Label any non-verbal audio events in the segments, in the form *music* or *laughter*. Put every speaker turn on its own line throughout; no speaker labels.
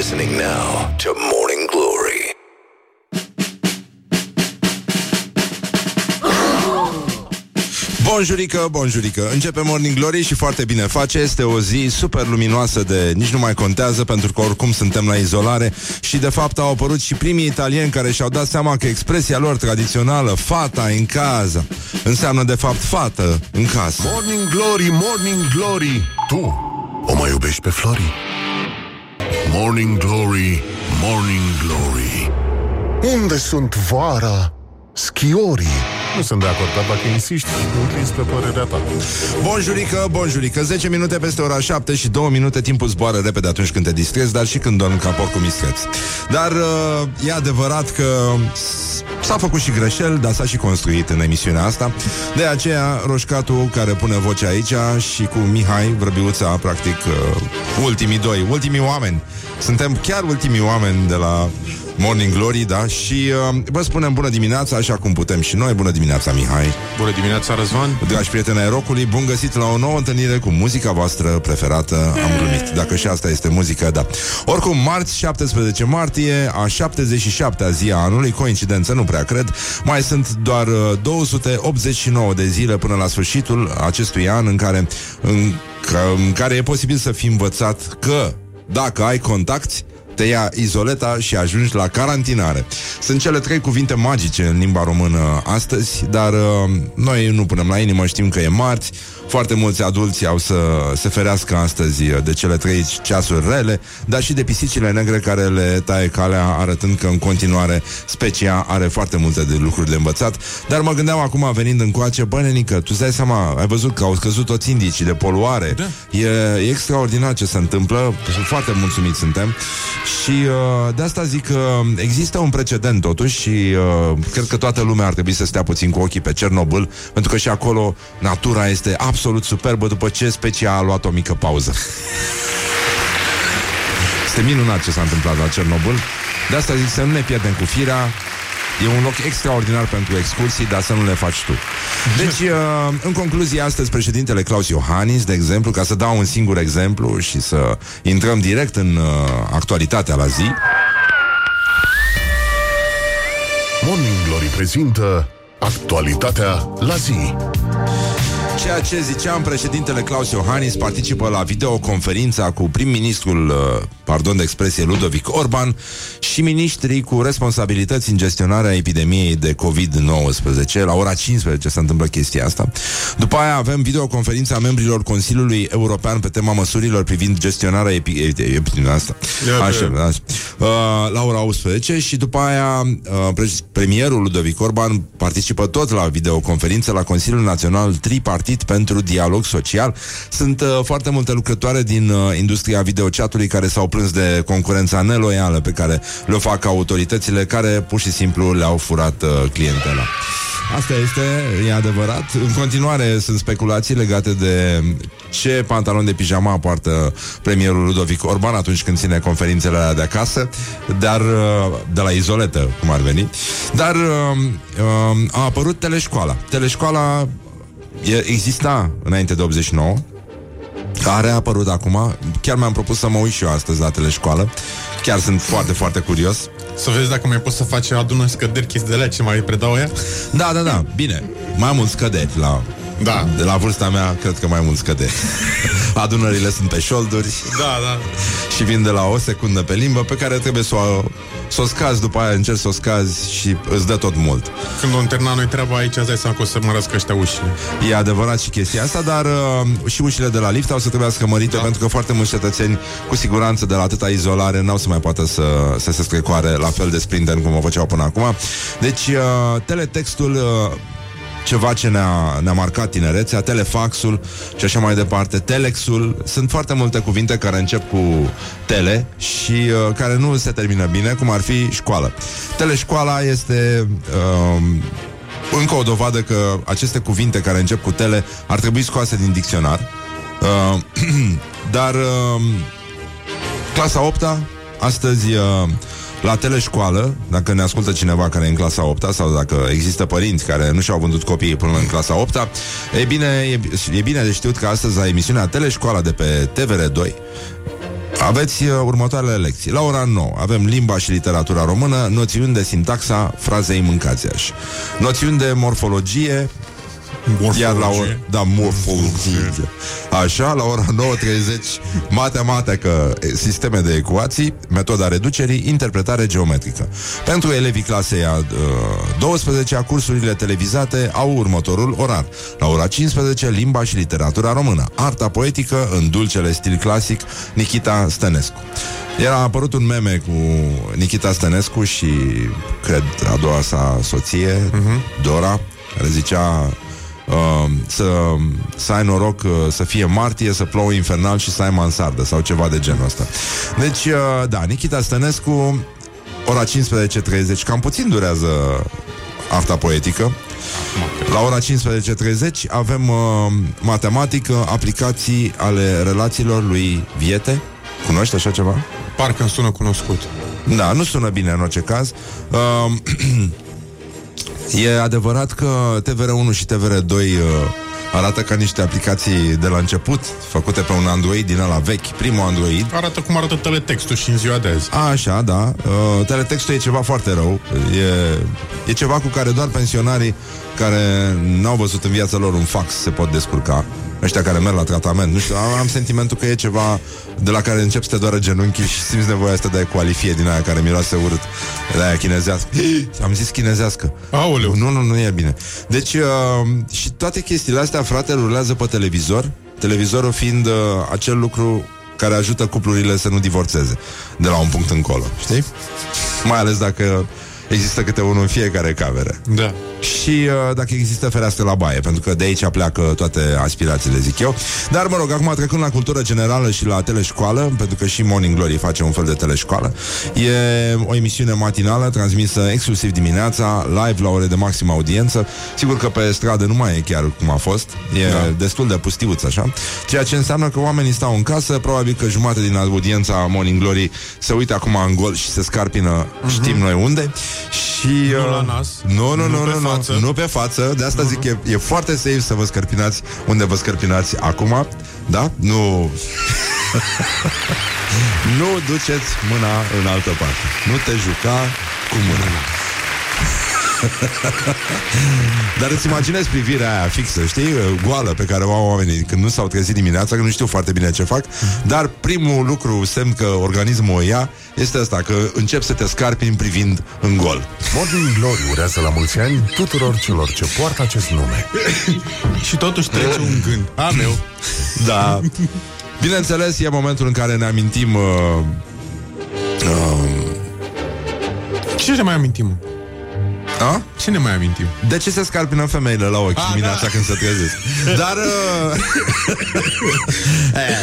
listening now to Morning Glory.
Bonjurică, bonjurică Începe Morning Glory și foarte bine face Este o zi super luminoasă de nici nu mai contează Pentru că oricum suntem la izolare Și de fapt au apărut și primii italieni Care și-au dat seama că expresia lor tradițională Fata în casă Înseamnă de fapt fată în casă
Morning Glory, Morning Glory. Tu o mai iubești pe Flori? Morning Glory, Morning Glory. Unde sunt vara schiorii?
Nu sunt de acord, dar dacă insisti, închis pe părerea ta.
Bonjurică, bonjurică 10 minute peste ora 7 și 2 minute Timpul zboară repede atunci când te distrezi Dar și când dormi ca porc cu mistreț Dar uh, e adevărat că s- S-a făcut și greșel, dar s-a și construit în emisiunea asta. De aceea Roșcatu care pune vocea aici Și cu Mihai Vrăbiuța Practic uh, ultimii doi Ultimii oameni. Suntem chiar ultimii oameni de la Morning Glory, da? Și uh, vă spunem bună dimineața, așa cum putem și noi Bună dimineața, Mihai
Bună dimineața, Răzvan.
Dragi prieteni ai rocului, bun găsit la o nouă întâlnire cu muzica voastră preferată. Am glumit, dacă și asta este muzică, da. Oricum, marți, 17 martie, a 77-a zi a anului, coincidență, nu prea cred, mai sunt doar uh, 289 de zile până la sfârșitul acestui an în care, în, că, în care e posibil să fi învățat că dacă ai contacti, te ia izoleta și ajungi la carantinare. Sunt cele trei cuvinte magice în limba română astăzi, dar uh, noi nu punem la inimă, știm că e marți, foarte mulți adulți au să se ferească astăzi de cele trei ceasuri rele, dar și de pisicile negre care le taie calea, arătând că în continuare specia are foarte multe de lucruri de învățat. Dar mă gândeam acum, venind încoace, bă, nenică, tu îți dai seama, ai văzut că au scăzut toți indicii de poluare.
Da.
E, e extraordinar ce se întâmplă, sunt foarte mulțumiți suntem și uh, de asta zic că există un precedent totuși și uh, cred că toată lumea ar trebui să stea puțin cu ochii pe Cernobâl, pentru că și acolo natura este absolut superbă după ce specia a luat o mică pauză. Este minunat ce s-a întâmplat la Cernobâl. De asta zic să nu ne pierdem cu firea. E un loc extraordinar pentru excursii, dar să nu le faci tu. Deci, *laughs* uh, în concluzie, astăzi președintele Claus Iohannis, de exemplu, ca să dau un singur exemplu și să intrăm direct în uh, actualitatea la zi,
Morning Glory prezintă actualitatea la zi.
Ceea ce ziceam, președintele Claus Iohannis participă la videoconferința cu prim-ministrul, uh, pardon de expresie, Ludovic Orban și ministrii cu responsabilități în gestionarea epidemiei de COVID-19. La ora 15 se întâmplă chestia asta. După aia avem videoconferința membrilor Consiliului European pe tema măsurilor privind gestionarea epi- epi- epidemiei asta.
Ia,
Așa,
bă.
așa. Uh, la ora 11 și după aia uh, pre- premierul Ludovic Orban participă tot la videoconferință la Consiliul Național Tripartit pentru Dialog Social. Sunt uh, foarte multe lucrătoare din uh, industria videochatului care s-au plâns de concurența neloială pe care le fac autoritățile care pur și simplu le-au furat uh, clientela. Asta este, e adevărat. În continuare sunt speculații legate de ce pantalon de pijama poartă premierul Ludovic Orban atunci când ține conferințele alea de acasă, dar uh, de la izoletă, cum ar veni. Dar uh, uh, a apărut teleșcoala. Teleșcoala e, exista înainte de 89, care a apărut acum. Chiar mi-am propus să mă uit și eu astăzi la teleșcoală. Chiar sunt foarte, foarte curios.
Să vezi dacă mai poți să faci adună scăderi chestii de alea ce mai predau ea.
Da, da, da, bine. Mai mult scăderi la...
Da.
De la vârsta mea, cred că mai mult scăderi. *laughs* Adunările sunt pe șolduri
Da, da.
și vin de la o secundă pe limbă pe care trebuie să o, să o scazi, după aia încerci să o scazi și îți dă tot mult.
Când o întâlna noi treaba aici, îți dai seama că o să mărăscă ăștia ușile.
E adevărat și chestia asta, dar uh, și ușile de la lift au să trebuiască mărite da. pentru că foarte mulți cetățeni, cu siguranță, de la atâta izolare, n-au să mai poată să, să se strecoare la fel de sprinten cum o făceau până acum. Deci, uh, teletextul... Uh, ceva ce ne-a, ne-a marcat tinerețea, telefaxul și așa mai departe, telexul, sunt foarte multe cuvinte care încep cu tele și uh, care nu se termină bine, cum ar fi școală. Teleșcoala este uh, încă o dovadă că aceste cuvinte care încep cu tele ar trebui scoase din dicționar. Uh, *clears throat* dar uh, clasa 8 astăzi uh, la teleșcoală, dacă ne ascultă cineva care e în clasa 8 sau dacă există părinți care nu și-au vândut copiii până în clasa 8 e bine, e, e bine de știut că astăzi la emisiunea Teleșcoala de pe TVR2 Aveți uh, următoarele lecții. La ora 9 avem limba și literatura română, noțiuni de sintaxa frazei mâncați Noțiuni de morfologie,
Morfologie.
iar la ora, da, morfologie. Așa, la ora 9.30 matematică, sisteme de ecuații, metoda reducerii, interpretare geometrică. Pentru elevii clasei a uh, 12 -a, cursurile televizate au următorul orar. La ora 15, limba și literatura română. Arta poetică în dulcele stil clasic, Nikita Stănescu. Era apărut un meme cu Nikita Stănescu și, cred, a doua sa soție, uh-huh. Dora, care zicea uh, să, să ai noroc uh, să fie martie, să plouă infernal și să ai mansardă sau ceva de genul ăsta. Deci, uh, da, Nikita Stănescu, ora 15.30, cam puțin durează arta poetică. La ora 15.30 avem uh, matematică, aplicații ale relațiilor lui Viete. Cunoști așa ceva?
Parcă îmi sună cunoscut.
Da, nu sună bine în orice caz. Uh, *clears throat* e adevărat că TVR1 și TVR2 uh, arată ca niște aplicații de la început, făcute pe un Android din ăla vechi, primul Android.
Arată cum arată teletextul și în ziua de azi.
Așa, da. Uh, teletextul e ceva foarte rău. E, e ceva cu care doar pensionarii care n-au văzut în viața lor un fax se pot descurca. Ăștia care merg la tratament. Nu știu, am, am sentimentul că e ceva de la care încep să te doară genunchii și simți nevoia asta de a coalifie din aia care miroase urât. De aia chinezească. *gasps* Am zis chinezească.
Aoleu.
Nu, nu, nu e bine. Deci, uh, și toate chestiile astea, frate, rulează pe televizor. Televizorul fiind uh, acel lucru care ajută cuplurile să nu divorțeze de la un punct încolo, știi? Mai ales dacă există câte unul în fiecare cameră.
Da.
Și uh, dacă există fereastră la baie, pentru că de aici pleacă toate aspirațiile, zic eu. Dar, mă rog, acum trecând la cultură generală și la teleșcoală, pentru că și Morning Glory face un fel de teleșcoală, e o emisiune matinală transmisă exclusiv dimineața, live la ore de maximă audiență. Sigur că pe stradă nu mai e chiar cum a fost, e
Da.
destul de pustiuț, așa. Ceea ce înseamnă că oamenii stau în casă, probabil că jumătate din audiența Morning Glory se uită acum în gol și se scarpină, știm noi unde. Și,
Nu
uh,
la nas,
Nu, nu,
nu
nu,
pe
nu, nu,
față.
nu pe față. De asta zic, e, e foarte safe să vă scărpinați unde vă scărpinați acum. Da? Nu... *laughs* nu duceți mâna în altă parte. Nu te juca cu mâna. *laughs* Dar îți imaginezi privirea aia fixă, știi? Goală pe care o au oamenii când nu s-au trezit dimineața, că nu știu foarte bine ce fac, dar primul lucru semn că organismul o ia este asta, că încep să te scarpini privind în gol.
Morning Glory urează la mulți ani tuturor celor ce poartă acest nume. *laughs*
Și totuși trece un gând. A meu. *laughs*
Da. Bineînțeles, e momentul în care ne amintim uh, uh,
Ce ne mai amintim?
A?
Ce ne mai amintim?
de ce se scarpină femeile la ochi
A,
dimineața
da.
când se trezesc. Dar *laughs* uh,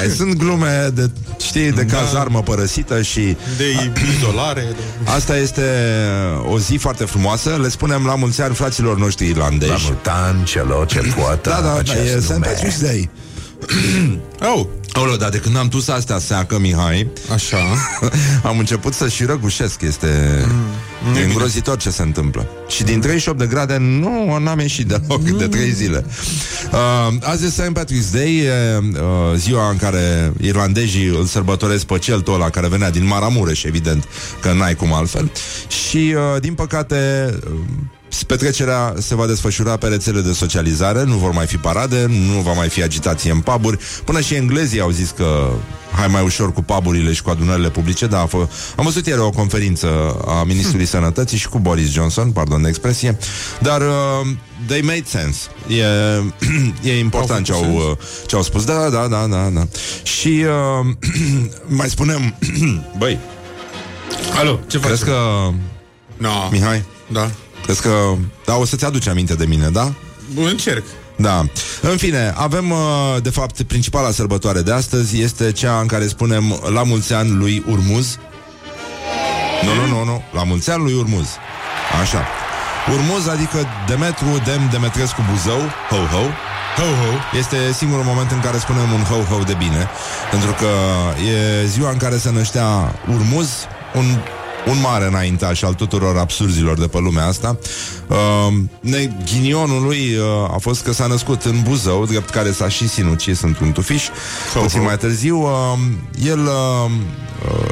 *laughs* e, sunt glume de, știi, de
Da.
cazarmă părăsită și
De izolare. De...
asta este o zi foarte frumoasă. Le spunem la mulți ani fraților noștri
La
irlandezi.
mult an, celor ce poartă
Da, da, da,
acest
e St.
nume.
Patrick's Day. *clears throat*
Oh,
Aoleu, dar de când am tus astea seacă, Mihai,
așa. *laughs*
am început să și răgușesc. Este mm,
e
îngrozitor ce se întâmplă. Și din 38 de grade nu n-am ieșit deloc de 3 zile. Uh, azi e St. Patrick's Day, e uh, ziua în care irlandezii îl sărbătoresc pe celtul ăla care venea din Maramureș, evident, că n-ai cum altfel. Și, uh, din păcate, uh, Petrecerea se va desfășura pe rețele de socializare, nu vor mai fi parade, nu va mai fi agitație în puburi. Până și englezii au zis că hai mai ușor cu puburile și cu adunările publice, dar a fă... am văzut ieri o conferință a Ministrului Sănătății și cu Boris Johnson, pardon de expresie, dar uh, they made sense. E, *clears throat* e important ce
Au făcut
au, uh, ce au spus. Da, da, da, da, da. Și uh, *clears throat* mai spunem, *clears throat* băi,
Alo, ce faci?
crezi că,
No.
Mihai,
Da.
Crezi că, da, o să-ți aduci aminte de mine, da?
Încerc.
Da. În fine, avem, uh, de fapt, principala sărbătoare de astăzi este cea în care spunem la mulți ani lui Urmuz. Nu, nu, nu, nu. La mulți ani lui Urmuz. Așa. Urmuz, adică Demetru, Dem, Demetrescu, Buzău, ho-ho.
Ho-ho.
Este singurul moment în care spunem un ho-ho de bine Pentru că e ziua în care se năștea Urmuz Un un mare înaintaș al tuturor absurzilor de pe lumea asta. Uh, ghinionul lui uh, a fost că s-a născut în Buzău, drept care s-a și sinucis într-un tufiș. Puțin mai târziu, uh, el uh,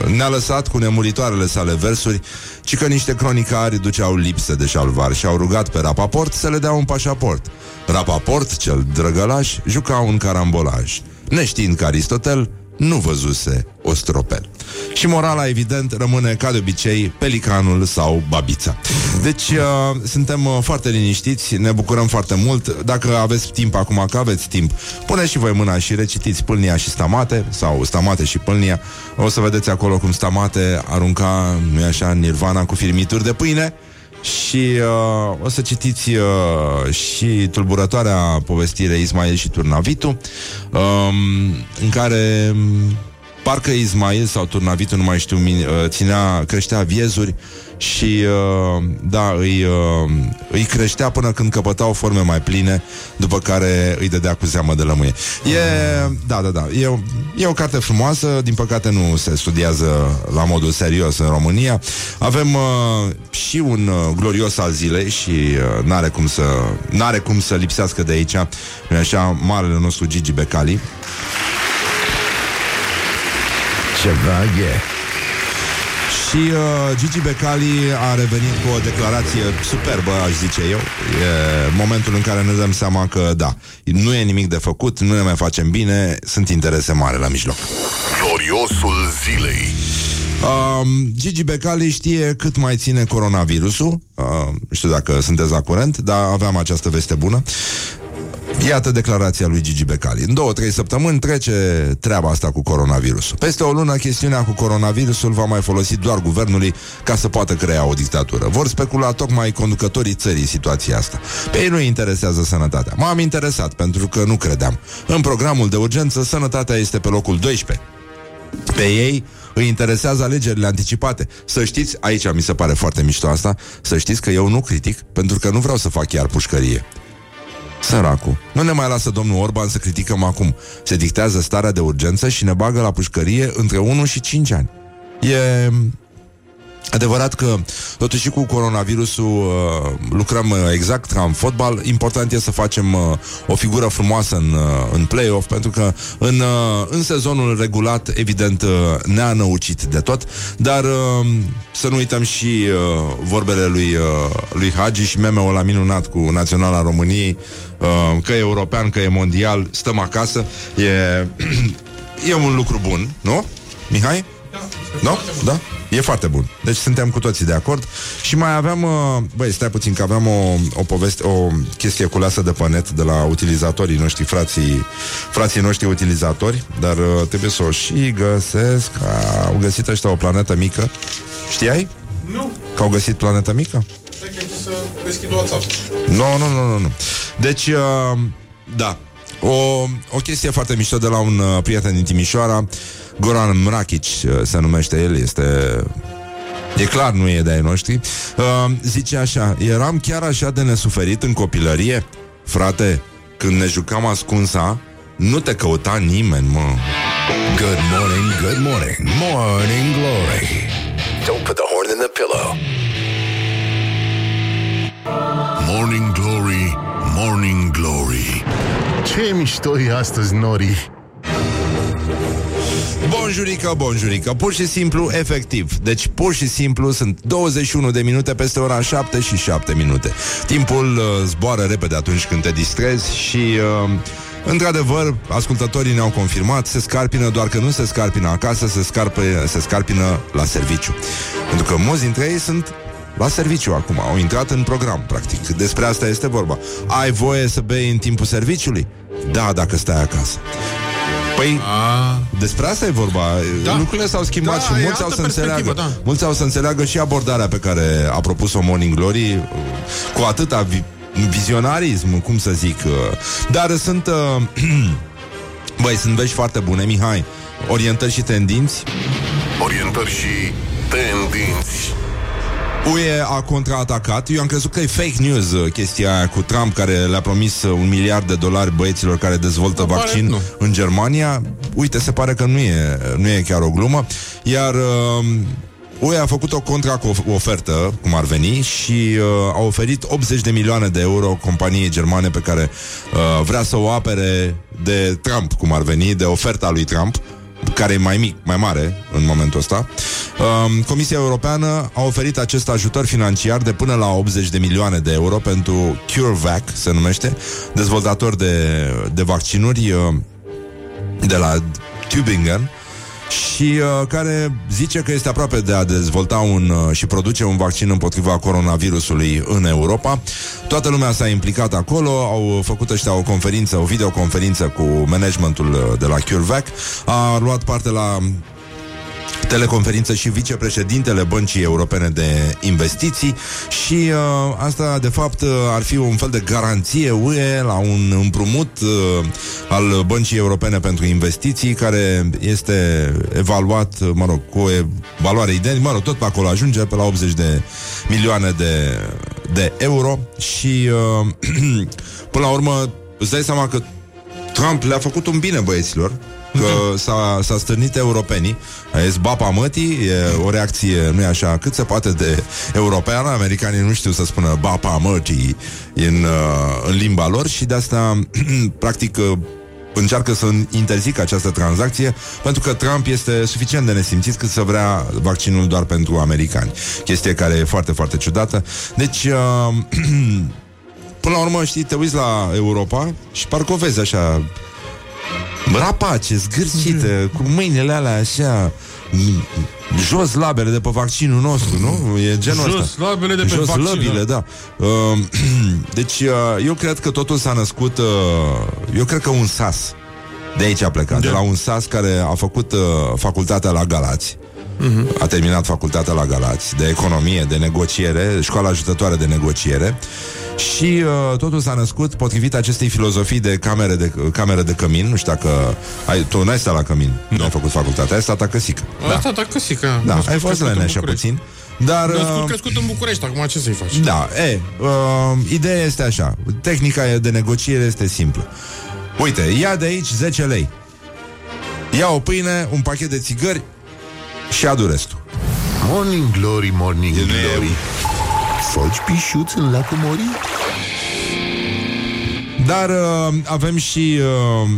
uh, ne-a lăsat cu nemuritoarele sale versuri, ci că niște cronicari duceau lipsă de șalvar și au rugat pe Rapaport să le dea un pașaport. Rapaport, cel drăgălaș, juca un carambolaj. Neștiind că Aristotel nu văzuse o stropel. Și morala, evident, rămâne, ca de obicei, pelicanul sau babița. Deci, uh, suntem uh, foarte liniștiți, ne bucurăm foarte mult. Dacă aveți timp acum, că aveți timp, puneți și voi mâna și recitiți Pâlnia și Stamate, sau Stamate și Pâlnia. O să vedeți acolo cum Stamate arunca, nu așa, Nirvana cu firmituri de pâine și uh, o să citiți uh, și tulburătoarea povestire Ismail și Turnavitu, um, în care parcă Ismail sau Turnavitu, nu mai știu, uh, ținea, creștea viezuri și uh, da, îi, uh, îi creștea până când căpătau forme mai pline, după care îi dădea cu zeamă de lămâie. E, da, da, da, e, e o carte frumoasă, din păcate nu se studiază la modul serios în România. Avem uh, și un uh, glorios al zilei și uh, n-are cum să n-are cum să lipsească de aici, e așa, marele nostru Gigi Becali. Ceva e. Yeah. Și uh, Gigi Becali a revenit cu o declarație superbă, aș zice eu. E momentul în care ne dăm seama că, da, nu e nimic de făcut, nu ne mai facem bine, sunt interese mari la mijloc.
Gloriosul zilei.
Uh, Gigi Becali știe cât mai ține coronavirusul uh, știu dacă sunteți la curent Dar aveam această veste bună Iată declarația lui Gigi Becali. În două, trei săptămâni trece treaba asta cu coronavirusul. Peste o lună, chestiunea cu coronavirusul va mai folosi doar guvernului ca să poată crea o dictatură. Vor specula tocmai conducătorii țării situația asta. Pe ei nu interesează sănătatea. M-am interesat pentru că nu credeam. În programul de urgență, sănătatea este pe locul 12. Pe ei îi interesează alegerile anticipate. Să știți, aici mi se pare foarte mișto asta, să știți că eu nu critic, pentru că nu vreau să fac chiar pușcărie. Săracu. Nu ne mai lasă domnul Orban să criticăm acum. Se dictează starea de urgență și ne bagă la pușcărie între 1 și 5 ani. E Adevărat că, totuși cu coronavirusul uh, lucrăm uh, exact ca în fotbal. Important e să facem uh, o figură frumoasă în, uh, în play-off, pentru că în, uh, în sezonul regulat, evident, uh, ne-a năucit de tot, dar uh, să nu uităm și uh, vorbele lui, uh, lui Hagi și meme-ul la minunat cu Naționala României, uh, că e european, că e mondial, stăm acasă. E, *clears throat* e un lucru bun, nu? Mihai? Da? No? Da? E foarte bun. Deci suntem cu toții de acord. Și mai aveam, uh, băi, stai puțin, că aveam o, o poveste, o chestie culeasă de pe net de la utilizatorii noștri, frații, frații noștri utilizatori, dar uh, trebuie să o și găsesc. Au găsit ăștia o planetă mică. Știai?
Nu.
Că au găsit planetă mică?
să deschid WhatsApp.
Nu, no, nu, nu, nu, nu. Deci, uh, da. O, o chestie foarte mișto de la un uh, prieten din Timișoara Goran Mrakic uh, se numește el, este... E clar, nu e de-ai noștri. Uh, Zice așa Eram chiar așa de nesuferit în copilărie. Frate, când ne jucam ascunsa Nu te căuta nimeni, mă.
Good morning, good morning Morning Glory. Don't put the horn in the pillow. Morning Glory Morning Glory Ce mișto e astăzi, Nori.
Bonjurică, bonjurică, pur și simplu, efectiv. Deci pur și simplu sunt 21 de minute peste ora 7 și 7 minute. Timpul uh, zboară repede atunci când te distrezi și... Uh, Într-adevăr, ascultătorii ne-au confirmat, se scarpină, doar că nu se scarpină acasă, se, scarpă, se scarpină la serviciu. Pentru că mulți dintre ei sunt la serviciu acum, au intrat în program, practic. Despre asta este vorba. Ai voie să bei în timpul serviciului? Da, dacă stai acasă. Păi, A... despre asta e vorba. Da. Lucrurile s-au schimbat da, și mulți au să înțeleagă. Da. Mulți au să înțeleagă și abordarea pe care a propus-o Morning Glory uh, cu atâta vi- vizionarism, cum să zic. Uh. Dar sunt... Uh, *clears throat* băi, sunt vești foarte bune, Mihai. Orientări și tendinți.
Orientări și tendinți.
UE a contraatacat. Eu am crezut că e fake news uh, chestia aia cu Trump care le-a promis uh, un miliard de dolari băieților care dezvoltă no, vaccin pare, în Germania. Uite, se pare că nu e, nu e chiar o glumă. Iar uh, UE a făcut o contraofertă, cum ar veni, și uh, a oferit 80 de milioane de euro companiei germane pe care uh, vrea să o apere de Trump, cum ar veni, de oferta lui Trump care e mai mic, mai mare în momentul ăsta. Um, Comisia Europeană a oferit acest ajutor financiar de până la 80 de milioane de euro pentru CureVac, se numește, dezvoltator de, de vaccinuri uh, de la Tübingen, și uh, care zice că este aproape de a dezvolta un uh, și produce un vaccin împotriva coronavirusului în Europa. Toată lumea s-a implicat acolo, au făcut ăștia o conferință, o videoconferință cu managementul uh, de la CureVac, a luat parte la teleconferință și vicepreședintele Băncii Europene de Investiții și uh, asta, de fapt, uh, ar fi un fel de garanție UE la un împrumut uh, al Băncii Europene pentru Investiții care este evaluat, mă rog, cu o valoare identică, mă rog, tot pe acolo ajunge, pe la 80 de milioane de, de euro și uh, *clears throat* până la urmă îți dai seama că Trump le-a făcut un bine băieților că s-a, s-a stârnit europenii. A zis bapa mătii, e o reacție, nu e așa, cât se poate de europeană. Americanii nu știu să spună bapa mătii în, uh, în limba lor și de asta, *clears throat* practic, uh, încearcă să interzică această tranzacție pentru că Trump este suficient de nesimțit cât să vrea vaccinul doar pentru americani. Chestie care e foarte, foarte ciudată. Deci, uh, *clears throat* până la urmă, știi, te uiți la Europa și parcă o vezi așa rapace, zgârcită, cu mâinile alea așa jos labele de pe vaccinul nostru, nu? E genul
Jos
ăsta.
labele de pe
Jos
vaccin,
lăbile, da. Uh, *clears throat* deci, uh, eu cred că totul s-a născut, uh, eu cred că un sas de aici a plecat, de,
De-
la un sas care a făcut uh, facultatea la Galați. Uh-huh. A terminat facultatea la Galați de economie, de negociere, școala ajutătoare de negociere și uh, totul s-a născut potrivit acestei filozofii de camere de, camere de cămin. Nu știu dacă... Ai, tu n-ai stat la cămin, nu ai făcut facultatea, ai stat acasă.
Da. Asta, da, căsică.
Da,
Născut,
ai fost
crescut în
leneșă
București.
puțin. Dar...
Născut,
uh,
crescut în București, acum ce să-i faci?
da, e, uh, ideea este așa. Tehnica de negociere este simplă. Uite, ia de aici 10 lei. Ia o pâine, un pachet de țigări și adu restul.
Morning Glory, Morning
E
Glory Foci pișuț în lacul Mori?
Dar uh, avem și uh,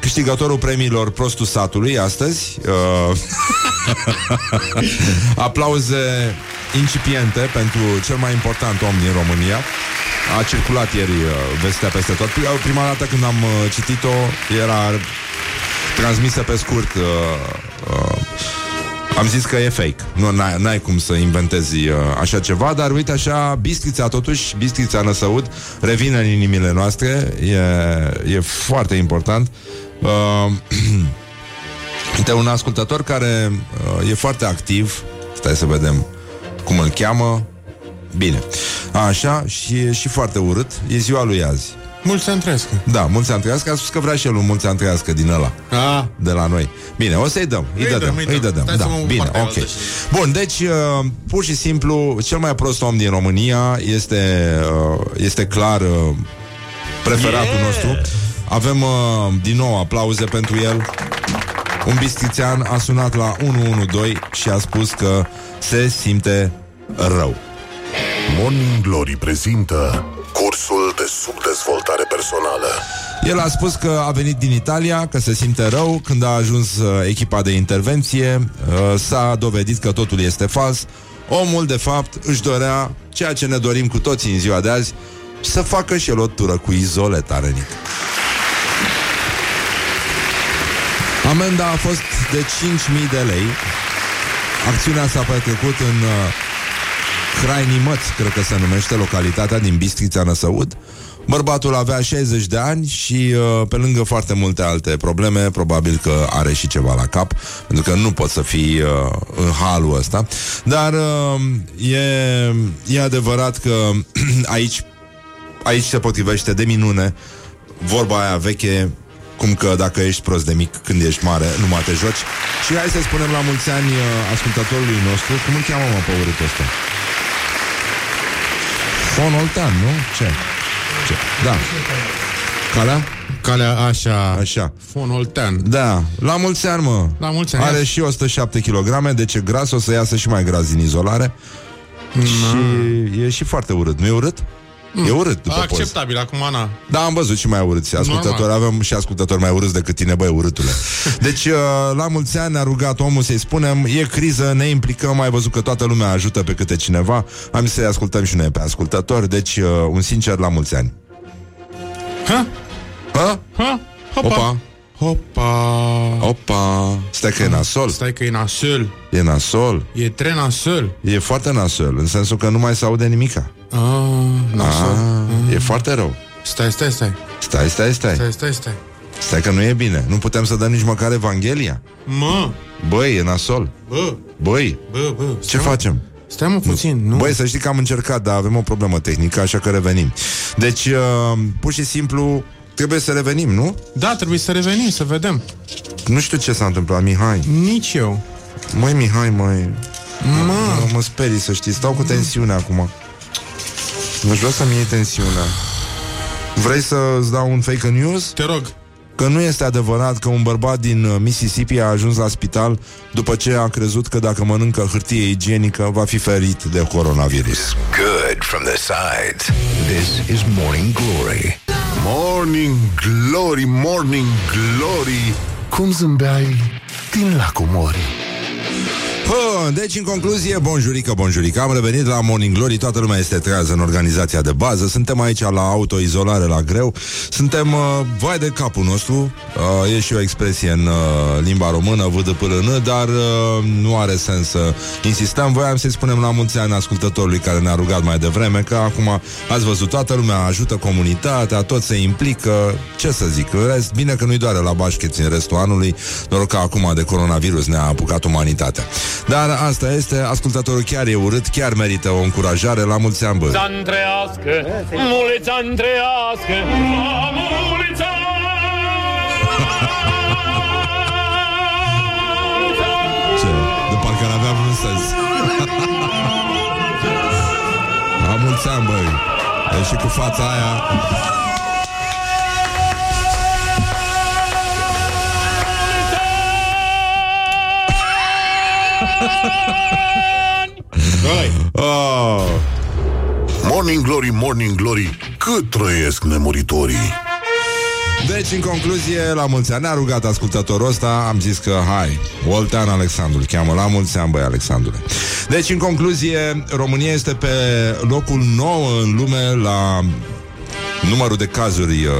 câștigătorul premiilor Prostul Satului astăzi. Uh, *laughs* aplauze incipiente pentru cel mai important om din România. A circulat ieri uh, vestea peste tot. Pri- Prima dată când am uh, citit-o era transmisă pe scurt uh, uh, am zis că e fake. Nu, n-ai, n-ai cum să inventezi uh, așa ceva, dar uite așa, Bistrița totuși, Bistrița Năsăud, revine în inimile noastre, e, e foarte important. Uh, *clears throat* uite, un ascultător care uh, e foarte activ, stai să vedem cum îl cheamă, bine, așa, și e și foarte urât, e ziua lui azi.
Mulți ani trăiască.
Da, mulți ani trăiască, a spus că vrea și el un mulți ani trăiască din ăla
Ah,
de la noi. Bine, o să-i dăm. Îi,
Îi
dăm,
dăm, îi
îi
dăm.
dăm.
Stai
Da,
să mă
bine,
partea
ok.
altă și-
Bun, deci, uh, pur și simplu, cel mai prost om din România este, uh, este clar uh, preferatul
Yeah!
nostru. Avem uh, din nou aplauze pentru el. Un bistrițean a sunat la 112 și a spus că se simte rău.
Morning Glory prezintă Cursul de subdezvoltare personală
El a spus că a venit din Italia, că se simte rău. Când a ajuns uh, echipa de intervenție, uh, s-a dovedit că totul este fals. Omul, de fapt, își dorea ceea ce ne dorim cu toții în ziua de azi, să facă și el o tură cu izole tarănic. Amenda a fost de 5.000 de lei. Acțiunea s-a petrecut în uh, Hrainimăț, cred că se numește localitatea din Bistrița Năsăud. Bărbatul avea 60 de ani și uh, pe lângă foarte multe alte probleme, probabil că are și ceva la cap, pentru că nu pot să fii uh, în halul ăsta. Dar uh, e, e adevărat că *clears throat* aici, aici se potrivește de minune vorba aia veche cum că dacă ești prost de mic când ești mare, nu mai te joci. Și hai să spunem la mulți ani uh, ascultătorului nostru, cum îl cheamă mă pe urâtul ăsta? Fonoltean, nu? Ce? Ce? Da. Calea?
Calea așa.
Așa.
Fon Oltean.
Da, la mulți ani, mă.
La mulți ani.
Are și 107 kg, deci e gras, o să iasă și mai gras din izolare. Și e și foarte urât. Nu e urât? E urât după post.
Acceptabil, acum, Ana.
Da, am văzut și mai urâți ascultători.
Normal.
Avem și ascultători mai urâți decât tine, băi, urâtule. *laughs* Deci, uh, la mulți ani ne-a rugat omul să-i spunem, e criză, ne implicăm, ai văzut că toată lumea ajută pe câte cineva. Am zis să-i ascultăm și noi pe ascultători, deci uh, un sincer la mulți ani.
Ha?
Ha?
Ha? Hopa.
Opa,
Hopa.
opa, stai că e nasol,
Stai că e nasol.
e nasol,
E tre nasol.
e foarte nasol, în sensul că nu mai se aude nimica.
Ah, nasol.
Ah, e foarte rău.
Stai, stai, stai.
Stai, stai, stai.
Stai, stai, stai.
Stai că nu e bine. Nu putem să dăm nici măcar Evanghelia.
Mă.
Băi, e nasol.
Bă.
Băi,
Bă, bă.
ce
stai, mă.
facem?
Stai mă puțin, nu?
Băi, să știi că am încercat, dar avem o problemă tehnică, așa că revenim. Deci, uh, pur și simplu, trebuie să revenim, nu?
Da, trebuie să revenim, să vedem.
Nu știu ce s-a întâmplat, Mihai.
Nici eu.
Măi, Mihai, măi...
Mă.
Mă, mă sperii, să știi, stau cu tensiune acum. Aș vrea să-mi iei tensiunea. Vrei să-ți dau un fake news?
Te rog.
Că nu este adevărat că un bărbat din uh, Mississippi a ajuns la spital după ce a crezut că dacă mănâncă hârtie igienică va fi ferit de coronavirus.
Good from the sides. This is Morning Glory.
Morning Glory, Morning Glory. Cum zâmbeai din lacul Mori
Hă, deci, în concluzie, bonjurică, bonjurică. Am revenit la Morning Glory. Toată lumea este trează în organizația de bază. Suntem aici la autoizolare la greu. Suntem uh, vai de capul nostru. Uh, E și o expresie în uh, limba română VDPLN Dar uh, nu are sens să insistăm. Voiam să-i spunem la mulți ani ascultătorului Care ne-a rugat mai devreme Că acum ați văzut toată lumea ajută comunitatea Tot se implică. Ce să zic, în rest, bine că nu-i doare la bașcheți în restul anului. Noroc că acum de coronavirus ne-a apucat umanitatea Dar asta este, ascultătorul chiar e urât Chiar merită o încurajare La mulți ani, bă.
Să întrească, mulița întrească, la mulița!
Ce? De parcă ar avea vreun sens. La mulți ani, băi. E și cu fața aia oh.
Morning Glory, Morning Glory Cât trăiesc nemuritorii.
Deci, în concluzie, la mulți ani Ne-a rugat ascultătorul ăsta Am zis că, hai, Oltean Alexandru îl cheamă La mulți ani, băi, Alexandrule. Deci, în concluzie, România este pe locul 9 în lume La numărul de cazuri uh,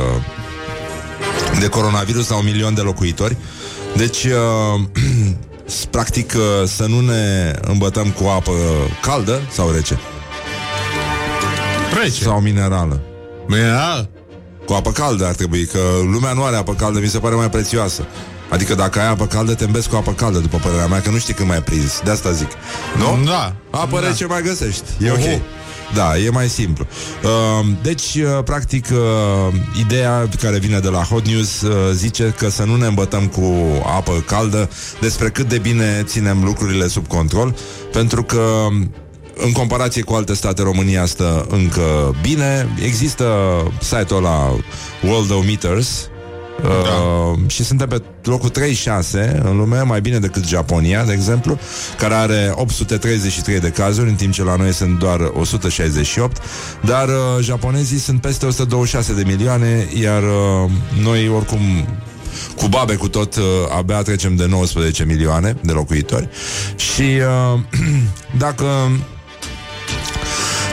De coronavirus La un milion de locuitori. Deci, uh, *clears throat* practic, uh, să nu ne îmbătăm cu apă caldă Sau rece
Trece.
Sau minerală
Mineral.
Cu apă caldă ar trebui, că lumea nu are apă caldă, mi se pare mai prețioasă. Adică dacă ai apă caldă, te îmbezi cu apă caldă, după părerea mea, că nu știi când mai prins. De asta zic. Nu?
Da.
Apă
Da.
rece mai găsești. E ok.
Oho.
Da, e mai simplu. Uh, deci, uh, practic, uh, ideea care vine de la Hot News uh, zice că să nu ne îmbătăm cu apă caldă despre cât de bine ținem lucrurile sub control, pentru că în comparație cu alte state, România stă încă bine. Există site-ul ăla Worldometers,
Da.
Uh, și suntem pe locul 36 în lume, mai bine decât Japonia, de exemplu, care are 833 de cazuri, în timp ce la noi sunt doar 168, dar uh, japonezii sunt peste 126 de milioane, iar uh, noi oricum cu babe cu tot uh, abia trecem de 19 milioane de locuitori și uh, *clears throat* dacă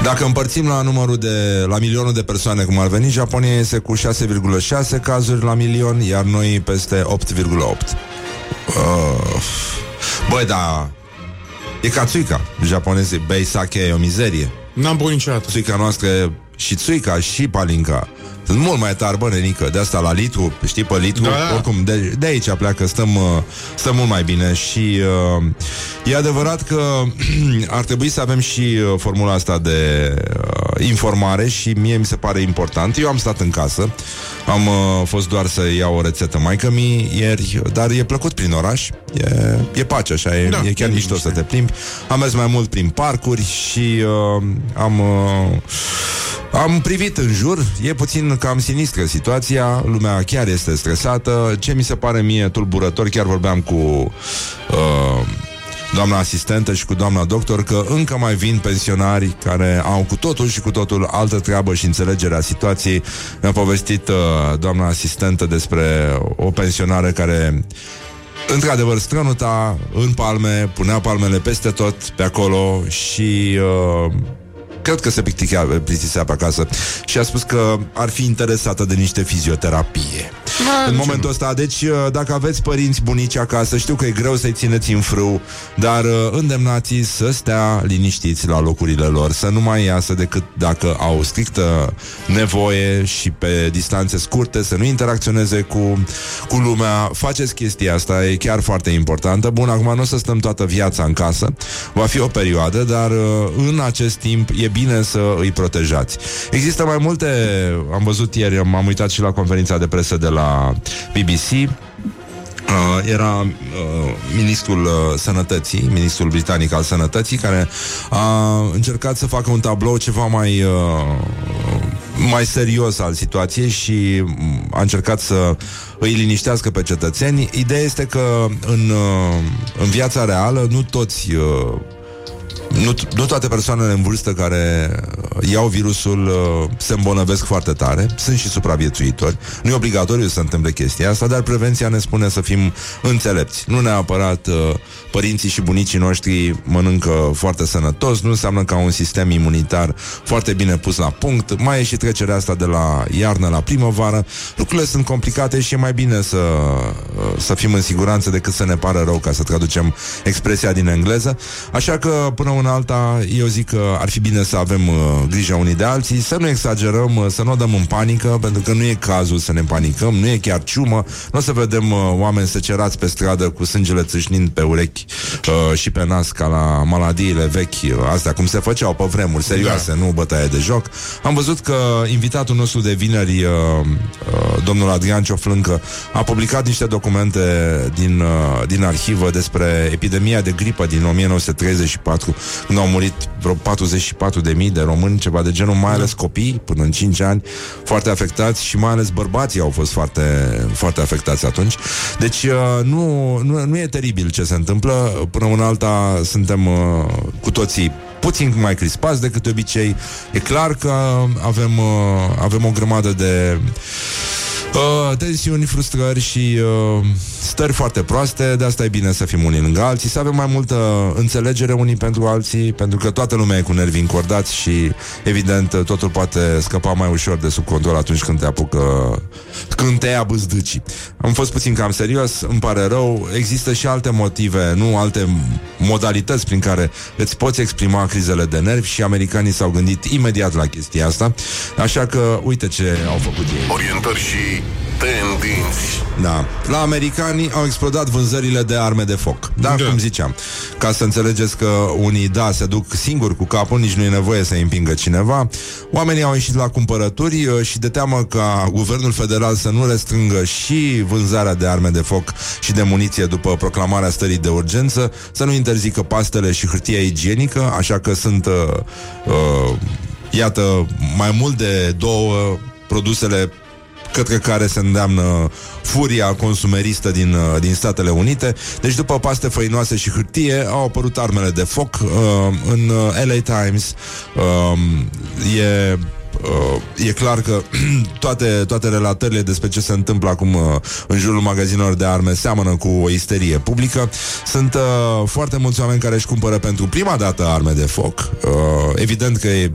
dacă împărțim la numărul de la milionul de persoane cum ar veni, Japonia este cu 6,6 cazuri la milion, iar noi peste 8,8. Uh, băi, da, e ca țuica. Japonezii bei sake e o mizerie.
N-am băut niciodată.
Țuica noastră e și țuica și palinca sunt mult mai tari, bă, nenică De asta la litru, știi, pe litru
Da, da.
Oricum, de, de aici pleacă Stăm, uh, stăm mult mai bine Și uh, e adevărat că *clears throat* Ar trebui să avem și uh, Formula asta de uh, informare Și mie mi se pare important Eu am stat în casă Am uh, fost doar să iau o rețetă mai mi ieri Dar e plăcut prin oraș E, e pace așa, e,
Da,
e chiar
e
mișto
liniște.
să te plimbi Am mers mai mult prin parcuri Și uh, am... Uh, am privit în jur, e puțin spun cam sinistră situația, lumea chiar este stresată. Ce mi se pare mie tulburător, chiar vorbeam cu uh, doamna asistentă și cu doamna doctor că încă mai vin pensionari care au cu totul și cu totul altă treabă și înțelegerea situației. Mi-a povestit uh, doamna asistentă despre o pensionară care într-adevăr strănuta în palme, punea palmele peste tot pe acolo și uh, cred că se plictisea pe acasă și a spus că ar fi interesată de niște fizioterapie.
Ma,
în momentul ăsta, deci uh, dacă aveți părinți bunici acasă, știu că e greu să-i țineți în frâu, dar uh, îndemnați să stea liniștiți la locurile lor, să nu mai iasă decât dacă au strictă nevoie și pe distanțe scurte, să nu interacționeze cu, cu lumea. Faceți chestia asta, e chiar foarte importantă. Bun, acum nu o să stăm toată viața în casă, va fi o perioadă, dar uh, în acest timp e bine să îi protejați. Există mai multe, am văzut ieri, m-am uitat și la conferința de presă de la BBC, Uh, era uh, ministrul uh, sănătății, ministrul britanic al sănătății, care a încercat să facă un tablou ceva mai uh, mai serios al situației și mm, a încercat să îi liniștească pe cetățeni. Ideea este că în, uh, în viața reală nu toți uh, nu, nu toate persoanele în vârstă care uh, iau virusul uh, se îmbolnăvesc foarte tare, sunt și supraviețuitori. Nu e obligatoriu să se întâmple chestia asta, dar prevenția ne spune să fim înțelepți. Nu neapărat uh, părinții și bunicii noștri mănâncă foarte sănătos, nu înseamnă că au un sistem imunitar foarte bine pus la punct. Mai e și trecerea asta de la iarnă la primăvară. Lucrurile sunt complicate și e mai bine să, uh, să fim în siguranță decât să ne pară rău, ca să traducem expresia din engleză. Așa că, până una alta, eu zic că ar fi bine să avem uh, grijă unii de alții, să nu exagerăm, uh, să nu o dăm în panică, pentru că nu e cazul să ne panicăm, nu e chiar ciumă, nu o să vedem uh, oameni secerați pe stradă cu sângele țâșnind pe urechi uh, și pe nas ca la maladiile vechi, uh, astea cum se făceau pe vremuri serioase, da. nu bătaie de joc. Am văzut că invitatul nostru de vineri, uh, uh, domnul Adrian Cioflâncă, a publicat niște documente din, uh, din arhivă despre epidemia de gripă din 1934 când au murit vreo 44 de mii de români, ceva de genul, mai ales copii, până în 5 ani, foarte afectați și mai ales bărbații au fost foarte, foarte afectați atunci. Deci uh, nu, nu, nu e teribil ce se întâmplă, până în alta suntem uh, cu toții puțin mai crispați decât de obicei. E clar că avem, uh, avem o grămadă de uh, tensiuni, frustrări și uh, stări foarte proaste, de asta e bine să fim unii lângă alții, să avem mai multă înțelegere unii pentru alții, pentru că toată lumea e cu nervii încordați și, evident, totul poate scăpa mai ușor de sub control atunci când te apucă, când te ia bâzdâcii. Am fost puțin cam serios, îmi pare rău, există și alte motive, nu alte modalități prin care îți poți exprima crizele de nervi și americanii s-au gândit imediat la chestia asta, așa că uite ce au făcut ei.
Orientări și tendinți.
Da. La americani au explodat vânzările de arme de foc. Da,
Da.
cum ziceam. Ca să înțelegeți că unii, da, se duc singuri cu capul, nici nu e nevoie să îi împingă cineva. Oamenii au ieșit la cumpărături uh, și de teamă ca guvernul federal să nu restrângă și vânzarea de arme de foc și de muniție după proclamarea stării de urgență, să nu interzică pastele și hârtia igienică, așa că sunt, uh, uh, iată, mai mult de două produsele către care se îndeamnă furia consumeristă din, uh, din Statele Unite. Deci după paste făinoase și hârtie au apărut armele de foc uh, în uh, LA Times. Uh, e Uh, e clar că *clears throat* toate, toate relatările despre ce se întâmplă acum uh, în jurul magazinelor de arme seamănă cu o isterie publică. Sunt uh, foarte mulți oameni care își cumpără pentru prima dată arme de foc. Uh, evident că e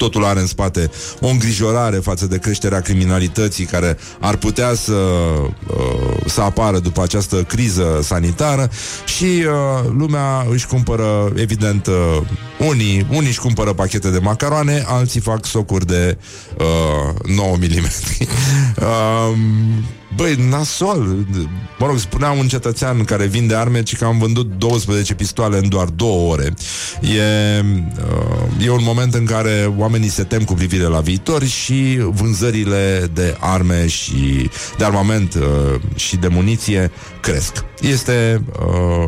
totul are în spate o îngrijorare față de creșterea criminalității care ar putea să, uh, să apară după această criză sanitară și uh, lumea își cumpără, evident, uh, unii, unii își cumpără pachete de macaroane, alții fac socuri de uh, 9 mm. *laughs* um, Băi, nasol. Mă rog, spunea un cetățean care vinde arme Ci că am vândut 12 pistoale în doar două ore. E, uh, e un moment în care Oamenii se tem cu privire la viitor Și vânzările de arme Și de armament uh, Și de muniție cresc. Este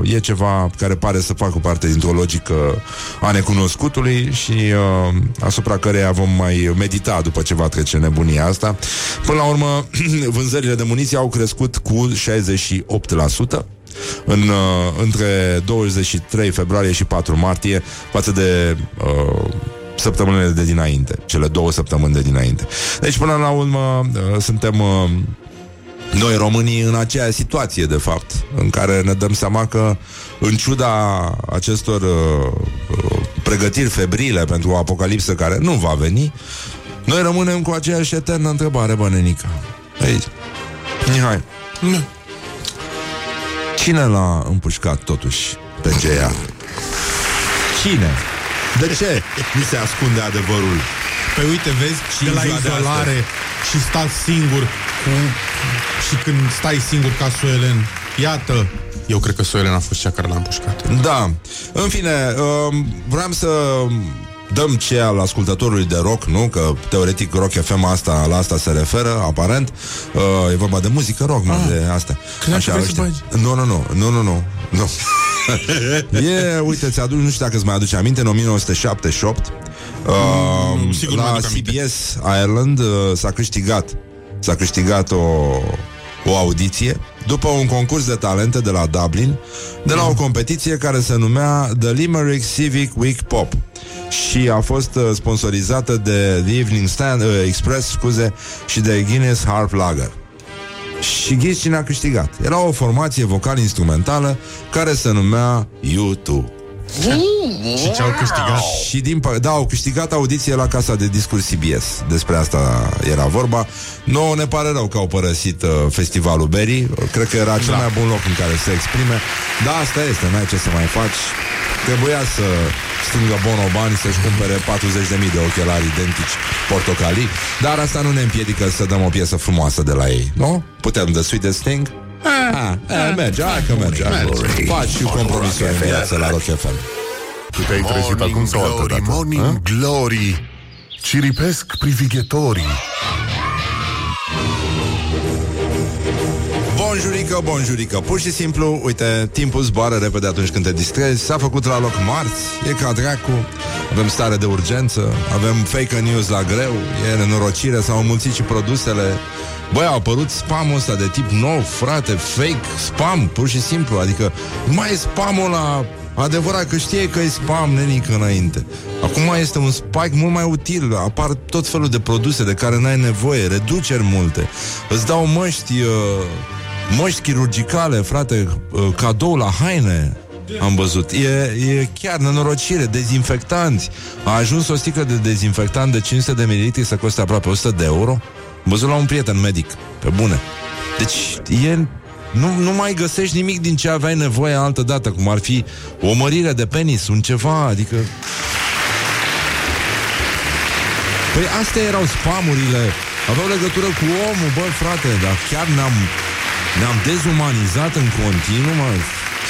uh, E ceva care pare să facă parte dintr-o logică A necunoscutului Și uh, asupra căreia vom mai medita După ce va trece nebunia asta. Până la urmă *clears throat* Vânzările de muniție au crescut cu 68% în, uh, între 23 februarie și 4 martie față de uh, săptămânile de dinainte, cele două săptămâni de dinainte. Deci, până la urmă, uh, suntem uh, noi românii în aceeași situație, de fapt, în care ne dăm seama că, în ciuda acestor uh, uh, pregătiri febrile pentru o apocalipsă care nu va veni, noi rămânem cu aceeași eternă întrebare, bă, nenica. Aici. Mihai. Cine l-a împușcat totuși pe Geia? Cine? De ce mi se ascunde adevărul?
Păi uite, vezi,
Și
de la
în ziua de
izolare și stat singur cu... și când stai singur ca Soelen, iată, eu cred că Soelen a fost cea care l-a împușcat.
Da. În fine, um, vreau să dăm ce al ascultătorului de rock, nu? Că teoretic Rock FM asta, la asta se referă, aparent. Uh, e vorba de muzică rock, mă, de asta.
Credeam că vrei să
ăștia. Nu, nu, nu, nu, nu, nu. nu. *laughs* e, uite, ți-aduci, nu știu dacă îți mai aduce aminte, în 1978 uh,
Mm, sigur
la
mi-aduc aminte.
CBS Ireland uh, s-a câștigat s-a câștigat o, o audiție după un concurs de talente de la Dublin, de la o competiție care se numea The Limerick Civic Week Pop și a fost uh, sponsorizată de The Evening Stand, uh, Express, scuze, și de Guinness Harp Lager. Și ghiți cine a câștigat. Era o formație vocal-instrumentală care se numea U2.
Și ce au câștigat?
Și din pă- da, au câștigat audiție la casa de discurs CBS. Despre asta era vorba. Nu ne pare rău că au părăsit uh, festivalul Berry. Cred că era cel
Da.
mai bun loc în care să se exprime. Da, asta este, n-ai ce să mai faci. Trebuia să strângă Bono bani să-și cumpere 40.000 de ochelari identici portocalii, dar asta nu ne împiedică să dăm o piesă frumoasă de la ei, nu? Putem The Sweetest Thing? Ah, eh, merge, hai că merge.
Merge.
Faci și compromisuri în viață la Rock FM.
Tu te-ai trezit acum sau altă
glory,
dată?
morning
Morning glory Ciripesc privighetorii
Bonjurică, bonjurică Pur și simplu, uite, timpul zboară repede atunci când te distrezi S-a făcut la loc marți, e ca dracu Avem stare de urgență Avem fake news la greu E nenorocire, s-au înmulțit și produsele Băi, a apărut spamul ăsta de tip nou, frate, fake, spam, pur și simplu. Adică nu mai e spamul la Adevărat că știe că e spam nenică înainte. Acum este un spike mult mai util. Apar tot felul de produse de care n-ai nevoie. Reduceri multe. Îți dau măști uh, Măști chirurgicale, frate uh, Cadou la haine. Am văzut. E, e chiar nenorocire, dezinfectanți. A ajuns o sticlă de dezinfectant de 500 de mililitri să coste aproape 100 de euro. Am văzut la un prieten medic, pe bune. Deci e nu, nu mai găsești nimic din ce aveai nevoie altă dată, cum ar fi o mărire de penis, un ceva, adică... Păi astea erau spamurile, aveau legătură cu omul, bă, frate, dar chiar ne-am, ne-am dezumanizat în continuu, mă,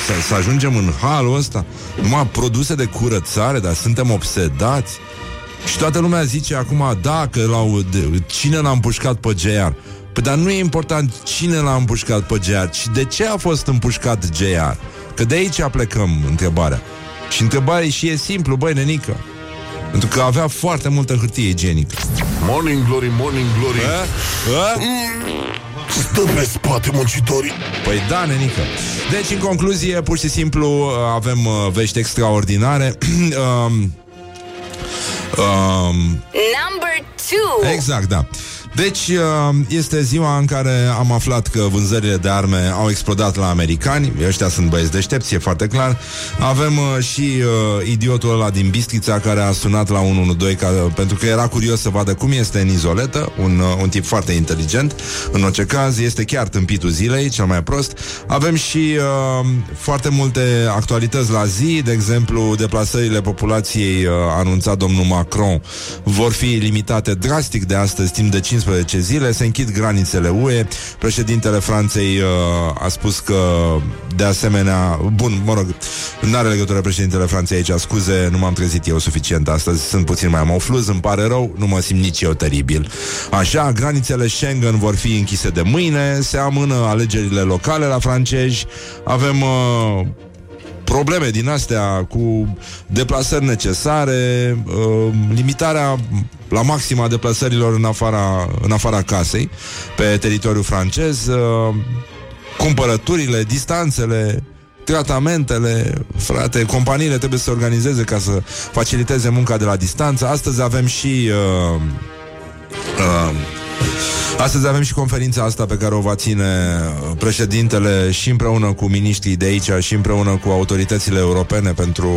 să, să ajungem în halul ăsta. Numai produse de curățare, dar suntem obsedați. Și toată lumea zice acum, da, că l-au, de, cine l-a împușcat pe JR? Păi dar nu e important cine l-a împușcat pe JR, ci de ce a fost împușcat JR. Că de aici plecăm întrebarea. Și întrebarea și e simplu, băi, nenică. Pentru că avea foarte multă hârtie igienică.
Morning glory, morning glory
A? A?
Stă pe spate muncitorii
Păi da, nenică. Deci, în concluzie, pur și simplu, avem uh, vești extraordinare. *clears throat* um, um,
Number two.
Exact, da. Deci uh, este ziua în care am aflat că vânzările de arme au explodat la americani. Ăștia sunt băieți deștepți, e foarte clar. Avem uh, și uh, idiotul ăla din Bistrița care a sunat la 112 ca, Pentru că era curios să vadă cum este în izoletă un, uh, un tip foarte inteligent. În orice caz, este chiar tâmpitul zilei, cel mai prost. Avem și uh, foarte multe actualități la zi. De exemplu, deplasările populației uh, anunțat domnul Macron Vor fi limitate drastic de astăzi timp de 15 15 zile, se închid granițele UE. Președintele Franței uh, a spus că, de asemenea, bun, mă rog, nu are legătură președintele Franței aici, scuze, nu m-am trezit eu suficient astăzi, sunt puțin mai mofluz, îmi pare rău, nu mă simt nici eu teribil. Așa, granițele Schengen vor fi închise de mâine, se amână alegerile locale la francezi, avem... Uh, probleme din astea cu deplasări necesare, uh, limitarea la maxima deplasărilor în afara, în afara casei, pe teritoriul francez, uh, cumpărăturile, distanțele, tratamentele, frate, companiile trebuie să se organizeze ca să faciliteze munca de la distanță. Astăzi avem și uh, uh, Astăzi avem și conferința asta pe care o va ține uh, președintele și împreună cu miniștrii de aici și împreună cu autoritățile europene pentru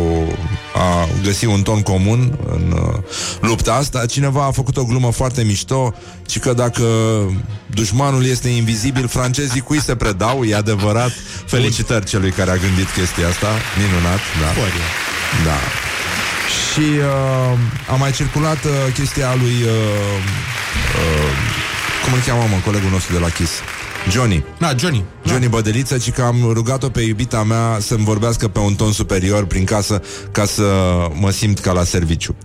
a găsi un ton comun în uh, lupta asta. Cineva a făcut o glumă foarte mișto și că dacă dușmanul este invizibil, francezii cui se predau, e adevărat. Felicitări celui care a gândit chestia asta. Minunat, da. Da. Și uh, a mai circulat uh, chestia lui uh, uh, cum îl cheamă, mă, colegul nostru de la Kiss? Johnny.
Da, Johnny.
Johnny Bădeliță, ci că am rugat-o pe iubita mea să-mi vorbească pe un ton superior prin casă ca să mă simt ca la serviciu,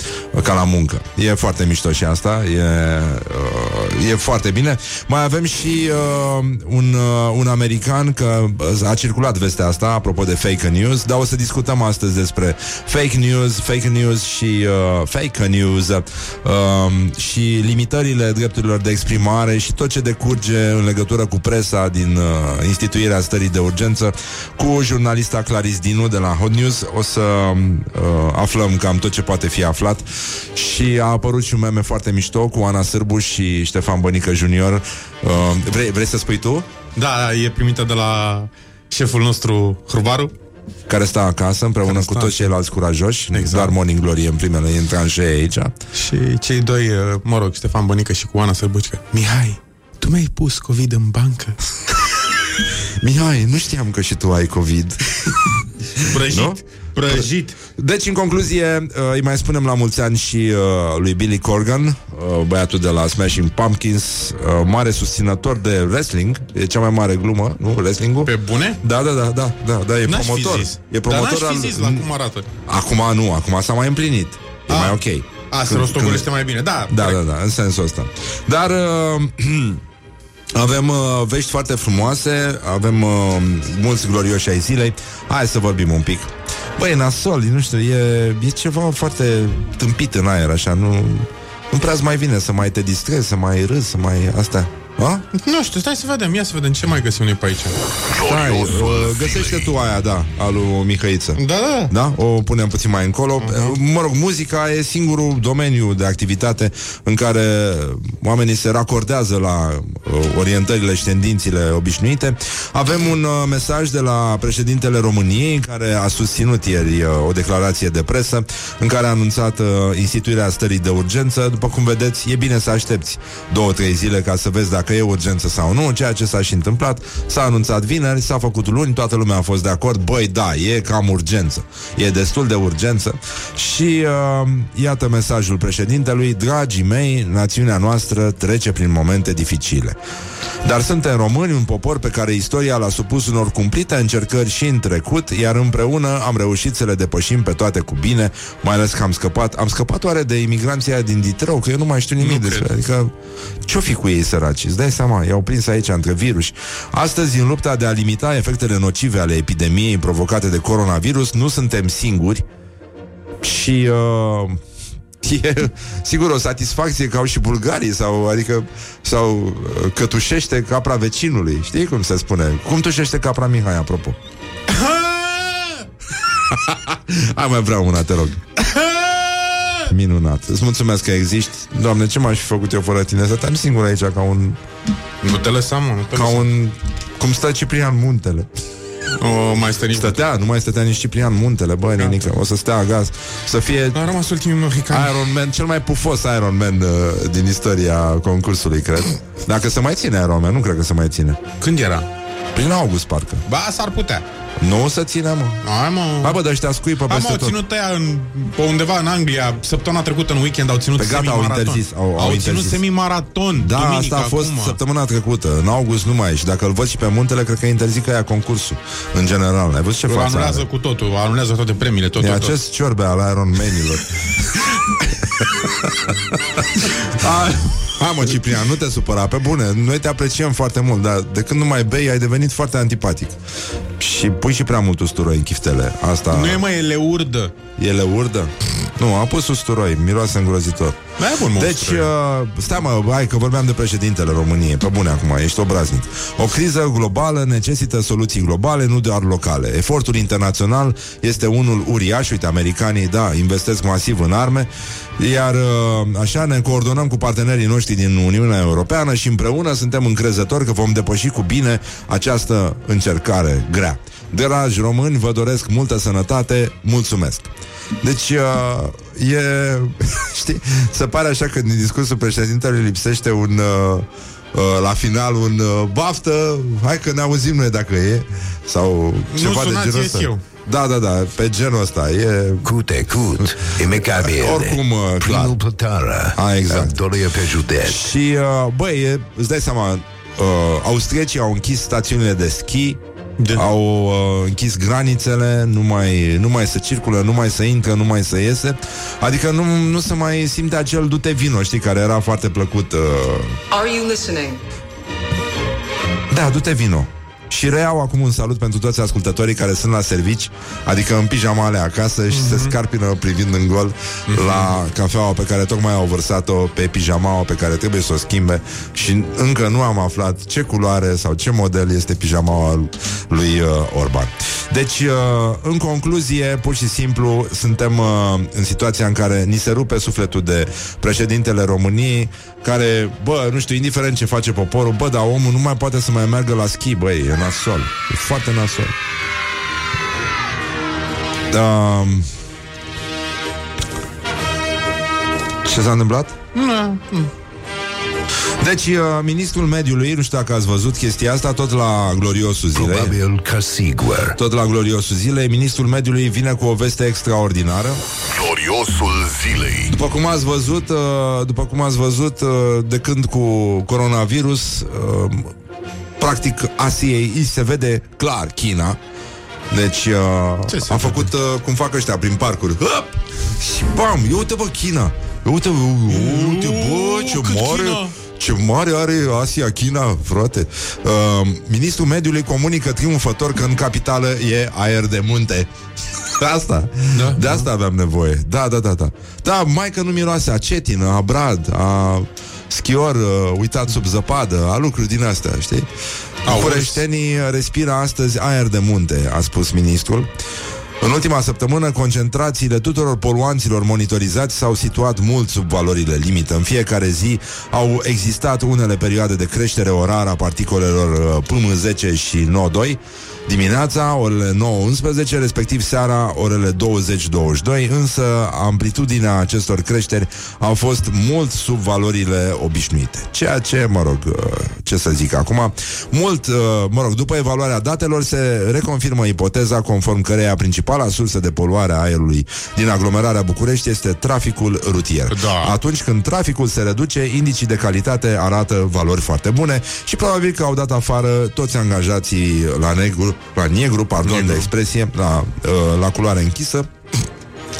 ca la muncă. E foarte mișto și asta, e, uh, e foarte bine. Mai avem și uh, un, uh, un american, că a circulat vestea asta, apropo de fake news, dar o să discutăm astăzi despre fake news, fake news și uh, fake news uh, și limitările drepturilor de exprimare și tot ce decurge în legătură cu presa din uh, instituirea stării de urgență cu jurnalista Claris Dinu de la Hot News. O să uh, aflăm cam tot ce poate fi aflat și a apărut și un meme foarte mișto cu Ana Sârbu și Ștefan Bănică Junior. Uh, vrei, vrei să spui tu?
Da, e primită de la șeful nostru, Hrubaru.
care stă acasă împreună
Care
cu
stă
toți ceilalți curajoși, exact.
Exact.
doar Morning Glory în primele în tranșee aici.
Și cei doi, uh, mă rog, Ștefan Bănică și cu Ana Sărbucică. Mihai, tu mi-ai pus COVID în bancă? *laughs*
Mihai, nu știam că și tu ai COVID. *laughs*
Prăjit,
Nu?
prăjit.
Deci, în concluzie, uh, îi mai spunem la mulți ani și uh, lui Billy Corgan, uh, băiatul de la Smashing Pumpkins, uh, mare susținător de wrestling, e cea mai mare glumă, nu? Wrestling-ul?
Pe bune?
Da, da, da, da, da, da, e
N-aș
promotor.
fi zis.
E promotor
Dar n-aș fi
al...
zis la cum arată.
Acum nu, acum s-a mai împlinit. E
Ah.
mai ok.
A, se
Când-
rostogolește mai bine. Da,
Da,
corect.
da, da, în sensul ăsta. Dar uh, *clears throat* avem uh, vești foarte frumoase, avem uh, mulți glorioși ai zilei. Hai să vorbim un pic. Băi, e nasol, nu știu, e, e ceva foarte tâmpit în aer, așa, nu... Nu prea mai vine să mai te distrezi, să mai râzi, să mai... Asta. A?
Nu știu, stai să vedem, ia să vedem ce mai găsim noi pe aici.
Stai, uh, găsește tu aia, da, al lui Mihăiță.
Da, da.
Da? O punem puțin mai încolo. Uh-huh. Mă rog, muzica e singurul domeniu de activitate în care oamenii se racordează la uh, orientările și tendințele obișnuite. Avem un uh, mesaj de la președintele României care a susținut ieri uh, o declarație de presă în care a anunțat uh, instituirea stării de urgență. După cum vedeți, e bine să aștepți două, trei zile ca să vezi dacă e urgență sau nu, ceea ce s-a și întâmplat. S-a anunțat vineri, s-a făcut luni, toată lumea a fost de acord. Băi, da, e cam urgență. E destul de urgență. Și uh, iată mesajul președintelui. Dragii mei, națiunea noastră trece prin momente dificile. Dar suntem români, un popor pe care istoria l-a supus unor cumplite încercări și în trecut, iar împreună am reușit să le depășim pe toate cu bine, mai ales că am scăpat. Am scăpat oare de imigranții aia din Ditrău? Că eu nu mai știu nimic
Nu
despre.
cred.
Adică, ce-o fi cu ei săraci? Îți dai seama, i-au prins aici între virus. Astăzi, în lupta de a limita efectele nocive ale epidemiei provocate de coronavirus, nu suntem singuri și... Uh, *laughs* E, sigur, o satisfacție ca au și bulgarii sau, adică, sau uh, că tușește capra vecinului. Știi cum se spune? Cum tușește capra Mihai, apropo? *laughs* Hai mai vreau una, te rog. *laughs* Minunat. Îți mulțumesc că existi. Doamne, ce m-aș fi făcut eu fără tine? Stăteam singur aici ca un...
Nu te lăsam, mă, nu te
Ca
lăsam.
un... Cum stă Ciprian Muntele.
O, mai stă nici
Stătea, nu mai stătea nici Ciprian Muntele, bă, nenică. O să stea gaz. Să fie
A rămas ultimii mohicani.
Iron Man, cel mai pufos Iron Man uh, din istoria concursului, cred. Dacă se mai ține Iron Man, nu cred că se mai ține.
Când era?
Prin august, parcă.
Ba, s-ar putea.
Nu să ține, mă.
Hai, mă.
Hai, bă, de ăștia scuipă
Am
peste
au
tot.
ținut ăia în, pe undeva în Anglia Săptămâna trecută, în weekend, au ținut
Pe gata, au
semi-maraton
interzis, au- au
au
interzis.
ținut semi-maraton
Da,
duminică,
asta a fost
acum.
săptămâna trecută. În august nu mai e. Și dacă îl văd și pe muntele, cred că interzic aia concursul. În general. Ai văzut ce
Îl
față
anulează
are?
cu totul, anulează toate premiile, tot,
E
tot, tot.
acest ciorbe al Iron Man-ilor. Hai, *laughs* Hai mă, Ciprian, nu te supăra, pe bune Noi te apreciem foarte mult Dar de când nu mai bei, ai devenit foarte antipatic Și pui și prea mult usturoi în chiftele Asta...
Nu e mai ele urdă.
Ele urdă? Nu, am pus usturoi, miroase îngrozitor
Da, e bun, mă,
Deci,
usturoi.
uh, stai mă, hai că vorbeam de președintele României Pe bune acum, ești obraznic O criză globală necesită soluții globale, nu doar locale Efortul internațional este unul uriaș Uite, americanii, da, investesc masiv în arme Iar uh, așa ne coordonăm cu partenerii noștri din Uniunea Europeană Și împreună suntem încrezători că vom depăși cu bine Această încercare grea Dragi români, vă doresc multă sănătate, mulțumesc deci, uh, e... *laughs* Știi, se pare așa că din discursul președintelui lipsește un... Uh, uh, la final un uh, baftă, hai că ne auzim noi dacă e sau ceva de
sunați,
genul
ies
ăsta.
eu.
Da, da, da, pe genul ăsta e
Cute cut, impecabil.
Oricum, uh, clar.
Primul plătară.
A, exact.
Dorie pe județ.
Și, uh, băi, e, îți dai seama, uh, austriecii au închis stațiunile de schi,
De-
au uh, închis granițele, nu mai, nu mai se circulă, nu mai se intră, nu mai se iese. Adică nu, nu se mai simte acel dute vino, știi, care era foarte plăcut. Uh,
Are you listening?
da, du-te vino. Și reiau acum un salut pentru toți ascultătorii care sunt la servici, adică în pijamale acasă și se scarpină privind în gol la cafeaua pe care tocmai au vărsat-o pe pijamaua pe care trebuie să o schimbe și încă nu am aflat ce culoare sau ce model este pijamaua lui uh, Orban. Deci, uh, în concluzie, pur și simplu, suntem uh, în situația în care ni se rupe sufletul de președintele României, care, bă, nu știu, indiferent ce face poporul, bă, dar omul nu mai poate să mai meargă la schi, băi, e nasol. E foarte nasol. Da... Ce s-a întâmplat? Deci, uh, ministrul mediului, nu știu dacă ați văzut chestia asta, tot la gloriosul zilei.
Probabil ca sigur.
Tot la gloriosul zilei, ministrul mediului vine cu o veste extraordinară.
Gloriosul zilei.
După cum ați văzut, uh, după cum ați văzut, uh, de când cu coronavirus, uh, practic Asiei îi se vede clar China. Deci uh,
Ce se
a făcut uh, cum fac ăștia prin parcuri. Hop! Și bam, ia uite bă China. Ia uite, ia uite bă, ce
cât
mare
China.
ce mare are Asia, China, frate. Uh, ministrul mediului comunică triumfător că în capitală e aer de munte. *laughs* Asta.
Da.
De asta aveam nevoie. Da, da, da, da. Da, mai că nu miroase a cetină, a brad, a schior uh, uitat sub zăpadă, a lucruri din astea, știi?
Auzi.
Bucureștenii respiră astăzi aer de munte, a spus ministrul. În ultima săptămână, concentrațiile tuturor poluanților monitorizați s-au situat mult sub valorile limită. În fiecare zi au existat unele perioade de creștere orară a particolelor uh, PM10 și NO2, dimineața, orele 9-11, respectiv seara, orele 20-22, însă amplitudinea acestor creșteri au fost mult sub valorile obișnuite. Ceea ce, mă rog, uh, ce să zic acum, mult, uh, mă rog, după evaluarea datelor se reconfirmă ipoteza conform căreia principala sursă de poluare a aerului din aglomerarea București este traficul rutier.
Da.
Atunci când traficul se reduce, indicii de calitate arată valori foarte bune și probabil că au dat afară toți angajații la negru, la negru, pardon
Negru.
de expresie, la, uh, la culoare închisă.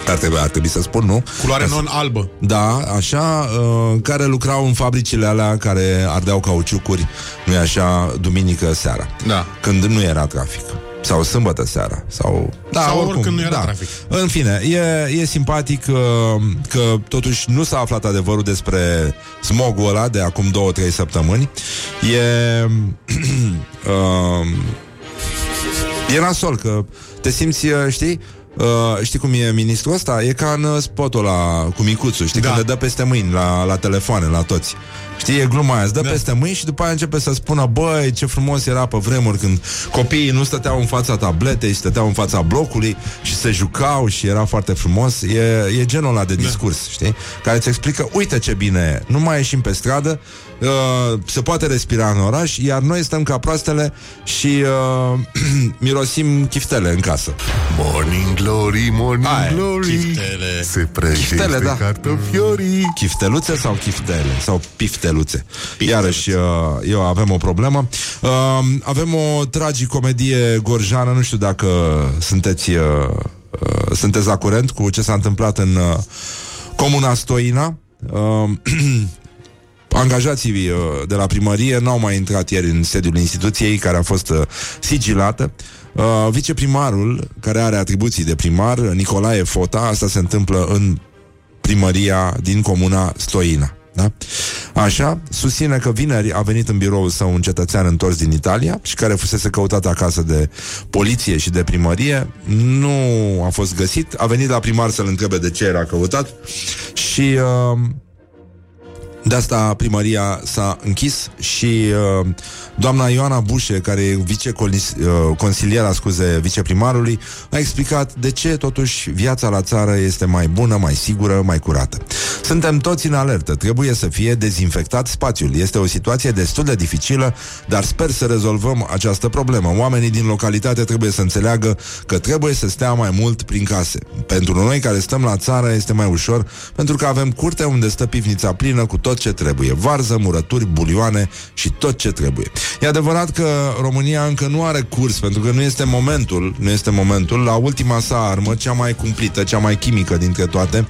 Ar trebui, ar trebui să spun, nu?
Culoare
Ca să-
non-albă.
da, așa, uh, care lucrau în fabricile alea care ardeau cauciucuri, nu așa, duminică seara.
Da.
Când nu era trafic. Sau sâmbătă seara. Sau, da,
Sau
oricum,
oricând nu era
da.
trafic.
În fine, e, e simpatic uh, că totuși nu s-a aflat adevărul despre smogul ăla de acum două, trei săptămâni. E... *clears throat* uh, e nasol că te simți, uh, știi, Uh, știi cum e ministrul ăsta? E ca în uh, spotul ăla cu micuțul, știi,
Da.
când le dă peste mâini la, la telefoane, la toți. Știi, e gluma aia, îți dă da. peste mâini și după aia începe să spună Băi, ce frumos era pe vremuri când copiii nu stăteau în fața tabletei, stăteau în fața blocului și se jucau și era foarte frumos. E, e genul ăla de discurs, da. știi? Care îți explică, uite ce bine e, nu mai ieșim pe stradă, uh, se poate respira în oraș, iar noi stăm ca proastele și uh, *clears throat* mirosim chiftele în casă.
Morning glory, morning
Aia,
glory
chiftele.
Se prăjește
Chiftele, da.
cartofiorii
Chifteluțe sau chiftele? Sau pifteluțe? Iarăși, uh, eu avem o problemă. Uh, avem o tragicomedie gorjană, nu știu dacă sunteți, uh, uh, sunteți la curent cu ce s-a întâmplat în uh, comuna Stoina. Uh, *clears throat* angajații uh, de la primărie n-au mai intrat ieri în sediul instituției care a fost uh, sigilată. Uh, viceprimarul, care are atribuții de primar, Nicolae Fota, asta se întâmplă în primăria din comuna Stoina. Da? Așa, susține că vineri a venit în biroul său un cetățean întors din Italia și care fusese căutat acasă de poliție și de primărie. Nu a fost găsit. A venit la primar să-l întrebe de ce era căutat și uh, de asta primăria s-a închis și uh, doamna Ioana Bușe, care e viceconsiliera, uh, scuze, viceprimarului, a explicat de ce totuși viața la țară este mai bună, mai sigură, mai curată. Suntem toți în alertă, trebuie să fie dezinfectat spațiul. Este o situație destul de dificilă, dar sper să rezolvăm această problemă. Oamenii din localitate trebuie să înțeleagă că trebuie să stea mai mult prin case. Pentru noi care stăm la țară este mai ușor, pentru că avem curte unde stă pivnița plină cu tot ce trebuie. Varză, murături, bulioane și tot ce trebuie. E adevărat că România încă nu are curs, pentru că nu este momentul, nu este momentul, la ultima sa armă, cea mai cumplită, cea mai chimică dintre toate,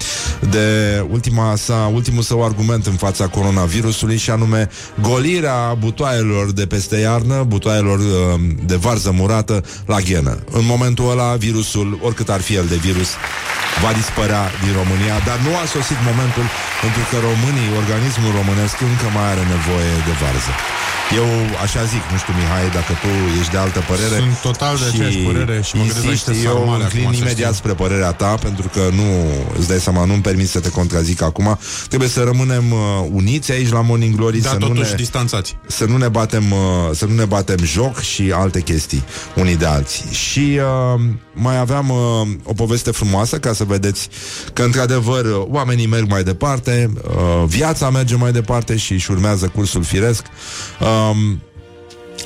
de ultima sa, ultimul său argument în fața coronavirusului și anume golirea butoaielor de peste iarnă, butoaielor uh, de varză murată la ghenă. În momentul ăla, virusul, oricât ar fi el de virus, va dispărea din România, dar nu a sosit momentul pentru că românii, organismul românesc încă mai are nevoie de varză. Eu așa zic, nu știu, Mihai, dacă tu ești de altă părere
Sunt total de aceeași părere și mă gândesc la niște
Eu
sarmale
înclin
acum, să
imediat
știi.
spre părerea ta Pentru că nu, îți dai seama, nu-mi permis să te contrazic acum Trebuie să rămânem uh, uniți aici la Morning Glory
Da,
să, nu
totuși
ne,
distanțați.
să nu ne batem uh, Să nu ne batem joc și alte chestii Unii de alții Și uh, mai aveam uh, o poveste frumoasă Ca să vedeți că într-adevăr uh, Oamenii merg mai departe uh, Viața merge mai departe și își urmează cursul firesc um,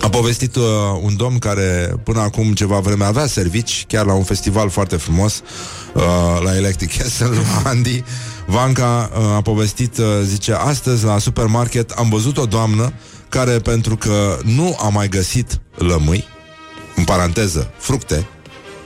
a povestit uh, un domn care până acum ceva vreme avea servici, chiar la un festival foarte frumos, uh, la Electric *laughs* Castle, la Andy. Vanca uh, a povestit, uh, zice, astăzi la supermarket am văzut o doamnă care pentru că nu a mai găsit lămâi, în paranteză, fructe,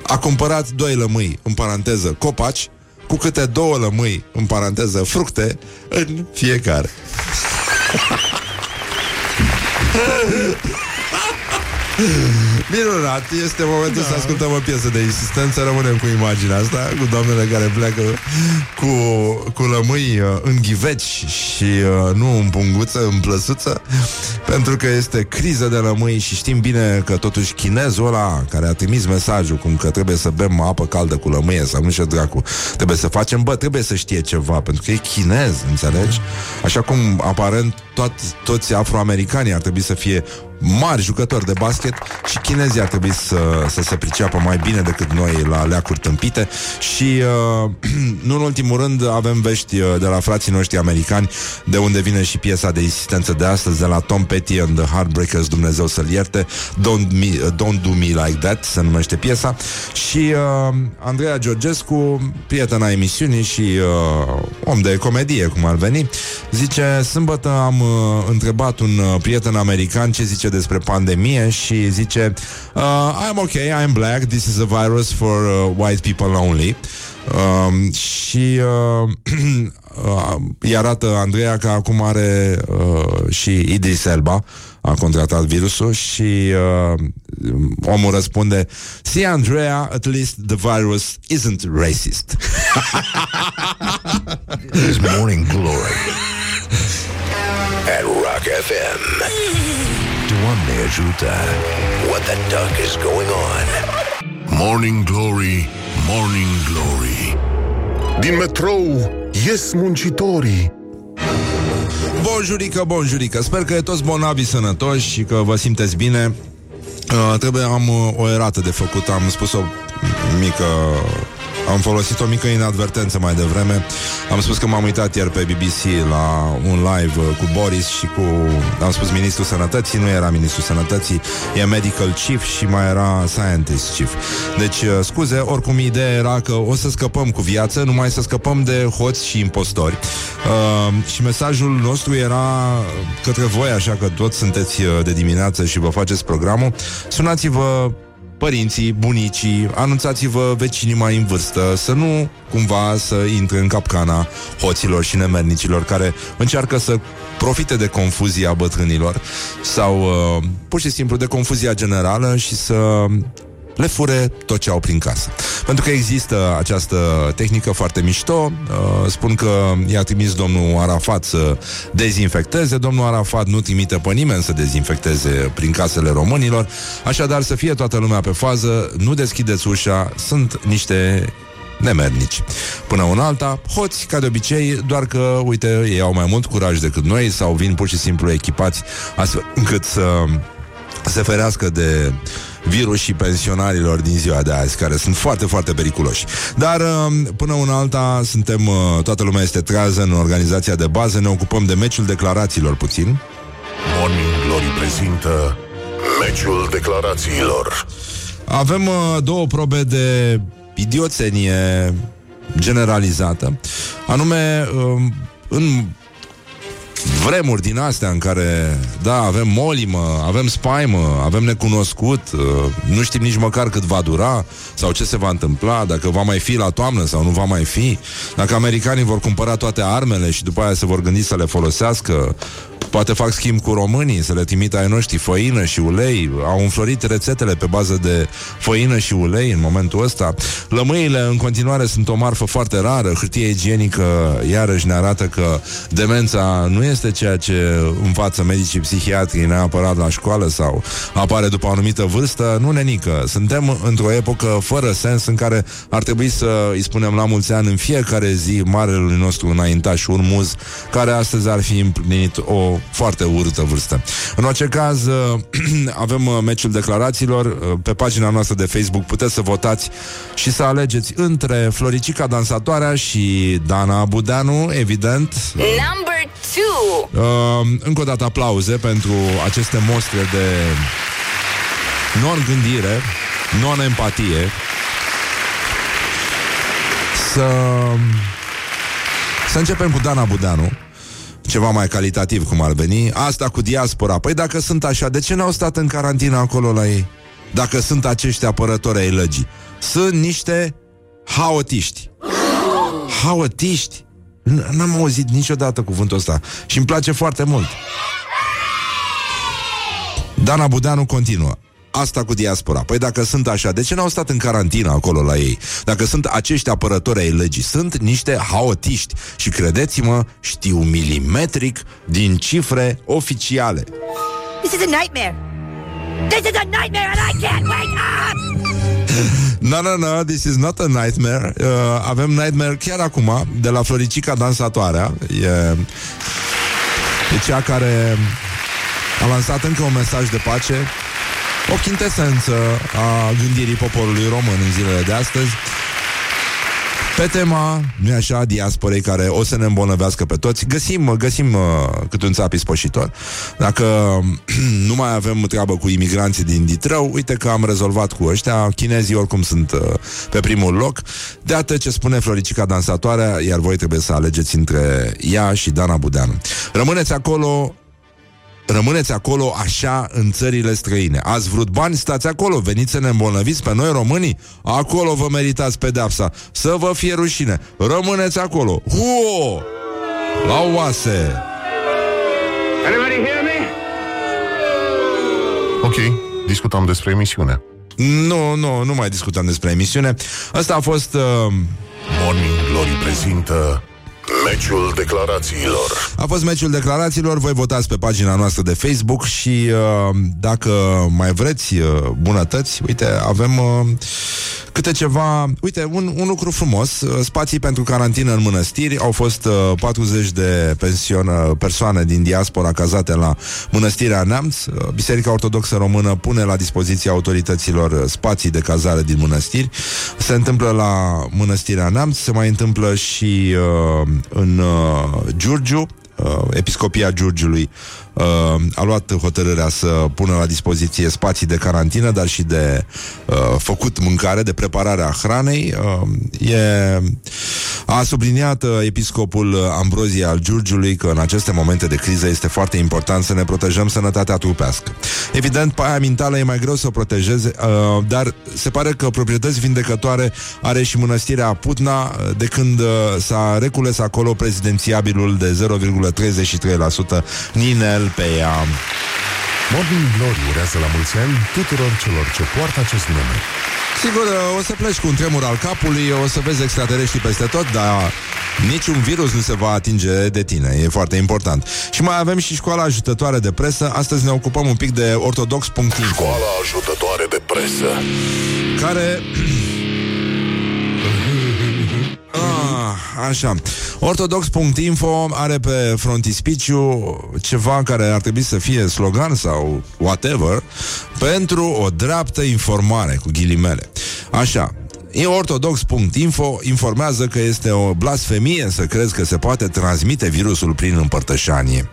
a cumpărat doi lămâi, în paranteză, copaci, cu câte două lămâi, în paranteză, fructe, în fiecare. *laughs* Minunat, este momentul da. să ascultăm o piesă de insistență Rămânem cu imaginea asta Cu doamnele care pleacă cu, cu lămâi uh, în ghiveci Și uh, nu în punguță, în plăsuță Pentru că este criză de lămâi Și știm bine că totuși chinezul ăla Care a trimis mesajul cum că trebuie să bem apă caldă cu lămâie Sau nu știu dracu Trebuie să facem, bă, trebuie să știe ceva Pentru că e chinez, înțelegi? Așa cum aparent tot, toți afroamericanii ar trebui să fie mari jucători de basket și chinezii ar trebui să, să se priceapă mai bine decât noi la leacuri tâmpite. Și uh, *clears throat* nu în ultimul rând avem vești uh, de la frații noștri americani de unde vine și piesa de insistență de astăzi de la Tom Petty and the Heartbreakers Dumnezeu să-l ierte. Don't, me, uh, Don't Do Me Like That se numește piesa. Și uh, Andreea Georgescu prietena emisiunii și uh, om de comedie cum ar veni zice sâmbătă am uh, întrebat un uh, prieten american ce zice despre pandemie și zice uh, I'm okay, I'm black, this is a virus for uh, white people only. Um, și uh, *clears throat* uh, îi arată Andreea că acum are uh, și Idris Elba a contractat virusul și uh, omul răspunde See Andrea, at least the virus isn't racist. *laughs*
Is Morning Glory *laughs* at Rock FM. Doamne ajută. What the duck is going on?
Morning Glory, Morning Glory. Din metrou ies muncitorii.
Bonjurică, bonjurică. Sper că e toți bonavi sănătoși Și că vă simteți bine. Uh, Trebuie, am uh, o erată de făcut. Am spus o mică am folosit o mică inadvertență mai devreme. Am spus că m-am uitat ieri pe BBC la un live uh, cu Boris și cu... Am spus Ministrul Sănătății, nu era Ministrul Sănătății, e Medical Chief și mai era Scientist Chief. Deci, uh, scuze, oricum ideea era că o să scăpăm cu viață, numai să scăpăm de hoți și impostori. Uh, și mesajul nostru era către voi, așa că toți sunteți uh, de dimineață și vă faceți programul. Sunați-vă părinții, bunicii, anunțați-vă vecinii mai în vârstă, să nu cumva să intre în capcana hoților și nemernicilor care încearcă să profite de confuzia bătrânilor sau uh, pur și simplu de confuzia generală și să le fure tot ce au prin casă. Pentru că există această tehnică foarte mișto, uh, spun că i-a trimis domnul Arafat să dezinfecteze, domnul Arafat nu trimite pe nimeni să dezinfecteze prin casele românilor, așadar să fie toată lumea pe fază, nu deschideți ușa, sunt niște nemernici. Până una alta, hoți, ca de obicei, doar că, uite, ei au mai mult curaj decât noi sau vin pur și simplu echipați astfel încât să se ferească de virusii pensionarilor din ziua de azi, care sunt foarte, foarte periculoși. Dar um, până una alta suntem, uh, toată lumea este trează în organizația de bază, ne ocupăm de meciul declarațiilor puțin.
Morning Glory prezintă Meciul declarațiilor
Avem uh, două probe de idioțenie generalizată, anume um, în vremuri din astea în care, da, avem molimă, avem spaimă, avem necunoscut, uh, nu știm nici măcar cât va dura sau ce se va întâmpla, dacă va mai fi la toamnă sau nu va mai fi, dacă americanii vor cumpăra toate armele și după aia se vor gândi să le folosească, Poate fac schimb cu românii, să le trimită ai noștri făină și ulei. Au înflorit rețetele pe bază de făină și ulei în momentul ăsta. Lămâile în continuare sunt o marfă foarte rară. Hârtie igienică iarăși ne arată că demența nu este ceea ce învață medicii psihiatrii neapărat la școală sau apare după o anumită vârstă. Nu nenică. Suntem într-o epocă fără sens în care ar trebui să îi spunem la mulți ani în fiecare zi marelui nostru înaintaș urmuz, care astăzi ar fi împlinit o foarte urâtă vârstă. În orice caz, uh, *clears throat* avem uh, meciul declarațiilor. Uh, pe pagina noastră de Facebook puteți să votați și să alegeți între Floricica Dansatoarea și Dana Budeanu, evident.
Number two.
Încă o dată aplauze pentru aceste mostre de non-gândire, non-empatie. Să... Să începem cu Dana Budeanu ceva mai calitativ, cum ar veni. Asta cu diaspora. Păi dacă sunt așa, de ce n-au stat în carantină acolo la ei? Dacă sunt acești apărători ai legii. Sunt niște haotiști. Haotiști? N-am auzit niciodată cuvântul ăsta și îmi place foarte mult. Dana Budeanu continuă asta cu diaspora. Păi dacă sunt așa, de ce n-au stat în carantină acolo la ei? Dacă sunt acești apărători ai legii, sunt niște haotiști și credeți-mă, știu milimetric din cifre oficiale.
This is a nightmare. This is a nightmare and I can't wake up!
No, no, no, this is not a nightmare. Uh, avem nightmare chiar acum, de la Floricica Dansatoarea. E, e cea care a lansat încă un mesaj de pace o chintesență a gândirii poporului român în zilele de astăzi pe tema, nu așa, diasporei care o să ne îmbolnăvească pe toți, găsim, găsim uh, cât un țap ispășitor. Dacă *clears throat* nu mai avem treabă cu imigranții din Ditrău, uite că am rezolvat cu ăștia, chinezii oricum sunt uh, pe primul loc. De atât ce spune Floricica Dansatoarea, iar voi trebuie să alegeți între ea și Dana Budeanu. Rămâneți acolo, rămâneți acolo așa în țările străine. Ați vrut bani, stați acolo, veniți să ne îmbolnăviți pe noi românii, acolo vă meritați pedepsa, să vă fie rușine. Rămâneți acolo. Huo! La oase!
Anybody hear me?
Ok, discutam despre emisiune
Nu, nu, nu mai discutam despre emisiune. Asta a fost... Uh...
Morning Glory prezintă Meciul declarațiilor.
A fost meciul declarațiilor, voi votați pe pagina noastră de Facebook și uh, dacă mai vreți uh, bunătăți, uite, avem uh, câte ceva... Uite, un, un lucru frumos, uh, spații pentru carantină în mănăstiri, au fost uh, 40 de pension, uh, persoane din diaspora cazate la mănăstirea Neamț. Uh, Biserica Ortodoxă Română pune la dispoziția autorităților uh, spații de cazare din mănăstiri. Se întâmplă la mănăstirea Neamț, se mai întâmplă și uh, în uh, Giurgiu, uh, Episcopia Giurgiului uh, a luat hotărârea să pună la dispoziție spații de carantină, dar și de uh, făcut mâncare, de preparare a hranei. Uh, e, a subliniat uh, episcopul Ambrozie al Giurgiului că în aceste momente de criză este foarte important să ne protejăm sănătatea trupească. Evident, paia mentală e mai greu să o protejeze, uh, dar se pare că proprietăți vindecătoare are și mănăstirea Putna, uh, de când uh, s-a recules acolo prezidențiabilul de 0,33% Ninel pe ea.
Morning Glory urează la mulți ani tuturor celor ce poartă acest nume.
Sigur, uh, o să pleci cu un tremur al capului, o să vezi extraterestri peste tot, dar niciun virus nu se va atinge de tine, e foarte important. Și mai avem și școala ajutătoare de presă, astăzi ne ocupăm un pic de ortodox.info,
Școala ajutătoare de presă.
care... așa. Ortodox.info are pe frontispiciu ceva care ar trebui să fie slogan sau whatever pentru o dreaptă informare, cu ghilimele. Așa, E ortodox.info informează că este o blasfemie să crezi că se poate transmite virusul prin împărtășanie.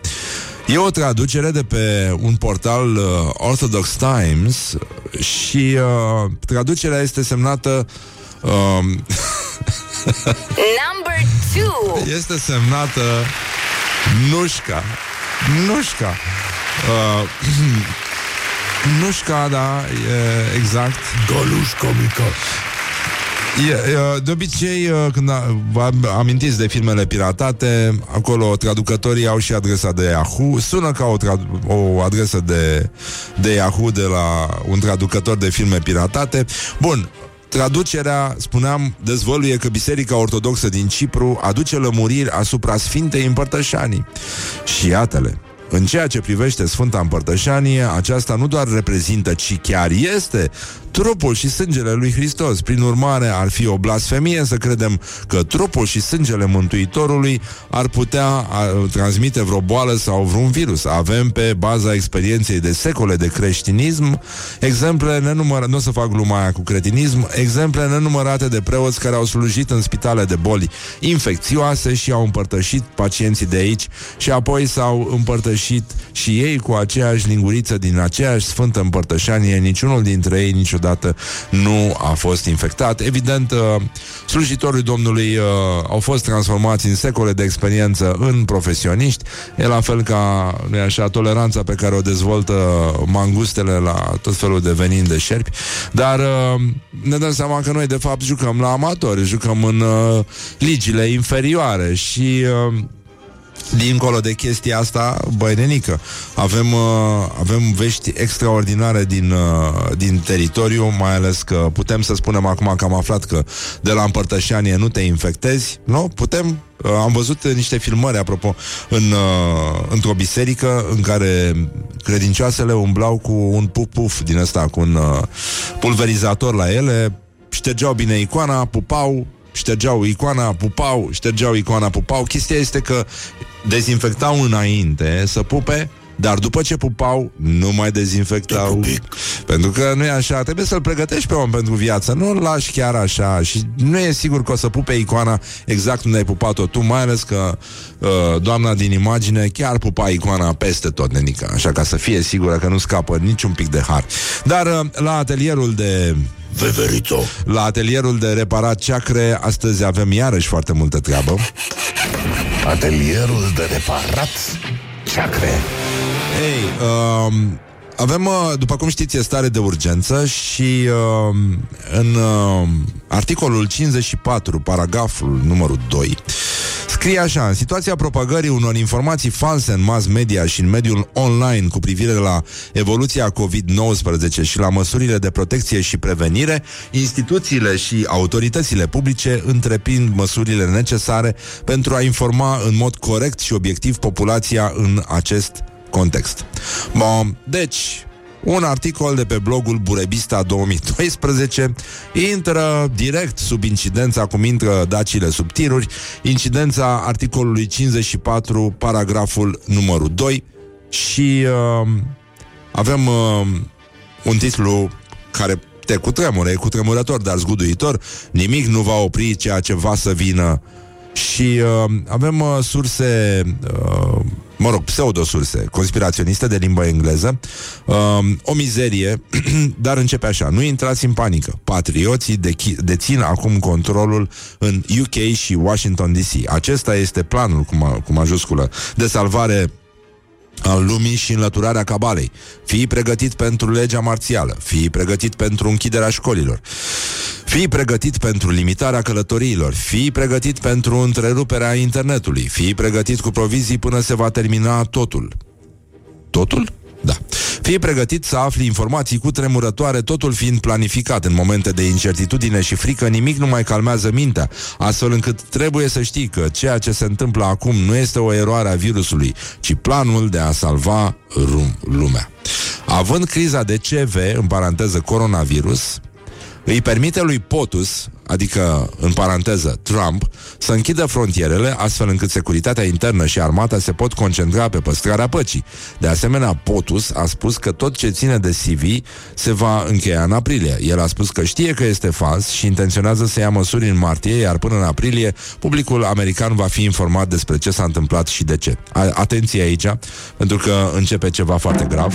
E o traducere de pe un portal uh, Orthodox Times și uh, traducerea este semnată uh,
Number two.
este semnată Nușca. Nușca. Uh, *clears throat* Nușca, da, e exact.
Gălușca mică.
E, e, de obicei, e, când a- vă am- amintiți de filmele piratate, acolo traducătorii au și adresa de Yahoo. Sună ca o, trad- o adresă de, de Yahoo de la un traducător de filme piratate. Bun, Traducerea, spuneam, dezvăluie că Biserica Ortodoxă din Cipru aduce lămuriri asupra Sfintei Împărtășanii. Și iată-le, în ceea ce privește Sfânta Împărtășanie, aceasta nu doar reprezintă, ci chiar este trupul și sângele lui Hristos. Prin urmare, ar fi o blasfemie să credem că trupul și sângele Mântuitorului ar putea a, transmite vreo boală sau vreun virus. Avem, pe baza experienței de secole de creștinism, exemple nenumărate, nu o să fac gluma aia cu cretinism, exemple nenumărate de preoți care au slujit în spitale de boli infecțioase și au împărtășit pacienții de aici și apoi s-au împărtășit și ei cu aceeași linguriță din aceeași sfântă împărtășanie, niciunul dintre ei niciodată nu a fost infectat. Evident, uh, slujitorii Domnului uh, au fost transformați în secole de experiență în profesioniști. E la fel ca, nu așa, toleranța pe care o dezvoltă mangustele la tot felul de venin de șerpi. Dar uh, ne dăm seama că noi, de fapt, jucăm la amatori, jucăm în uh, ligile inferioare și... Uh, Dincolo de chestia asta, băi nenică, avem, uh, avem vești extraordinare din, uh, din teritoriu, mai ales că putem să spunem acum că am aflat că de la împărtășanie nu te infectezi, nu? Putem Uh, am văzut uh, niște filmări, apropo, în, uh, într-o biserică în care credincioasele umblau cu un puf-puf din ăsta, cu un uh, pulverizator la ele, ștergeau bine icoana, pupau, ștergeau icoana, pupau, ștergeau icoana, pupau. Chestia este că dezinfectau înainte să pupe, dar după ce pupau, nu mai dezinfectau. Pentru că nu e așa, trebuie să-l pregătești pe om pentru viață, nu îl lași chiar așa și nu e sigur că o să pupe icoana exact unde ai pupat-o tu, mai ales că uh, doamna din imagine chiar pupa icoana peste tot, nenica, așa ca să fie sigură că nu scapă niciun pic de har. Dar uh, la atelierul de
Veverito.
la atelierul de reparat ceacre, astăzi avem iarăși foarte multă treabă.
Atelierul de reparat ceacre.
Ei, um, avem, uh, după cum știți, e stare de urgență și um, în um, articolul 54, paragraful numărul 2, scrie așa, în situația propagării unor informații false în mass media și în mediul online cu privire la evoluția COVID-19 și la măsurile de protecție și prevenire, instituțiile și autoritățile publice întreprind măsurile necesare pentru a informa în mod corect și obiectiv populația în acest context. Bun, deci, un articol de pe blogul Burebista 2012 intră direct sub incidența, cum intră dacile sub tiruri, incidența articolului 54, paragraful numărul 2 și uh, avem uh, un titlu care te cutremură, e cutremurător, dar zguduitor. Nimic nu va opri ceea ce va să vină. Și uh, avem uh, surse, uh, mă rog, pseudosurse conspiraționiste de limba engleză. Uh, o mizerie, *clears throat* dar începe așa. Nu intrați în panică. Patrioții dechi- dețin acum controlul în UK și Washington DC. Acesta este planul, cu, ma- cu majusculă, de salvare al lumii și înlăturarea cabalei. Fii pregătit pentru legea marțială, fii pregătit pentru închiderea școlilor, fii pregătit pentru limitarea călătoriilor, fii pregătit pentru întreruperea internetului, fii pregătit cu provizii până se va termina totul. Totul? Da. Fii pregătit să afli informații cu tremurătoare, totul fiind planificat în momente de incertitudine și frică, nimic nu mai calmează mintea, astfel încât trebuie să știi că ceea ce se întâmplă acum nu este o eroare a virusului, ci planul de a salva rum- lumea. Având criza de CV, în paranteză coronavirus, îi permite lui POTUS, adică, în paranteză, Trump, să închidă frontierele astfel încât securitatea internă și armata se pot concentra pe păstrarea păcii. De asemenea, POTUS a spus că tot ce ține de CV se va încheia în aprilie. El a spus că știe că este fals și intenționează să ia măsuri în martie, iar până în aprilie publicul american va fi informat despre ce s-a întâmplat și de ce. A- atenție aici, pentru că începe ceva foarte grav.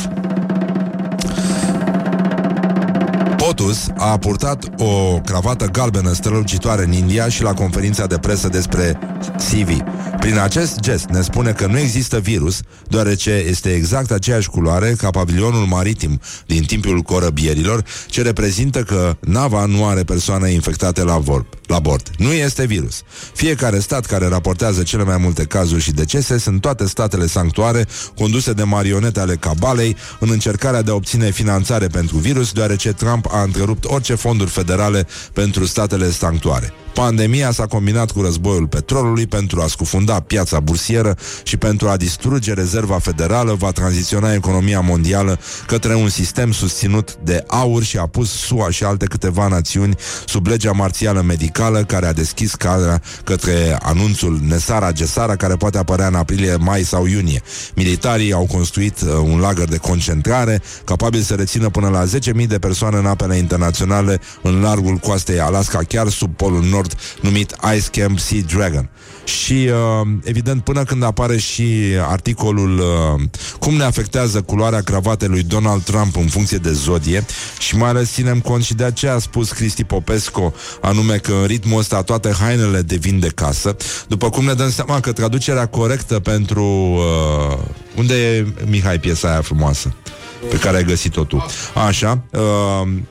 POTUS a purtat o cravată galbenă strălucitoare în India și la conferința de presă despre CV. Prin acest gest ne spune că nu există virus, deoarece este exact aceeași culoare ca pavilionul maritim din timpul corăbierilor, ce reprezintă că nava nu are persoane infectate la, vor, la bord. Nu este virus. Fiecare stat care raportează cele mai multe cazuri și decese sunt toate statele sanctuare conduse de marionete ale cabalei în încercarea de a obține finanțare pentru virus, deoarece Trump a întrerupt orice fonduri federale pentru statele sanctuare. Pandemia s-a combinat cu războiul petrolului pentru a scufunda piața bursieră și pentru a distruge rezerva federală, va tranziționa economia mondială către un sistem susținut de aur și a pus SUA și alte câteva națiuni sub legea marțială medicală care a deschis calea către anunțul Nesara Gesara care poate apărea în aprilie, mai sau iunie. Militarii au construit uh, un lagăr de concentrare capabil să rețină până la 10.000 de persoane în apele internaționale în largul coastei Alaska, chiar sub polul nord, numit Ice Camp Sea Dragon. Și, uh, evident, până când apare și articolul uh, cum ne afectează culoarea cravatei lui Donald Trump în funcție de zodie și mai ales ținem cont și de aceea a spus Cristi Popescu, anume că în ritmul ăsta toate hainele devin de casă, după cum ne dăm seama că traducerea corectă pentru... Uh, unde e, Mihai, piesa aia frumoasă? pe care ai găsit-o tu. Așa, uh, ne,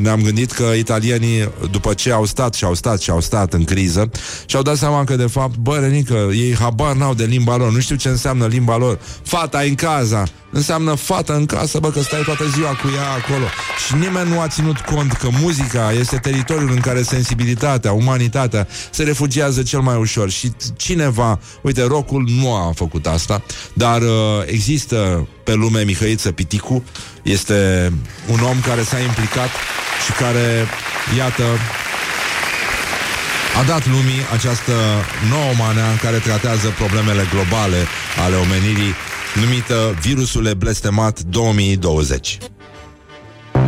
ne-am gândit că italienii, după ce au stat și au stat și au stat în criză, și-au dat seama că, de fapt, bă, Renică, ei habar n-au de limba lor, nu știu ce înseamnă limba lor. Fata în casa, înseamnă fată în casă, bă, că stai toată ziua cu ea acolo. Și nimeni nu a ținut cont că muzica este teritoriul în care sensibilitatea, umanitatea se refugiază cel mai ușor. Și cineva, uite, rocul nu a făcut asta, dar uh, există pe lume Mihăiță Piticu, este un om care s-a implicat și care, iată, a dat lumii această nouă manea care tratează problemele globale ale omenirii, numită virusul blestemat 2020.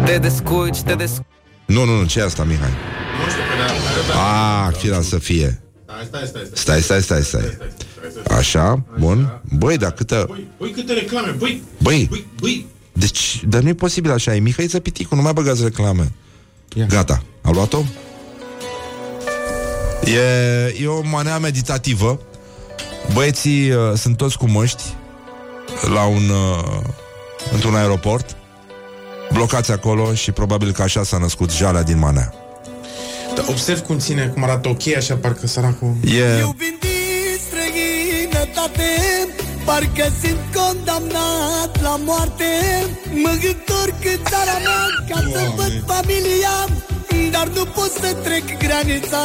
Te descurci, te descurci
Nu, nu, nu, ce e asta, Mihai?
Nu știu, pe da,
A, fiera să fie.
Stai, stai, stai,
Stai, stai, stai, stai. Așa, bun. Băi, dar câtă...
Băi, băi, câte reclame, băi,
Băi,
băi, băi.
Deci, dar nu e posibil așa. E Mihai Piticu, nu mai băgați reclame.
Ia.
Gata, a luat-o? E, e o manea meditativă. Băieții uh, sunt toți cu măști la un, uh, într-un aeroport, blocați acolo și probabil că așa s-a născut jalea din manea.
Da, observ cum ține, cum arată ok, așa parcă săracul...
E,
Eu vin din străinătate Parcă sunt condamnat la moarte. Mă întorc în țara mea Ca să
Doamne.
văd familia Dar nu pot să trec granița.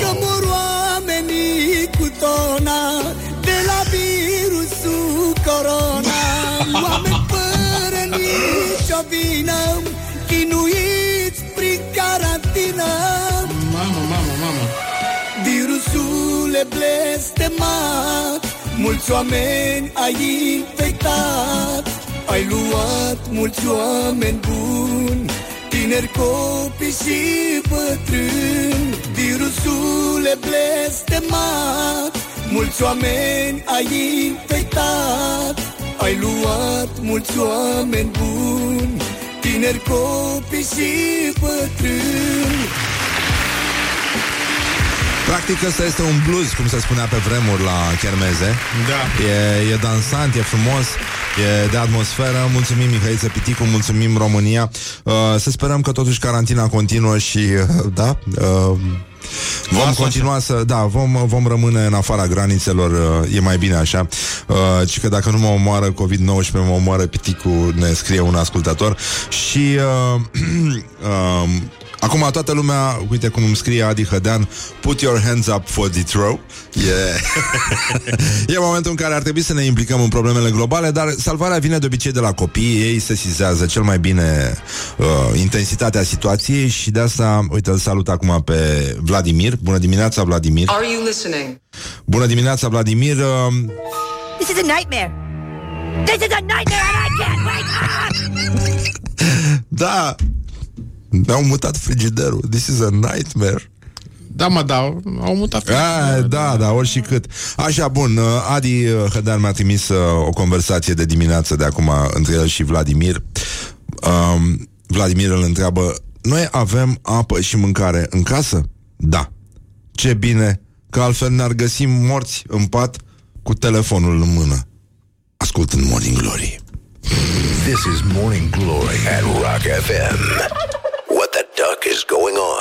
Că mor oamenii cu tona De la virusul corona. *laughs* Oameni fără nici nicio vină Chinuiți prin carantină.
Mamă, mamă, mamă.
Virusul e blestemat Mulți oameni ai infectat Ai luat mulți oameni buni. Tineri, copii și bătrâni Virusul e blestemat. Mulți oameni ai infectat Ai luat mulți oameni buni. Tineri, copii și bătrâni
Practic ăsta este un blues, cum se spunea pe vremuri la Chermeze.
Da.
E, e dansant, e frumos, e de atmosferă. Mulțumim Mihaiță Piticu, mulțumim România. Uh, să sperăm că totuși carantina continuă și, uh, da, uh, Vom
Lasă
continua să, da, vom, vom rămâne în afara granițelor, uh, e mai bine așa. Uh, ci că dacă nu mă omoară COVID-19, mă omoară piticul, ne scrie un ascultător. Și uh, *clears throat* uh, acum toată lumea, uite cum îmi scrie Adi Hădean, put your hands up for Detroit. E, *laughs* e momentul în care ar trebui să ne implicăm în problemele globale, dar salvarea vine de obicei de la copii, ei se sizează cel mai bine uh, intensitatea situației și de asta, uite, îl salut acum pe Vladimir. Bună dimineața, Vladimir.
Are you listening?
Bună dimineața, Vladimir. Uh,
This is a nightmare. This is a nightmare and I can't wake up! *laughs*
da, mi-au mutat frigiderul. This is a nightmare.
Da, mă, da, au mutat.
A, da, da, ori și cât. Așa, bun, uh, Adi uh, Hădean mi-a trimis uh, o conversație de dimineață de acum între el și Vladimir. Um, Vladimir îl întreabă, noi avem apă și mâncare în casă? Da. Ce bine, că altfel ne-ar găsi morți în pat cu telefonul în mână. Ascultând Morning Glory.
This is Morning Glory at Rock FM. What the duck is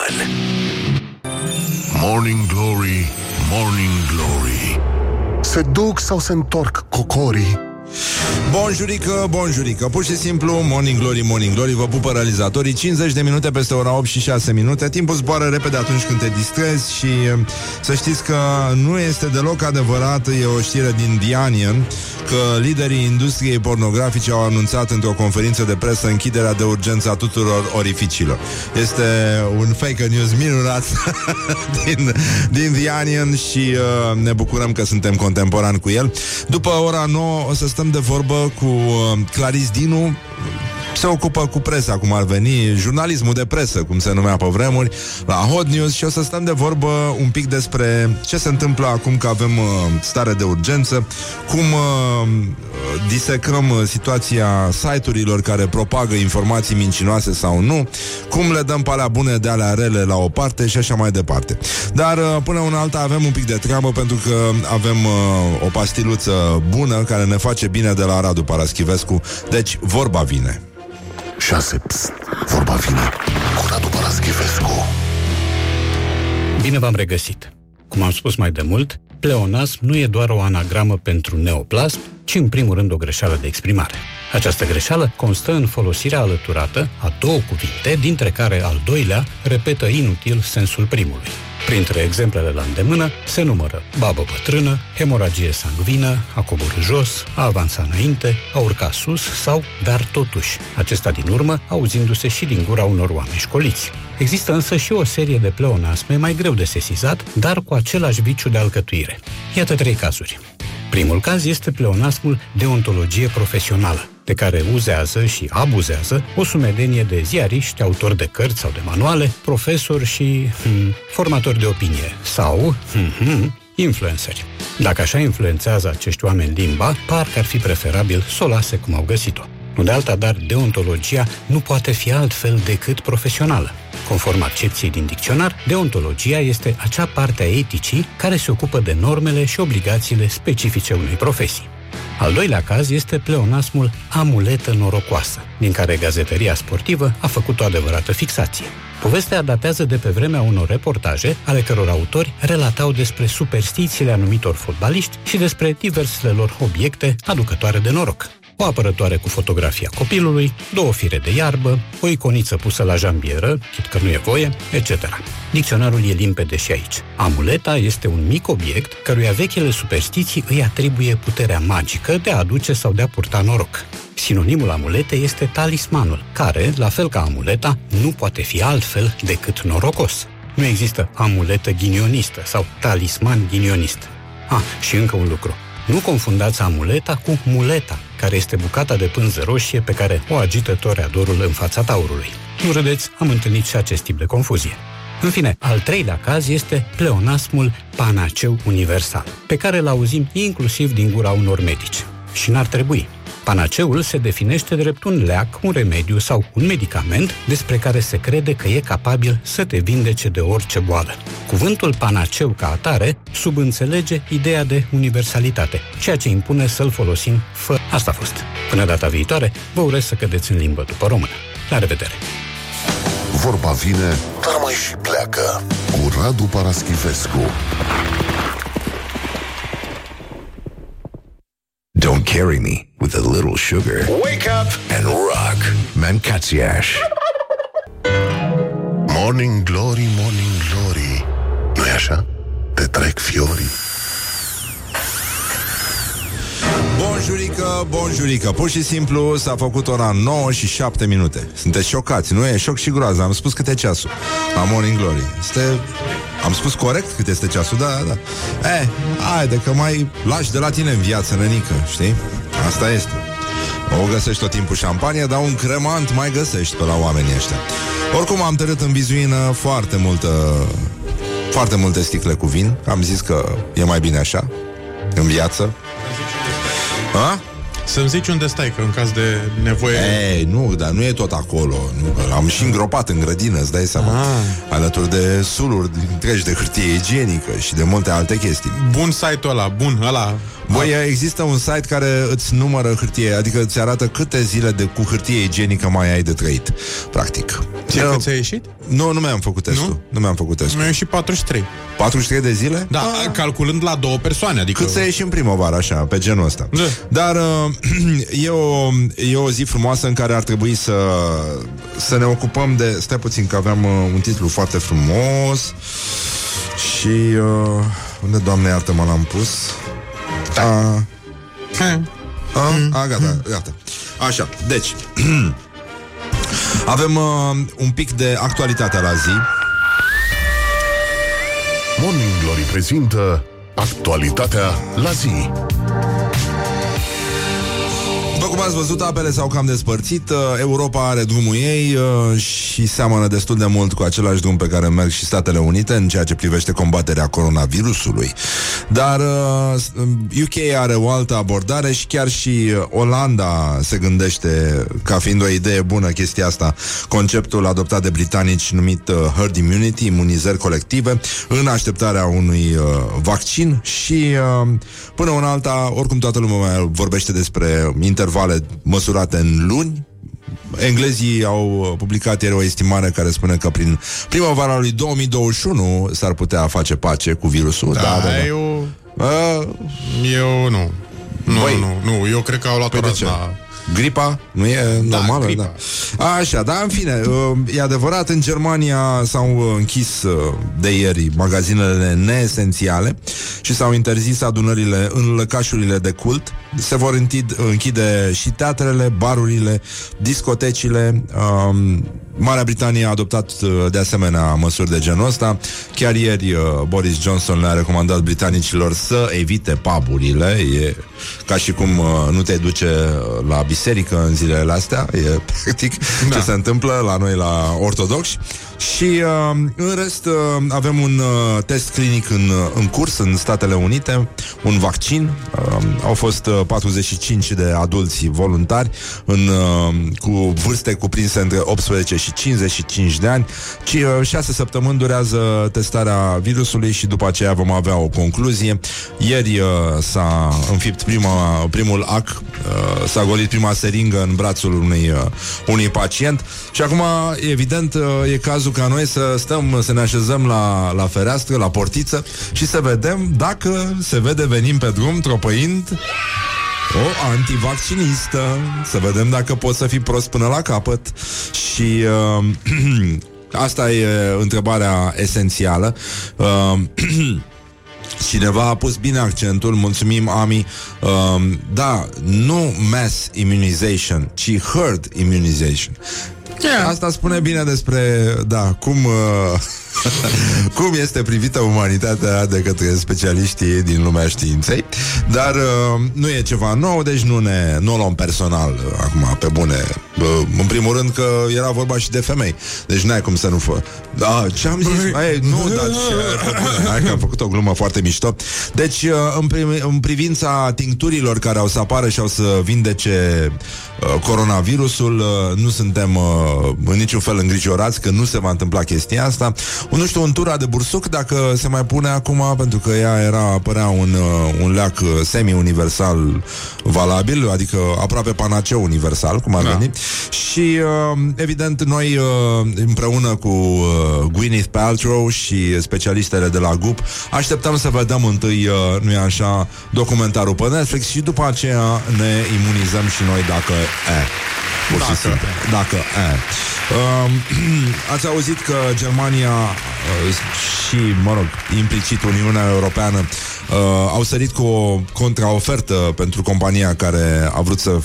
going on?
Morning Glory, Morning Glory Se duc sau se întorc cocorii?
Bonjurică, bonjurică. Pur și simplu, Morning Glory, Morning Glory. Vă pupă realizatorii. 50 de minute peste ora 8 și 6 minute. Timpul zboară repede atunci când te distrezi Și eh, să știți că nu este deloc adevărat E o știre din The Onion Că liderii industriei pornografice Au anunțat într-o conferință de presă Închiderea de urgență a tuturor orificiilor. Este un fake news minunat *laughs* din, din The Onion Și uh, ne bucurăm că suntem contemporani cu el. După ora 9 o să stăm de vorbă cu uh, Claris Dinu se ocupă cu presa, cum ar veni, jurnalismul de presă, cum se numea pe vremuri, la Hot News și o să stăm de vorbă un pic despre ce se întâmplă acum că avem uh, stare de urgență, cum uh, disecăm uh, situația site-urilor care propagă informații mincinoase sau nu, cum le dăm pe alea bune de alea rele la o parte și așa mai departe. Dar uh, până una alta avem un pic de treabă pentru că avem uh, o pastiluță bună care ne face bine de la Radu Paraschivescu, deci vorba vine.
6. Psst, vorba vine cu Radu Paraschivescu.
Bine v-am regăsit. Cum am spus mai de mult, pleonasm nu e doar o anagramă pentru neoplasm, ci în primul rând o greșeală de exprimare. Această greșeală constă în folosirea alăturată a două cuvinte, dintre care al doilea repetă inutil sensul primului. Printre exemplele la îndemână se numără babă bătrână, hemoragie sanguină, a coborâ jos, a avansa înainte, a urca sus sau dar totuși, acesta din urmă auzindu-se și din gura unor oameni școliți. Există însă și o serie de pleonasme mai greu de sesizat, dar cu același viciu de alcătuire. Iată trei cazuri. Primul caz este pleonasmul deontologie profesională, de care uzează și abuzează o sumedenie de ziariști, autori de cărți sau de manuale, profesori și hmm, formatori de opinie sau hmm, hmm, influenceri. Dacă așa influențează acești oameni limba, parcă ar fi preferabil să o lase cum au găsit-o. Nu de alta, dar deontologia nu poate fi altfel decât profesională. Conform accepției din dicționar, deontologia este acea parte a eticii care se ocupă de normele și obligațiile specifice unei profesii. Al doilea caz este pleonasmul amuletă norocoasă, din care gazeteria sportivă a făcut o adevărată fixație. Povestea datează de pe vremea unor reportaje ale căror autori relatau despre superstițiile anumitor fotbaliști și despre diversele lor obiecte aducătoare de noroc. O apărătoare cu fotografia copilului, două fire de iarbă, o iconiță pusă la jambieră, chit că nu e voie, etc. Dicționarul e limpede și aici. Amuleta este un mic obiect căruia vechile superstiții îi atribuie puterea magică de a aduce sau de a purta noroc. Sinonimul amuletei este talismanul, care, la fel ca amuleta, nu poate fi altfel decât norocos. Nu există amuletă ghinionistă sau talisman ghinionist. Ah, și încă un lucru. Nu confundați amuleta cu muleta, care este bucata de pânză roșie pe care o agită toreadorul în fața taurului. Nu râdeți, am întâlnit și acest tip de confuzie. În fine, al treilea caz este pleonasmul panaceu universal, pe care îl auzim inclusiv din gura unor medici. Și n-ar trebui. Panaceul se definește drept un leac, un remediu sau un medicament despre care se crede că e capabil să te vindece de orice boală. Cuvântul panaceu ca atare subînțelege ideea de universalitate, ceea ce impune să-l folosim fără. Asta a fost. Până data viitoare, vă urez să cădeți în limbă după română. La revedere!
Vorba vine, dar mai și pleacă. Cu Radu Paraschivescu.
Don't carry me with a little sugar.
Wake up
and rock. Mancațiaș.
Morning Glory, Morning Glory. nu e așa? Te trec fiorii.
Bonjurică, bonjurică Pur și simplu s-a făcut ora 9 și 7 minute Sunteți șocați, nu e? Șoc și groază Am spus câte ceasul La Morning Glory este... Am spus corect cât este ceasul, da, da Eh, haide că mai lași de la tine în viață, nănică, știi? Asta este o găsești tot timpul șampanie, dar un cremant mai găsești pe la oamenii ăștia. Oricum am tărât în bizuină foarte multă foarte multe sticle cu vin. Am zis că e mai bine așa, în viață.
Ha? Să-mi zici unde stai, că în caz de nevoie...
Ei, nu, dar nu e tot acolo. Nu, am și îngropat în grădină, îți dai seama. Ah. Alături de suluri întregi de hârtie igienică și de multe alte chestii.
Bun site-ul ăla, bun, ăla...
Băi, există un site care îți numără hârtie, adică îți arată câte zile de, cu hârtie igienică mai ai de trăit, practic.
Ce, cât ți-a ieșit?
Nu, nu mi-am făcut testul. Nu, nu mi-am făcut testul.
Mi-a ieșit 43.
43 de zile?
Da, ah. calculând la două persoane, adică...
Cât să ieși în primăvară, așa, pe genul ăsta. Da. Dar uh, *clears throat* e, o, e o zi frumoasă în care ar trebui să, să ne ocupăm de... Stai puțin, că aveam uh, un titlu foarte frumos și... Uh, unde, doamne, iartă-mă, l-am pus? Da. A, a, a, gata, gata. Așa, deci... *clears throat* Avem uh, un pic de actualitate la zi.
Morning Glory prezintă actualitatea la zi.
După cum ați văzut, apele s-au cam despărțit. Uh, Europa are drumul ei uh, și seamănă destul de mult cu același drum pe care merg și Statele Unite în ceea ce privește combaterea coronavirusului. Dar UK uh, are o altă abordare și chiar și Olanda se gândește ca fiind o idee bună chestia asta, conceptul adoptat de britanici numit herd immunity, imunizări colective, în așteptarea unui vaccin și până una alta, oricum toată lumea vorbește despre interval intervale măsurate în luni. Englezii au publicat ieri o estimare care spune că prin primăvara lui 2021 s-ar putea face pace cu virusul.
Da, da, da, da. Eu... Uh, eu nu. Nu, Băi, nu, nu, eu cred că au luat păi o razna
Gripa? Nu e da, normală? Gripa. Da. Așa, dar în fine, uh, e adevărat, în Germania s-au uh, închis uh, de ieri magazinele neesențiale și s-au interzis adunările în lăcașurile de cult. Se vor închide și teatrele, barurile, discotecile, um, Marea Britanie a adoptat uh, de asemenea măsuri de genul ăsta. Chiar ieri uh, Boris Johnson le-a recomandat britanicilor să evite puburile. E ca și cum uh, nu te duce la biserică în zilele astea. E *laughs* practic da. ce se întâmplă la noi la ortodoxi. Și uh, în rest uh, avem un uh, test clinic în, în curs în Statele Unite, un vaccin. Uh, au fost uh, 45 de adulți voluntari în, uh, cu vârste cuprinse între 18 și 55 de ani. Ci, uh, 6 săptămâni durează testarea virusului și după aceea vom avea o concluzie. Ieri uh, s-a înfipt prima, primul ac, uh, s-a golit prima seringă în brațul unui, uh, unui pacient și acum, evident, uh, e cazul cazul ca noi să stăm, să ne așezăm la, la fereastră, la portiță și să vedem dacă se vede venim pe drum tropăind o antivaccinistă, să vedem dacă poți să fii prost până la capăt. Și uh, *clears throat* asta e întrebarea esențială. Uh, *clears throat* Cineva a pus bine accentul, mulțumim Ami. Uh, Da, nu mass immunization Ci herd immunization. Yeah. Asta spune bine despre, da, cum, uh, *laughs* *laughs* cum este privită umanitatea de către specialiștii din lumea științei, dar uh, nu e ceva nou, deci nu ne nu o luăm personal uh, acum, pe bune. Uh, în primul rând că era vorba și de femei, deci n-ai cum să nu fă. Da, ce am zis? Hai, nu, dar ce, hai că am făcut o glumă foarte mișto. Deci, uh, în, prim, în privința tincturilor care au să apară și au să vindece uh, coronavirusul, uh, nu suntem uh, în niciun fel îngrijorați că nu se va întâmpla chestia asta. Nu știu, un tura de bursuc, dacă se mai pune acum, pentru că ea era, părea un, uh, un leac uh, semi-universal valabil, adică aproape panaceu universal, cum ar da. veni. Și, uh, evident, noi împreună cu Gwyneth Paltrow și specialistele de la GUP așteptăm să vedem întâi, nu e așa, documentarul pe Netflix și după aceea ne imunizăm și noi dacă e. Pur
Dacă.
și simplu. Dacă. E. Uh, *clears throat* ați auzit că Germania uh, și, mă rog, implicit Uniunea Europeană uh, au sărit cu o contraofertă pentru compania care a vrut să uh,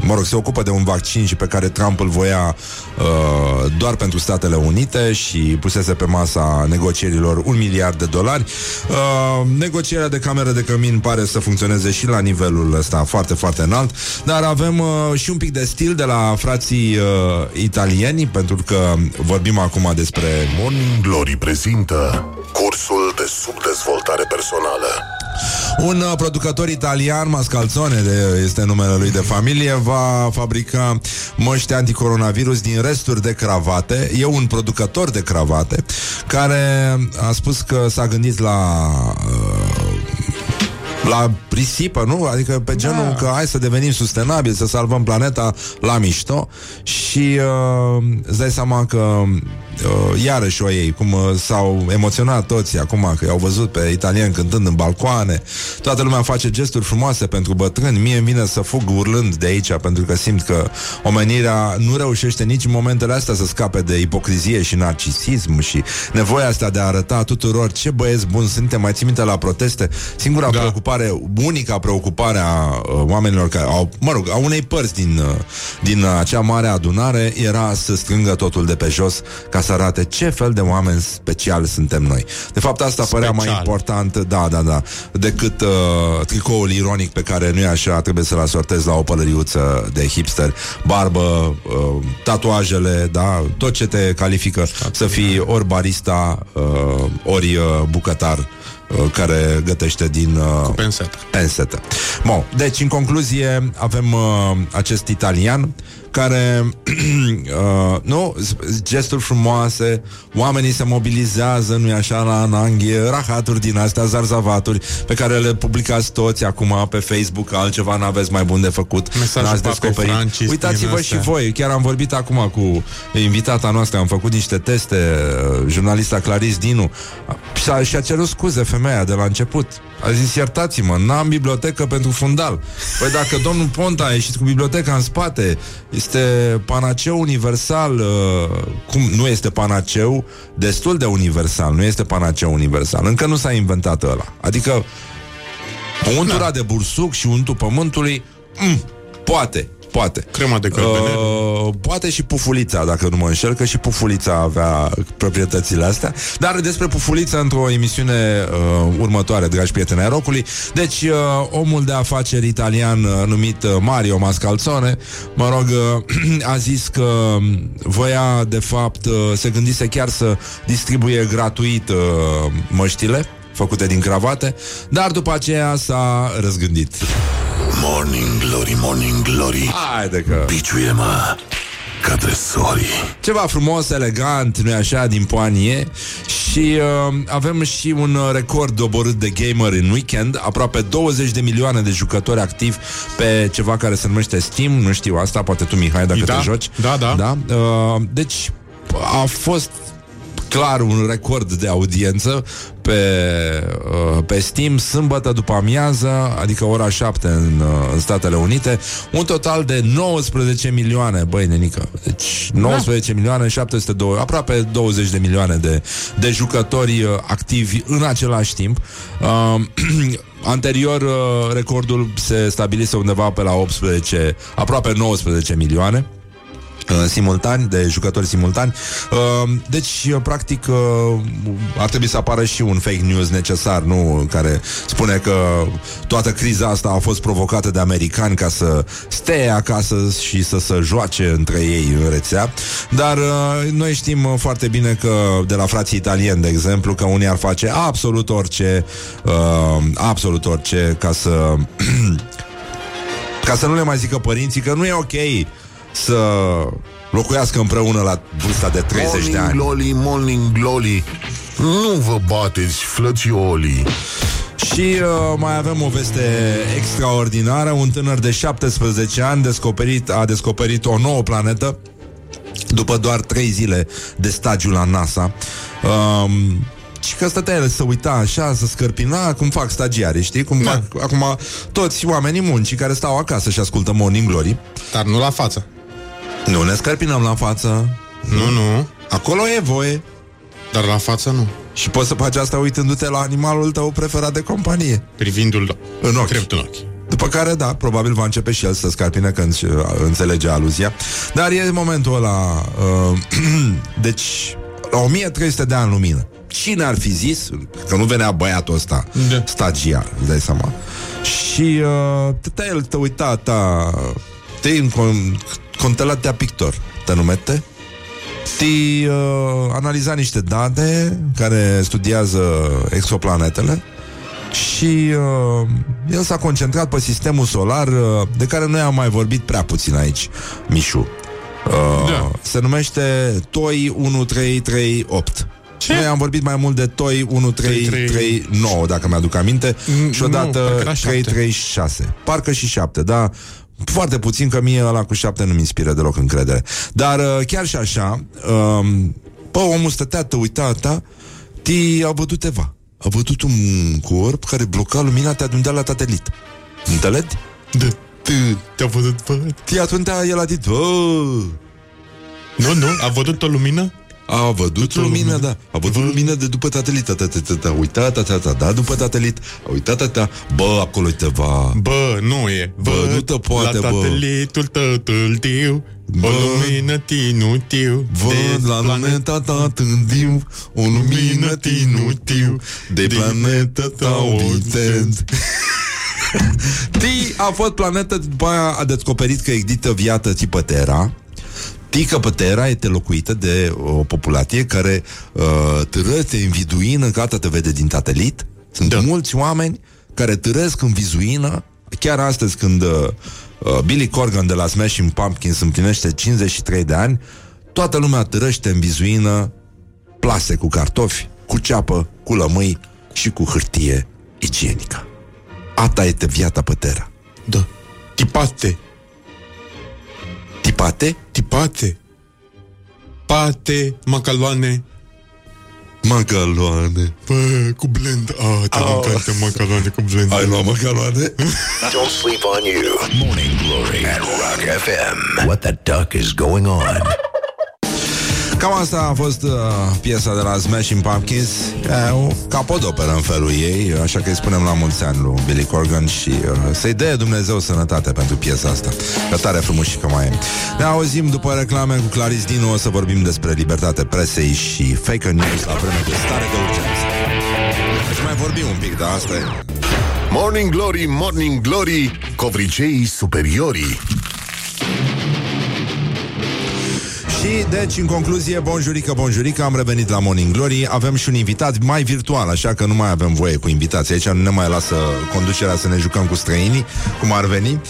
mă rog, se ocupă de un vaccin și pe care Trump îl voia uh, doar pentru Statele Unite și pusese pe masa negocierilor un miliard de dolari. Uh, negocierea de cameră de cămin pare să funcționeze și la nivelul ăsta foarte, foarte înalt, dar avem uh, și un pic de stil de la frații uh, italieni, pentru că vorbim acum despre
Morning Glory prezintă cursul de subdezvoltare personală.
Un uh, producător italian, Mascalzone de, este numele lui de familie, va fabrica măști anticoronavirus din resturi de cravate. E un producător de cravate care a spus că s-a gândit la uh, la risipă, nu? Adică pe genul da. că hai să devenim sustenabili, să salvăm planeta la mișto și uh, îți dai seama că uh, iarăși o ei, cum uh, s-au emoționat toți acum că i-au văzut pe italieni cântând în balcoane, toată lumea face gesturi frumoase pentru bătrâni, mie îmi vine să fug urlând de aici pentru că simt că omenirea nu reușește nici în momentele astea să scape de ipocrizie și narcisism și nevoia asta de a arăta tuturor ce băieți buni suntem, mai țin minte la proteste, singura da. preocupare, unica preocupare a uh, oamenilor care au, mă rog, a unei părți din, uh, din uh, acea mare adunare era să strângă totul de pe jos ca să arate ce fel de oameni speciali suntem noi. De fapt, asta Special. părea mai important, da, da, da, decât uh, tricoul ironic pe care nu e așa, trebuie să-l asortezi la o pălăriuță de hipster, barbă, uh, tatuajele, da, tot ce te califică să fii ori barista, uh, ori uh, bucătar uh, care gătește din uh,
pensetă.
pensetă. Bun, deci în concluzie avem uh, acest italian care *clears throat* uh, nu, gesturi frumoase, oamenii se mobilizează, nu-i așa, la ananghie, rahaturi din astea, zarzavaturi, pe care le publicați toți acum pe Facebook, altceva n-aveți mai bun de făcut,
Mesajul
n-ați
papei
descoperit.
Francis
Uitați-vă
din
și
astea.
voi, chiar am vorbit acum cu invitata noastră, am făcut niște teste, uh, jurnalista Clarice Dinu, și-a, și-a cerut scuze femeia de la început. A zis, iertați-mă, n-am bibliotecă pentru fundal. Păi dacă domnul Ponta a ieșit cu biblioteca în spate, este panaceu universal, uh, cum nu este panaceu, destul de universal, nu este panaceu universal. Încă nu s-a inventat ăla. Adică untura da. de bursuc și untul pământului, mm, poate, poate.
Crema de cărbene.
Uh, poate și pufulița, dacă nu mă înșel, că și pufulița avea proprietățile astea. Dar despre pufulița într-o emisiune uh, următoare, dragi prieteni ai rocului. Deci, uh, omul de afaceri italian uh, numit uh, Mario Mascalzone, mă rog, uh, *clears throat* a zis că um, voia, de fapt, uh, se gândise chiar să distribuie gratuit uh, măștile făcute din cravate, dar după aceea s-a răzgândit.
Morning Glory, Morning Glory
Haide că...
Biciuie-mă ca dresorii
Ceva frumos, elegant, nu așa, din poanie Și uh, avem și un uh, record doborât de gamer în weekend Aproape 20 de milioane de jucători activi Pe ceva care se numește Steam Nu știu asta, poate tu Mihai dacă
Da,
te joci
da, da.
da? Uh, Deci a fost clar un record de audiență pe, uh, pe Steam sâmbătă după amiază, adică ora 7 în, uh, în Statele Unite, un total de 19 milioane, băi nenică, deci 19 da. milioane 702, aproape 20 de milioane de, de jucători uh, activi în același timp. Uh, *clears throat* Anterior, uh, recordul se stabilise undeva pe la 18, aproape 19 milioane uh, simultani, de jucători simultani. Uh, deci, uh, practic, uh, ar trebui să apară și un fake news necesar, nu? Care spune că toată criza asta a fost provocată de americani ca să stea acasă și să se joace între ei în rețea. Dar uh, noi știm uh, foarte bine că de la frații italieni, de exemplu, că unii ar face absolut orice, uh, absolut orice ca să *clears throat* ca să nu le mai zică părinții că nu e ok să locuiască împreună la vârsta de 30
morning
de ani.
glory, morning glory Nu vă bateți, flățiolii
Și uh, mai avem o veste extraordinară. Un tânăr de 17 ani descoperit, a descoperit o nouă planetă după doar 3 zile de stagiu la NASA. Um, și că stătea el să uita așa, să scărpina cum fac stagiarii, știi? Cum
Da.
fac acum toți oamenii muncii care stau acasă și ascultă Morning Glory.
Dar nu la față.
Nu ne scărpinăm la față.
Nu, nu.
Acolo e voie.
Dar la față nu.
Și poți să faci asta uitându-te la animalul tău preferat de companie.
Privindu-l
În ochi.
drept în ochi.
După care, da, probabil va începe și el să scarpine când uh, înțelege aluzia. Dar e momentul ăla... Uh, deci, la 1300 de ani lumină. Cine ar fi zis că nu venea băiatul ăsta
Da.
stagiar, îți dai seama. Și uh, tătea el, te uita ta, te în con, contelatea pictor, te numete? Ti uh, analiza niște date care studiază exoplanetele și uh, el s-a concentrat pe sistemul solar uh, de care noi am mai vorbit prea puțin aici, Mișu. Uh,
Da.
Se numește TOI 1338.
Ce?
Noi am vorbit mai mult de TOI 1339, dacă mi-aduc aminte,
Mm,
și
nu,
odată
parcă era șapte.
336. Parcă și 7, da. Foarte puțin că mie ăla cu 7 nu-mi inspiră deloc încredere. Dar uh, chiar și așa, um, bă, omul stătea, te uita ta, ti a văzut Eva. A văzut un corp care bloca lumina, te adundea la satelit. Înțelegi?
Da. Te-a văzut, bă?
Ti atunci el a zis, "Bă,
Nu, nu, a văzut o lumină?
A văzut lumină, da. A văzut lumină de după satelit. Ta, ta, ta, ta, ta. Uita, ta, ta, ta, da, după satelit. A uitat, ta, ta. Bă, acolo te va...
Bă, nu e.
Bă, nu te poate,
la
bă.
satelitul tătul tiu,
Bă.
o lumină tinutiu.
Văd la planeta ta tândiu O lumină tinutiu De planeta ta evident Ti *laughs* a fost planetă După aia a descoperit că există viață tipă Terra Ti că pe Terra este locuită de o populație care uh, târăște în vizuină, gata te vede din satelit. Sunt da. mulți oameni care târăsc în vizuină. Chiar astăzi când uh, uh, Billy Corgan de la Smashing Pumpkins împlinește 53 de ani, toată lumea târăște în vizuină plase cu cartofi, cu ceapă, cu lămâi și cu hârtie igienică. Asta este viața pe Terra.
Da. Tipate.
Tipate?
Tipate. Pate, macaloane.
Macaloane.
Bă, cu blend. Ah, te oh. încanta macaloane cu blend.
Ai luat macaloane? *laughs*
Don't sleep on you. Morning Glory at Rock FM. What the duck is going on?
Cam asta a fost uh, piesa de la Smashing Pumpkins. E, O capodoperă în felul ei Așa că îi spunem la mulți ani lui Billy Corgan Și uh, să-i dea Dumnezeu sănătate pentru piesa asta. Că tare frumos și că mai e. Ne auzim după reclame cu Claris Dinu O să vorbim despre libertate presei și fake news La vreme de stare de urgență. Deci mai vorbim un pic, dar asta e.
Morning Glory, Morning Glory Covriceii superiorii
Și deci, în concluzie, bonjurică, bonjurică, am revenit la Morning Glory, avem și un invitat mai virtual, așa că nu mai avem voie cu invitații aici, nu ne mai lasă conducerea să ne jucăm cu străinii, cum ar veni.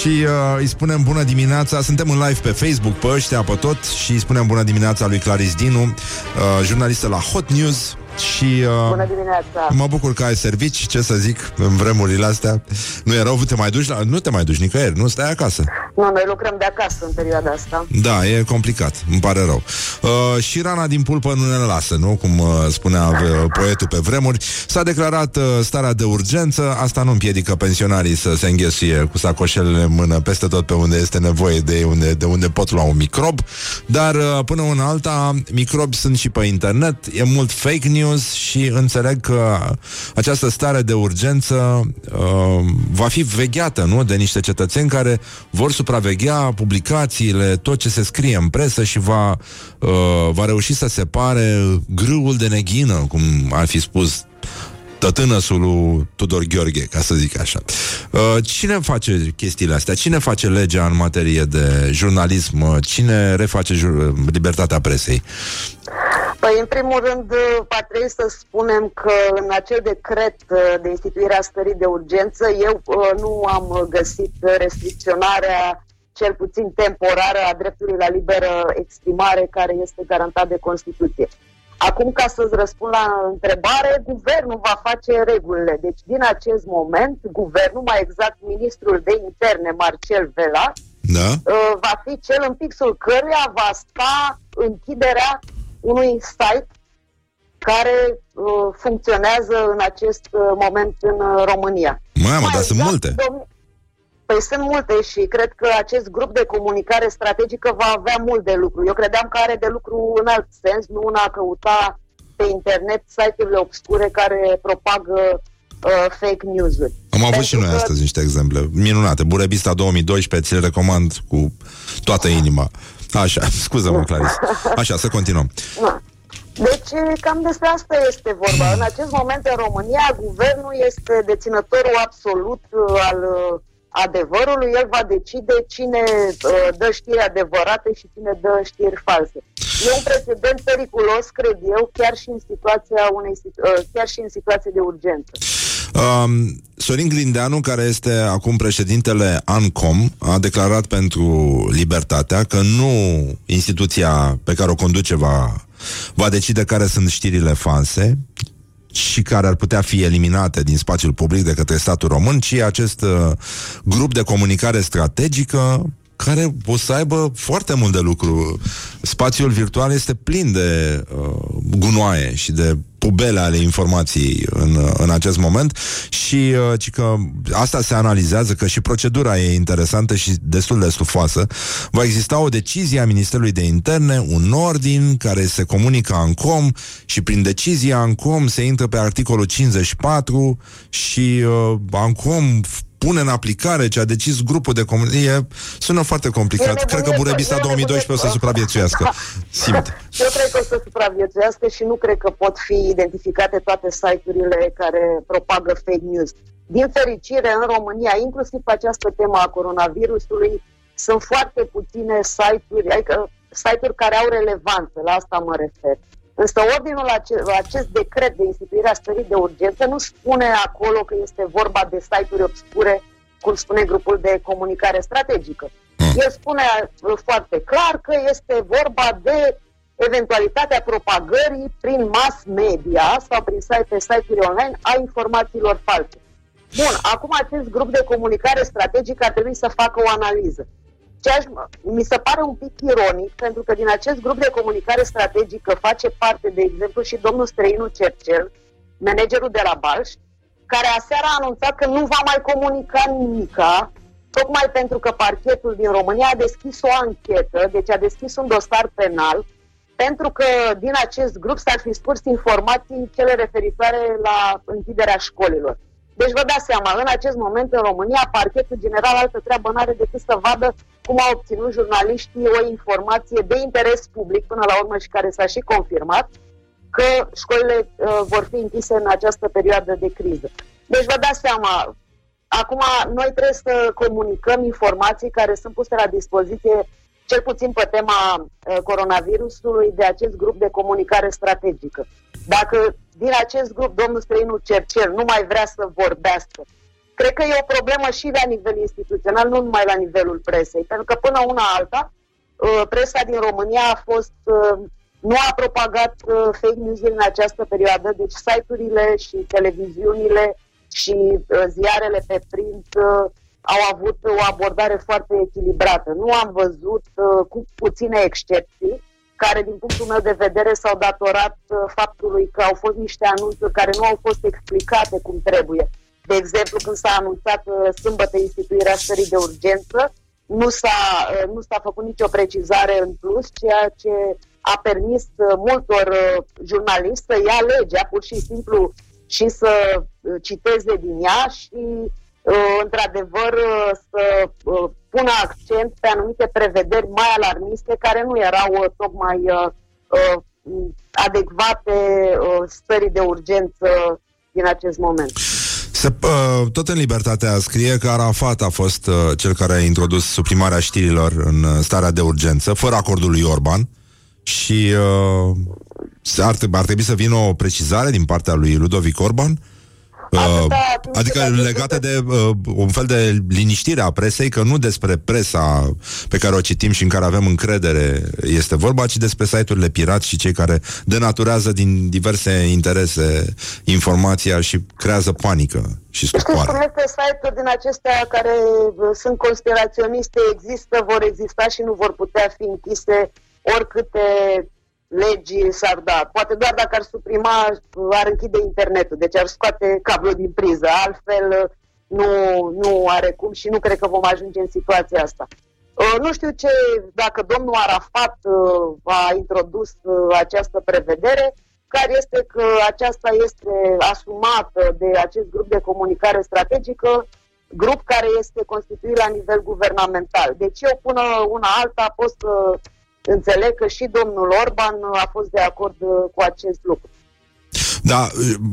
Și uh, îi spunem bună dimineața, suntem în live pe Facebook, pe ăștia, pe tot, și îi spunem bună dimineața lui Claris Dinu, uh, jurnalistă la Hot News, și Și uh,
Bună dimineața!
mă bucur că ai servici, ce să zic, în vremurile astea. Nu e rău, te mai duci la... Nu te mai duci nicăieri, nu stai acasă.
Nu, noi lucrăm de acasă în perioada asta.
Da, e complicat, îmi pare rău. Uh, și rana din pulpă nu ne lasă, nu? Cum uh, spunea uh, poetul pe vremuri. S-a declarat uh, starea de urgență, asta nu împiedică pensionarii să se înghesuie cu sacoșelele în mână peste tot pe unde este nevoie de ei, unde, de unde pot lua un microb, dar uh, până în alta, microbi sunt și pe internet, e mult fake news și înțeleg că această stare de urgență uh, va fi vegheată, nu? De niște cetățeni care vor supraveghea publicațiile, tot ce se scrie în presă și va, uh, va reuși să separe grâul de neghină, cum ar fi spus tătânăsul lui Tudor Gheorghe, ca să zic așa. Uh, cine face chestiile astea? Cine face legea în materie de jurnalism? Uh, Cine reface jur- libertatea presei?
Păi, în primul rând, va trebui să spunem că în acel decret uh, de instituire a stării de urgență, eu uh, nu am găsit restricționarea cel puțin temporară a dreptului la liberă exprimare care este garantat de Constituție. Acum, ca să-ți răspund la întrebare, guvernul va face regulile. Deci, din acest moment, guvernul, mai exact ministrul de interne, Marcel Vela,
Da?
uh, va fi cel în pixul căruia va sta închiderea unui site care uh, funcționează în acest uh, moment în uh, România.
Mamă, dar sunt
exact,
multe.
domn- Păi sunt multe și cred că acest grup de comunicare strategică va avea mult de lucru. Eu credeam că are de lucru în alt sens, nu în a căuta pe internet site-urile obscure care propagă uh, fake news-uri.
Am avut și
Pentru
noi
că-
astăzi niște exemple minunate. Burebista 2012, ți le recomand cu toată inima. Așa, scuză-mă, Clarice. Așa, să continuăm.
Da. Deci cam despre asta este vorba. În acest moment în România guvernul este deținătorul absolut uh, al uh, adevărului. El va decide cine uh, dă știri adevărate și cine dă știri false. E un precedent periculos, cred eu, chiar și în situația unei situ- uh, chiar și în situație de urgență.
Um, Sorin Grindeanu, care este acum președintele ANCOM, a declarat pentru Libertatea că nu instituția pe care o conduce va, va decide care sunt știrile false și care ar putea fi eliminate din spațiul public de către statul român, ci acest uh, grup de comunicare strategică care o să aibă foarte mult de lucru. Spațiul virtual este plin de uh, gunoaie și de pubele ale informației în, uh, în acest moment și uh, ci că asta se analizează, că și procedura e interesantă și destul de stufoasă. Va exista o decizie a Ministerului de Interne, un ordin care se comunică ANCOM și prin decizia ANCOM se intră pe articolul 54 și uh, ANCOM pune în aplicare ce a decis grupul de comunicare. Sună foarte complicat.
E nebunie
Cred că
că-
Burebista
e
2012 o să
nebunie.
supraviețuiască. Simt.
Eu cred că o să supraviețuiască și nu cred că pot fi identificate toate site-urile care propagă fake news. Din fericire, în România, inclusiv pe această temă a coronavirusului, sunt foarte puține site-uri, adică site-uri care au relevanță, la asta mă refer. Însă ordinul ace- acest decret de instituire a stării de urgență nu spune acolo că este vorba de site-uri obscure, cum spune grupul de comunicare strategică. El spune uh, foarte clar că este vorba de eventualitatea propagării prin mass media sau prin site, pe site-uri online a informațiilor false. Bun, acum acest grup de comunicare strategică ar trebui să facă o analiză. Ce aș, mi se pare un pic ironic, pentru că din acest grup de comunicare strategică face parte, de exemplu, și domnul Străinu Cercel, managerul de la Balș, care aseară a anunțat că nu va mai comunica nimica, tocmai pentru că parchetul din România a deschis o anchetă, deci a deschis un dosar penal, pentru că din acest grup s-ar fi spus informații cele referitoare la închiderea școlilor. Deci vă dați seama, în acest moment în România, parchetul general altă treabă n-are decât să vadă cum au obținut jurnaliștii o informație de interes public până la urmă și care s-a și confirmat că școlile uh, vor fi închise în această perioadă de criză. Deci vă dați seama, acum noi trebuie să comunicăm informații care sunt puse la dispoziție cel puțin pe tema uh, coronavirusului de acest grup de comunicare strategică. Dacă din acest grup domnul Străinu Cercel nu mai vrea să vorbească, cred că e o problemă și la nivel instituțional, nu numai la nivelul presei, pentru că până una alta, uh, presa din România a fost uh, nu a propagat uh, fake news în această perioadă, deci site-urile și televiziunile și uh, ziarele pe print uh, au avut o abordare foarte echilibrată. Nu am văzut, uh, cu puține excepții, care, din punctul meu de vedere, s-au datorat uh, faptului că au fost niște anunțuri care nu au fost explicate cum trebuie. De exemplu, când s-a anunțat uh, sâmbătă instituirea stării de urgență, nu s-a, uh, nu s-a făcut nicio precizare în plus, ceea ce a permis uh, multor uh, jurnaliști să ia legea pur și simplu și să uh, citeze din ea și, uh, într-adevăr, uh, să uh, pună accent pe anumite prevederi mai alarmiste care nu erau uh, tocmai uh, uh, adecvate uh, stării de urgență din acest moment.
Se, uh, tot în Libertatea scrie că Arafat a fost uh, cel care a introdus suprimarea știrilor în uh, starea de urgență, fără acordul lui Orban și uh, ar, trebui, ar trebui să vină o precizare din partea lui Ludovic Orban Uh, adică legate de uh, un fel de liniștire a presei, că nu despre presa pe care o citim și în care avem încredere este vorba, ci despre site-urile pirați și cei care denaturează din diverse interese informația și creează panică și
Știți cum
stupoare.
este site-uri din acestea care uh, sunt conspiraționiste, există, vor exista și nu vor putea fi închise oricâte legi s-ar da. Poate doar dacă ar suprima, ar închide internetul, deci ar scoate cablul din priză. Altfel uh, nu, nu are cum și nu cred că vom ajunge în situația asta. Uh, Nu știu ce, dacă domnul Arafat uh, a introdus uh, această prevedere, care este că aceasta este asumată de acest grup de comunicare strategică, grup care este constituit la nivel guvernamental. Deci eu până una alta pot să înțeleg că și domnul Orban a fost de acord uh, cu acest lucru.
Da,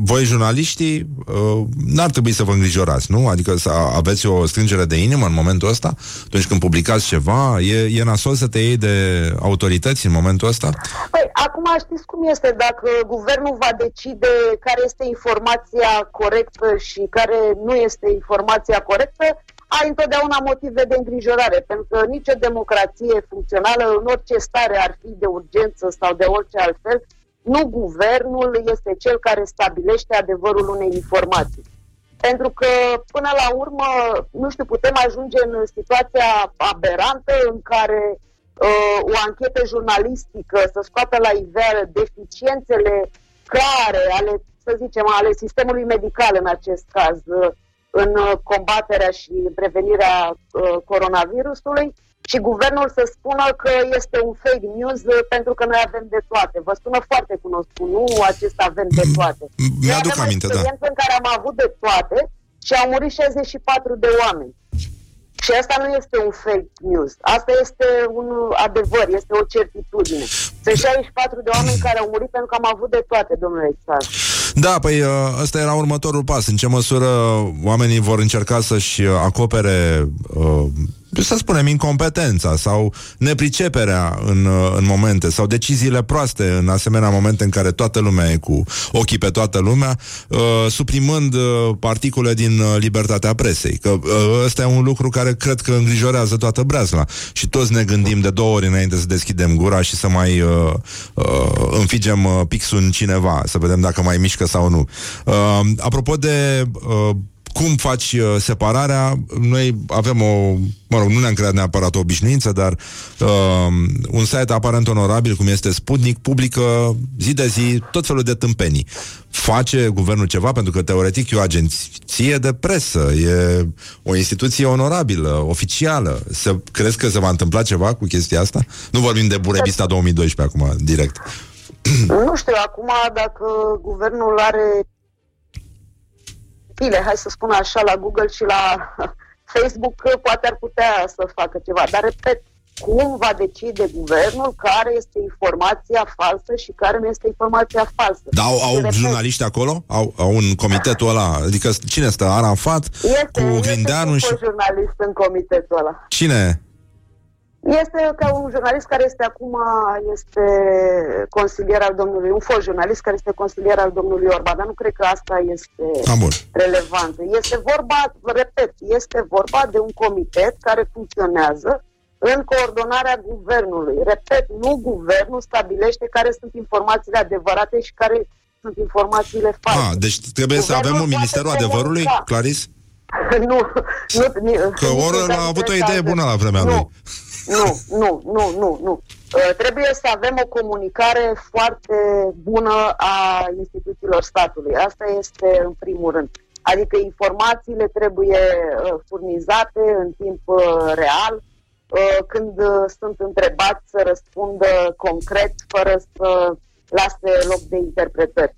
voi jurnaliștii uh, n-ar trebui să vă îngrijorați, nu? Adică să aveți o strângere de inimă în momentul ăsta, atunci când publicați ceva, e, e nasol să te iei de autorități în momentul ăsta?
Păi, acum știți cum este, dacă guvernul va decide care este informația corectă și care nu este informația corectă, ai întotdeauna motive de îngrijorare, pentru că nicio democrație funcțională, în orice stare ar fi de urgență sau de orice altfel, nu guvernul este cel care stabilește adevărul unei informații. Pentru că, până la urmă, nu știu, putem ajunge în situația aberantă în care uh, o anchetă jurnalistică să scoată la iveală deficiențele clare ale, să zicem, ale sistemului medical în acest caz, uh, în uh, combaterea și prevenirea uh, coronavirusului și guvernul să spună că este un fake news uh, pentru că noi avem de toate. Vă sună foarte cunoscut, nu acest avem de toate. Noi
Mi-aduc
avem
aminte,
o
da.
experiență în care am avut de toate și au murit 64 de oameni. Și asta nu este un fake news. Asta este un adevăr, este o certitudine. Sunt 64 de oameni care au murit pentru că am avut de toate, domnule Exar.
Da, păi uh, ăsta era următorul pas. În ce măsură oamenii vor încerca să-și uh, acopere, uh, să spunem, incompetența sau nepriceperea în, uh, în momente sau deciziile proaste în asemenea momente în care toată lumea e cu ochii pe toată lumea, uh, suprimând uh, particule din uh, libertatea presei. Că uh, ăsta e un lucru care cred că îngrijorează toată breazla. Și toți ne gândim de două ori înainte să deschidem gura și să mai uh, uh, înfigem uh, pixul în cineva, să vedem dacă mai mișcă sau nu. Uh, apropo de uh, cum faci uh, separarea, noi avem o, mă rog, nu ne-am creat neapărat o obișnuință, dar uh, un site aparent onorabil, cum este Sputnik, publică zi de zi tot felul de tâmpenii. Face guvernul ceva, pentru că teoretic e o agenție de presă, e o instituție onorabilă, oficială. Să, crezi că se va întâmpla ceva cu chestia asta? Nu vorbim de Burebista 2012 acum, direct.
Nu știu acum dacă guvernul are pile, hai să spun așa, la Google și la Facebook, poate ar putea să facă ceva. Dar, repet, cum va decide guvernul care este informația falsă și care nu este informația falsă?
Dar au, au
Și, repet,
jurnaliști acolo? Au, au un comitetul ăla? Adică cine stă? Arafat
Este,
cu Grindeanu
este
și...
un jurnalist în comitetul ăla.
Cine?
Este ca un jurnalist care este acum este consilier al domnului, un fost jurnalist care este consilier al domnului Orban, dar nu cred că asta este
Ah, bun.
relevant. Este vorba, repet, este vorba de un comitet care funcționează în coordonarea guvernului. Repet, nu guvernul stabilește care sunt informațiile adevărate și care sunt informațiile false.
Ah, deci trebuie să
Guvernul
avem un
poate
Ministerul
denunța.
Adevărului, Claris? *laughs*
nu, nu, nu,
Că Orwell a avut o idee bună la vremea
nu,
lui.
Nu, nu, nu, nu, nu. Uh, trebuie să avem o comunicare foarte bună a instituțiilor statului. Asta este în primul rând. Adică informațiile trebuie uh, furnizate în timp uh, real, uh, când uh, sunt întrebați să răspundă concret, fără să lase loc de interpretări.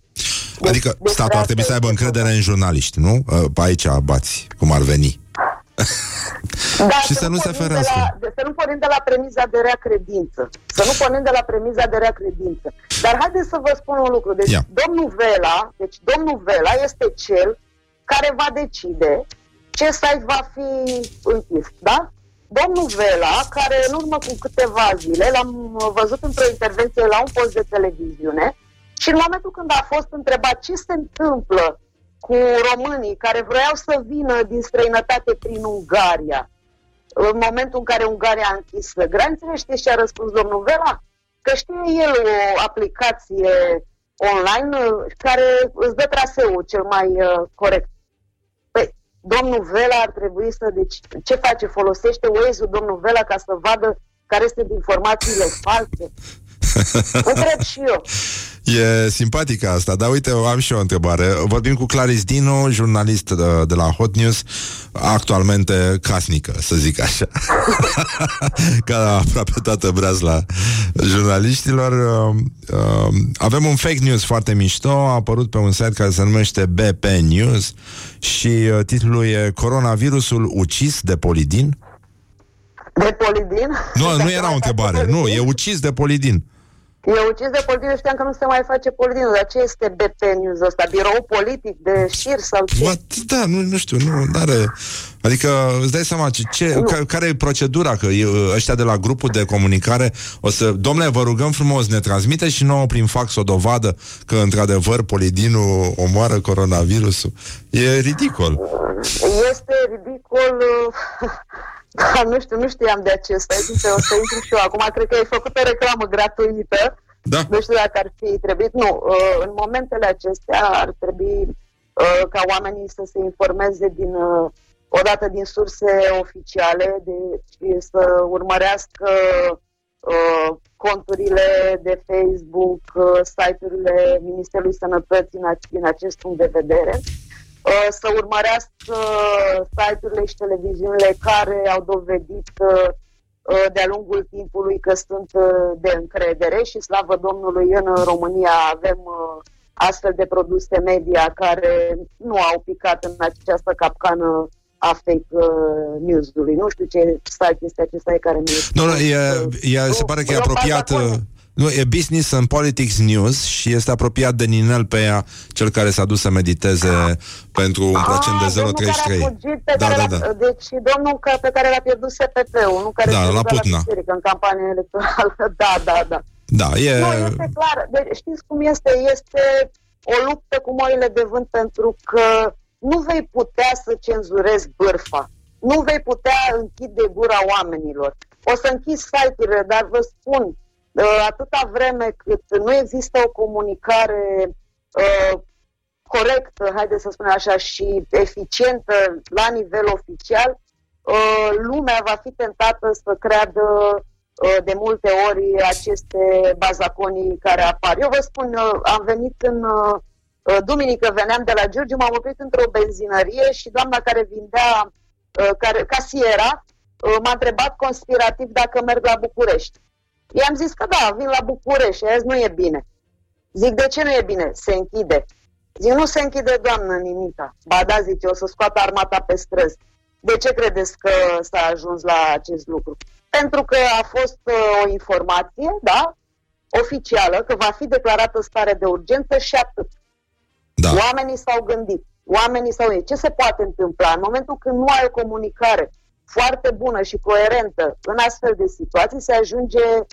Adică
Despre
statul ar
asta
trebui să aibă
este
încredere în jurnaliști, nu? Uh, Pe aici abați, cum ar veni.
Da,
Și să nu se
pornim
ferească.
De la, de, să nu pornim de la premiza de rea credință. Să nu pornim de la premiza de rea credință. Dar haideți să vă spun un lucru. Deci
Ia.
domnul Vela, deci domnul Vela este cel care va decide ce site va fi închis, da? Domnul Vela, care în urmă cu câteva zile l-am uh, văzut într-o intervenție la un post de televiziune și în momentul când a fost întrebat ce se întâmplă cu românii care vreau să vină din străinătate prin Ungaria, în momentul în care Ungaria a închis granițele, știți ce a răspuns domnul Vela? Că știe el o aplicație online uh, care îți dă traseul cel mai uh, corect. Păi, domnul Vela ar trebui să... Deci, ce face? Folosește Waze-ul domnul Vela ca să vadă care sunt informațiile false? Întreb și eu. *laughs*
E simpatică asta, dar uite, am și eu o întrebare. Vorbim cu Claris Dino, jurnalist de, de la Hot News, actualmente casnică, să zic așa. *laughs* Ca aproape toată breazla jurnaliștilor. Uh, uh, avem un fake news foarte mișto, a apărut pe un site care se numește BP News și uh, titlul e Coronavirusul ucis de polidin.
De Polidin?
Nu, nu era o întrebare, nu, e ucis de polidin.
E ucis de Polidin, știam că nu se mai face Polidin, dar ce este BP News ăsta? Birou politic de șir sau ce?
What? Da, nu, nu știu, nu are. Adică îți dai seama ce, ce, ca, care e procedura, că e, ăștia de la grupul de comunicare o să, domnule, vă rugăm frumos, ne transmite și nouă prin fax o dovadă că într-adevăr polidinul omoară coronavirusul. E ridicol.
Este ridicol... *laughs* uh, *laughs* Da, nu știu, nu știam de acesta. Zice, o să intru și eu. Acum cred că ai făcut o reclamă gratuită.
Da.
Nu știu dacă ar fi trebuit. Nu, uh, în momentele acestea ar trebui uh, ca oamenii să se informeze din uh, odată din surse oficiale, deci să urmărească uh, conturile de Facebook, uh, site-urile Ministerului Sănătății în, ac- din acest punct de vedere, uh, să urmărească site-urile și televiziunile care au dovedit uh, uh, de-a lungul timpului că sunt uh, de încredere și slavă Domnului în România avem uh, astfel de produse media care nu au picat în această capcană a fake uh, news-ului. Nu știu ce site este acesta care mi
Nu, nu, e, e, se pare că e apropiat... uh, Nu, e Business and Politics News și este apropiat de Ninel Pea, cel care s-a dus să mediteze pentru un procent de 0,33.
Care a fugit, pe
Da,
care
da,
l-a-
da.
Deci domnul că, pe care l-a pierdut SPP-ul, nu care
Da,
s-a
la
dus
Putna.
biserică în campanie electorală. *laughs* da, da, da.
Da, e...
Nu, este clar. Deci, știți cum este? Este o luptă cu moile de vânt pentru că nu vei putea să cenzurezi bârfa. Nu vei putea închide gura oamenilor. O să închizi site-urile, dar vă spun, uh, atâta vreme cât nu există o comunicare uh, corectă, haideți să spunem așa, și eficientă la nivel oficial, uh, lumea va fi tentată să creadă uh, de multe ori aceste bazaconii care apar. Eu vă spun, uh, am venit în uh, uh, duminică, veneam de la Giurgiu, m-am oprit într-o benzinărie și doamna care vindea, uh, care, casiera, uh, m-a întrebat conspirativ dacă merg la București. I-am zis că da, vin la București și a zis nu e bine. Zic, de ce nu e bine? Se închide. Zic, nu se închide, doamnă, nimica. Ba da, zice, o să scoată armata pe străzi. De ce credeți că s-a ajuns la acest lucru? Pentru că a fost uh, o informație, da, oficială, că va fi declarată stare de urgență și atât.
Da.
Oamenii s-au gândit. Oamenii s-au gândit. Ce se poate întâmpla în momentul când nu ai o comunicare foarte bună și coerentă în astfel de situații, se ajunge uh,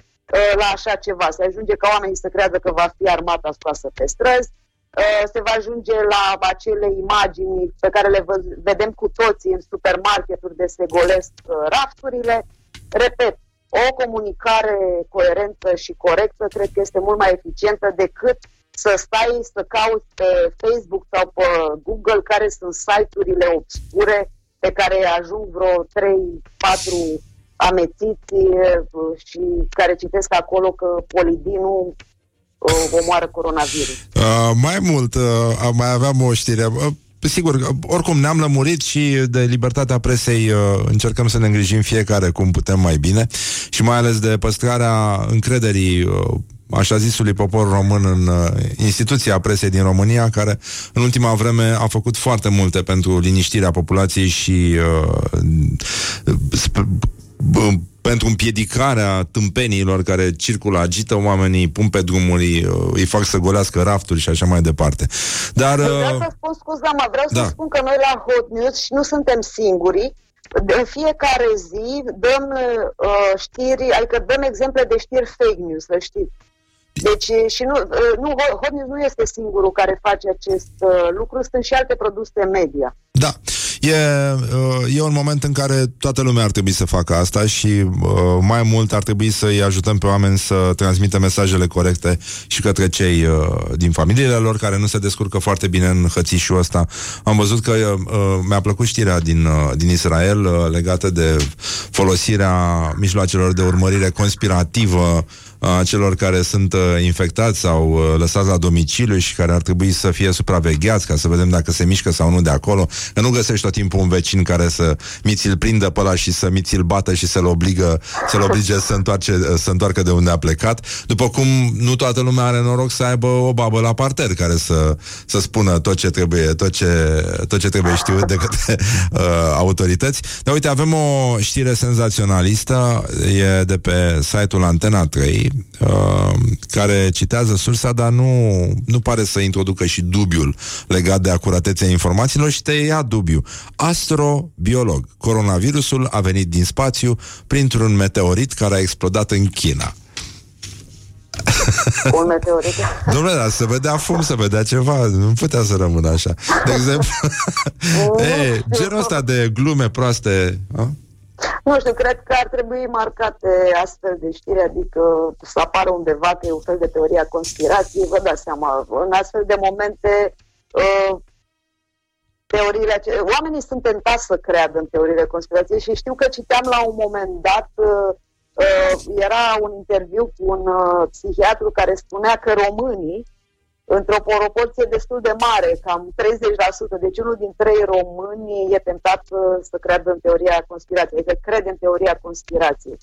la așa ceva. Se ajunge ca oamenii să creadă că va fi armata scoasă pe străzi, uh, se va ajunge la acele imagini pe care le văz- vedem cu toții în supermarketuri de se golesc uh, rafturile. repet, o comunicare coerentă și corectă cred că este mult mai eficientă decât să stai să cauți pe Facebook sau pe Google care sunt site-urile obscure pe care ajung vreo 3-4 amețiți uh, și care citesc acolo că polidinul uh, omoară coronavirus.
Uh, mai mult, uh, mai aveam o știre. Uh, Sigur, oricum ne-am lămurit și de libertatea presei uh, încercăm să ne îngrijim fiecare cum putem mai bine și mai ales de păstrarea încrederii uh, așa zisului popor român în uh, instituția presei din România, care în ultima vreme a făcut foarte multe pentru liniștirea populației și uh, sp- b- pentru împiedicarea tâmpenilor care circulă, agită oamenii, pun pe drumuri, uh, îi fac să golească rafturi și așa mai departe. Dar...
Vreau
Uh,
să spun, scuza mă, vreau
da.
să spun că noi la Hot News și nu suntem singuri, în fiecare zi dăm uh, știri, adică dăm exemple de știri fake news, să știți. Deci și nu, uh, nu, Hot News nu este singurul care face acest uh, lucru, sunt și alte produse media.
Da. E, uh, e un moment în care toată lumea ar trebui să facă asta și uh, mai mult ar trebui să-i ajutăm pe oameni să transmită mesajele corecte și către cei uh, din familiile lor care nu se descurcă foarte bine în hățișul ăsta. Am văzut că uh, mi-a plăcut știrea din, uh, din Israel uh, legată de folosirea mijloacelor de urmărire conspirativă a celor care sunt uh, infectați sau uh, lăsați la domiciliu și care ar trebui să fie supravegheați ca să vedem dacă se mișcă sau nu de acolo. Că nu găsești tot timpul un vecin care să mi-ți-l prindă pe ăla și să mi-ți-l bată și să-l obligă, să-l oblige să, întoarce, uh, să întoarcă de unde a plecat. După cum nu toată lumea are noroc să aibă o babă la parter care să, să spună tot ce trebuie, tot ce, tot ce trebuie știut de către uh, autorități. Dar uite, avem o știre senzaționalistă, e de pe site-ul Antena 3, uh, care citează sursa, dar nu, nu pare să introducă și dubiul legat de acuratețea informațiilor și te ia dubiu. Astrobiolog. Coronavirusul a venit din spațiu printr-un meteorit care a explodat în China.
Un meteorit. *laughs*
Domnule, dar se vedea fum, se vedea ceva, nu putea să rămână așa. De exemplu, *laughs* e, genul ăsta de glume proaste, a?
Nu știu, cred că ar trebui marcate astfel de știri, adică să apară undeva că e un fel de teoria conspirației, vă dați seama, în astfel de momente uh, teoriile ace- oamenii sunt tentați să creadă în teoriile conspirației și știu că citeam la un moment dat uh, uh, era un interviu cu un uh, psihiatru care spunea că românii într-o proporție destul de mare, cam 30%, deci unul din trei români e tentat uh, să creadă în teoria conspirației, adică crede în teoria conspirației.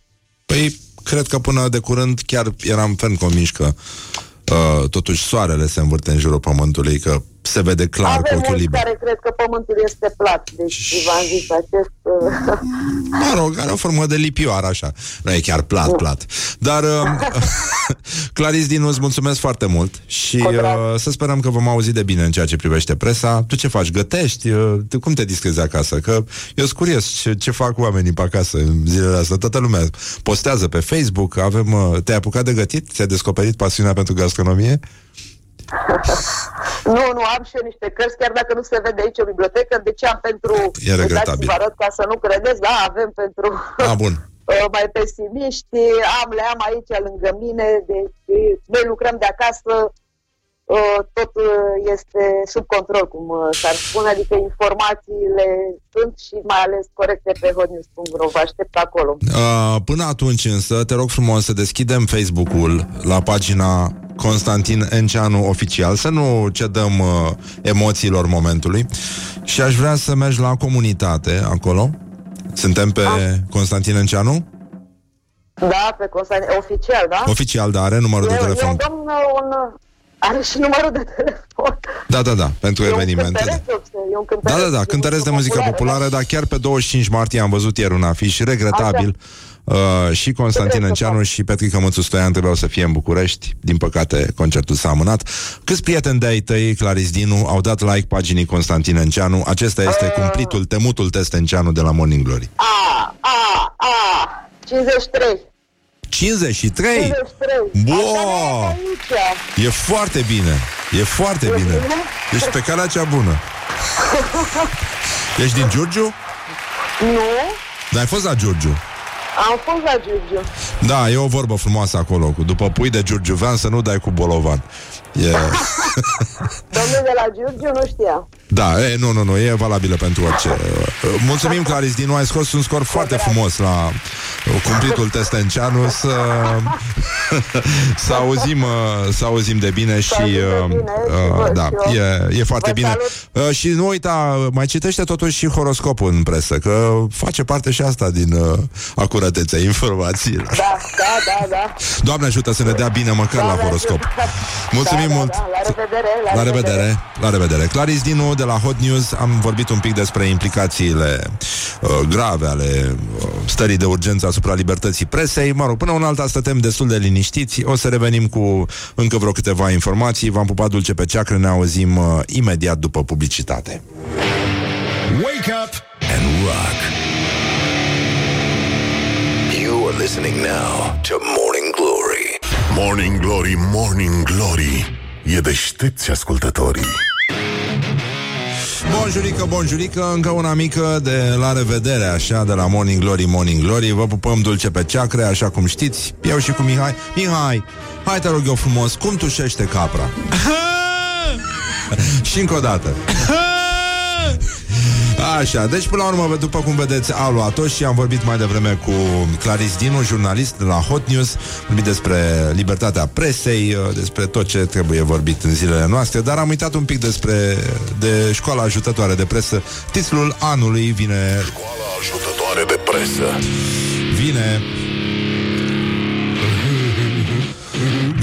Păi, cred că până de curând chiar eram ferm convins că uh, totuși soarele se învârte în jurul pământului, că se vede clar
Avem
cu ochiul
mulți
liber.
care cred că pământul este plat, deci v-am zis acest... Uh, *laughs*
Mă rog, are o formă de lipioară, așa. Nu e chiar plat, plat. Dar, uh, *laughs* Claris Dinu, îți mulțumesc foarte mult și
Cu drag.
uh, să sperăm că vom auzi de bine în ceea ce privește presa. Tu ce faci? Gătești? Uh, tu cum te distrezi acasă? Că eu sunt curios ce, ce fac oamenii pe acasă în zilele astea. Toată lumea postează pe Facebook. Avem, uh, te-ai apucat de gătit? Ți-ai descoperit pasiunea pentru gastronomie?
Nu, nu, am și eu niște cărți, chiar dacă nu se vede aici o bibliotecă, de ce am pentru...
E regretabil.
Vă arăt ca să nu credeți, da, avem pentru...
Ah, bun. *laughs*
uh, mai pesimiști, am, le am aici lângă mine, deci noi lucrăm de acasă, uh, tot uh, este sub control, cum uh, s-ar spune, adică informațiile sunt și mai ales corecte pe hotnews.ro, vă aștept acolo.
Uh, până atunci însă, te rog frumos să deschidem Facebook-ul la pagina Constantin Enceanu oficial, să nu cedăm uh, emoțiilor momentului și aș vrea să mergi la comunitate acolo. Suntem pe Constantin Enceanu?
Da, pe Constantin, oficial, da?
Oficial, da, are numărul de
Eu, eu
telefon.
dăm uh, un... Are și numărul de telefon.
Da, da, da, pentru
E un
evenimente.
cântăreț, e un
Da,
cântăreț
da, da,
de
cântăresc de muzică populară, dar chiar pe 25 martie am văzut ieri un afiș regretabil. Uh, și Constantin
Ce vrei să
Înceanu și Petrica Mățu Stoian trebuiau să fie în București. Din păcate, concertul s-a amânat. Câți prieteni de-ai tăi, Claris Dinu, au dat like paginii Constantin Înceanu? Acesta este cumplitul, temutul test Înceanu de la Morning Glory.
A, a, a, 53.
53?
53.
Boa!
Așa ne aici.
E foarte bine. E foarte bine. Ești pe calea cea bună. *laughs* Ești din Giurgiu?
Nu?
Dar ai fost la Giurgiu.
Am fost la Giurgiu.
Da, e o vorbă frumoasă acolo cu După pui de giurgiuvean să nu dai cu bolovan e... *laughs*
Domnul de la Giurgiu nu știa.
Da, e, nu, nu, nu, e valabilă pentru orice. Mulțumim, Claris Dinu, ai scos un scor foarte frumos la cumplitul Testenceanu să, *laughs* să, auzim, să auzim de bine și uh, uh, da, e, e foarte bine. Uh, și nu uita, mai citește totuși și horoscopul în presă, că face parte și asta din uh, acuratețea informațiilor.
Da, da, da, da.
Doamne ajută să ne dea bine măcar
Doamne
la horoscop.
ajută.
Mulțumim
Da, da,
mult!
da, la revedere, la
La
revedere.
revedere, la revedere. Claris Dinu de la Hot News am vorbit un pic despre implicațiile uh, grave ale uh, stării de urgență asupra libertății presei. Mă rog, până un alta stătem destul de liniștiți. O să revenim cu încă vreo câteva informații. V-am pupat dulce pe ceacră, ne auzim uh, imediat după publicitate.
Wake up and rock. You are listening now to Morning Glory.
Morning Glory, Morning Glory E deștepți ascultătorii
Bonjurică, bonjurică, încă una mică de la revedere, așa, de la Morning Glory, Morning Glory. Vă pupăm dulce pe ceacre, așa cum știți. Eu și cu Mihai. Mihai, hai te rog eu frumos, cum tușește capra? *laughs* și încă o dată. Așa, deci până la urmă, după cum vedeți, a luat-o și am vorbit mai devreme cu Claris Dinu, jurnalist de la Hot News, vorbit despre libertatea presei, despre tot ce trebuie vorbit în zilele noastre, dar am uitat un pic despre de școala ajutătoare de presă. Titlul anului vine...
Școala ajutătoare de presă
Vine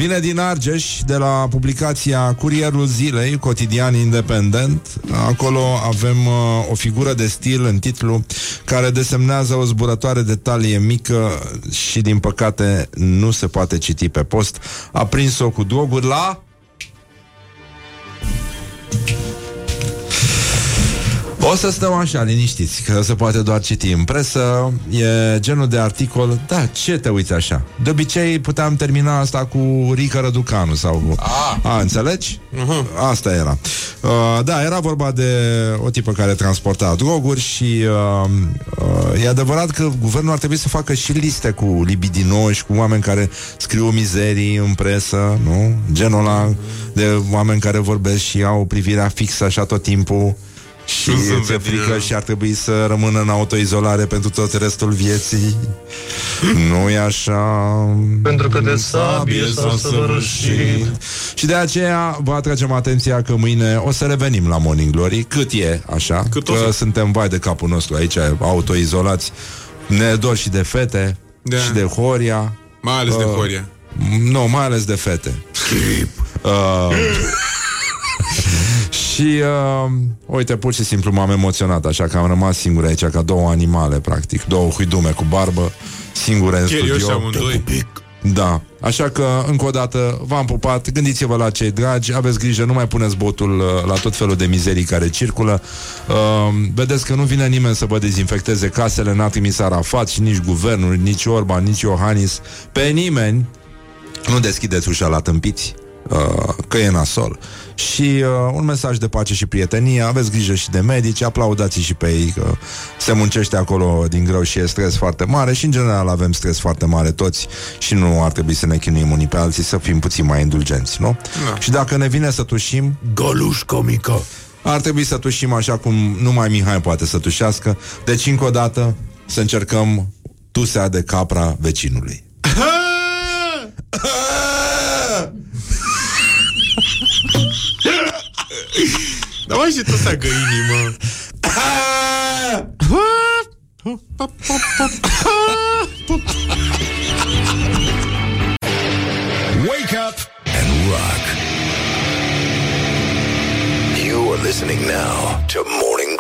Vine din Argeș, de la publicația Curierul Zilei, cotidian independent. Acolo avem uh, o figură de stil în titlu care desemnează o zburătoare de talie mică și, din păcate, nu se poate citi pe post. A prins-o cu droguri la... O să stăm așa, liniștiți, că se poate doar citi în presă. E genul de articol. Da, ce te uiți așa? De obicei puteam termina asta cu Rică Răducanu sau cu... A, înțelegi? Asta era. Uh, da, era vorba de o tipă care transporta droguri și uh, uh, e adevărat că guvernul ar trebui să facă și liste cu libidinoși, cu oameni care scriu mizerii în presă, nu? Genul ăla de oameni care vorbesc și au privirea fixă așa tot timpul și
Nu sunt
ți-e
vedine.
frică și ar trebui să rămână în autoizolare pentru tot restul vieții. nu e așa.
Pentru că de sabie s-a săvârșit.
Și de aceea vă atragem atenția că mâine o să revenim la Morning Glory, cât e, așa,
Cât o
că
fi.
suntem vai de capul nostru aici, autoizolați. Ne dor și de fete,
Da.
și de Horia.
Mai ales de
Uh,
Horia.
Nu, mai ales de fete. Uh, *laughs* și uh, uite, pur și simplu m-am emoționat Așa că am rămas singur aici ca două animale Practic, două huidume cu barbă Singure în
Chiar eu și
studio
amândoi.
Da, așa că încă o dată v-am pupat. Gândiți-vă la cei dragi, aveți grijă Nu mai puneți botul uh, la tot felul de mizerii care circulă. Uh, Vedeți că nu vine nimeni să vă dezinfecteze casele N-a trimis Arafat și nici guvernul Nici Orban, nici Iohannis Pe nimeni. Nu deschideți ușa la tâmpiți uh, Că e nasol Și uh, un mesaj de pace și prietenie. Aveți grijă și de medici Aplaudați și pe ei că se muncește acolo Din greu și e stres foarte mare. Și în general avem stres foarte mare toți Și nu ar trebui să ne chinuim unii pe alții Să fim puțin mai indulgenți, nu?
Da.
Și dacă ne vine să tușim
Găluș comică.
ar trebui să tușim așa cum numai Mihai poate să tușească. Deci încă o dată Să încercăm tusea de capra vecinului
Da, mai și tot să găinii, mă.
Wake up and rock. You are listening now to Morning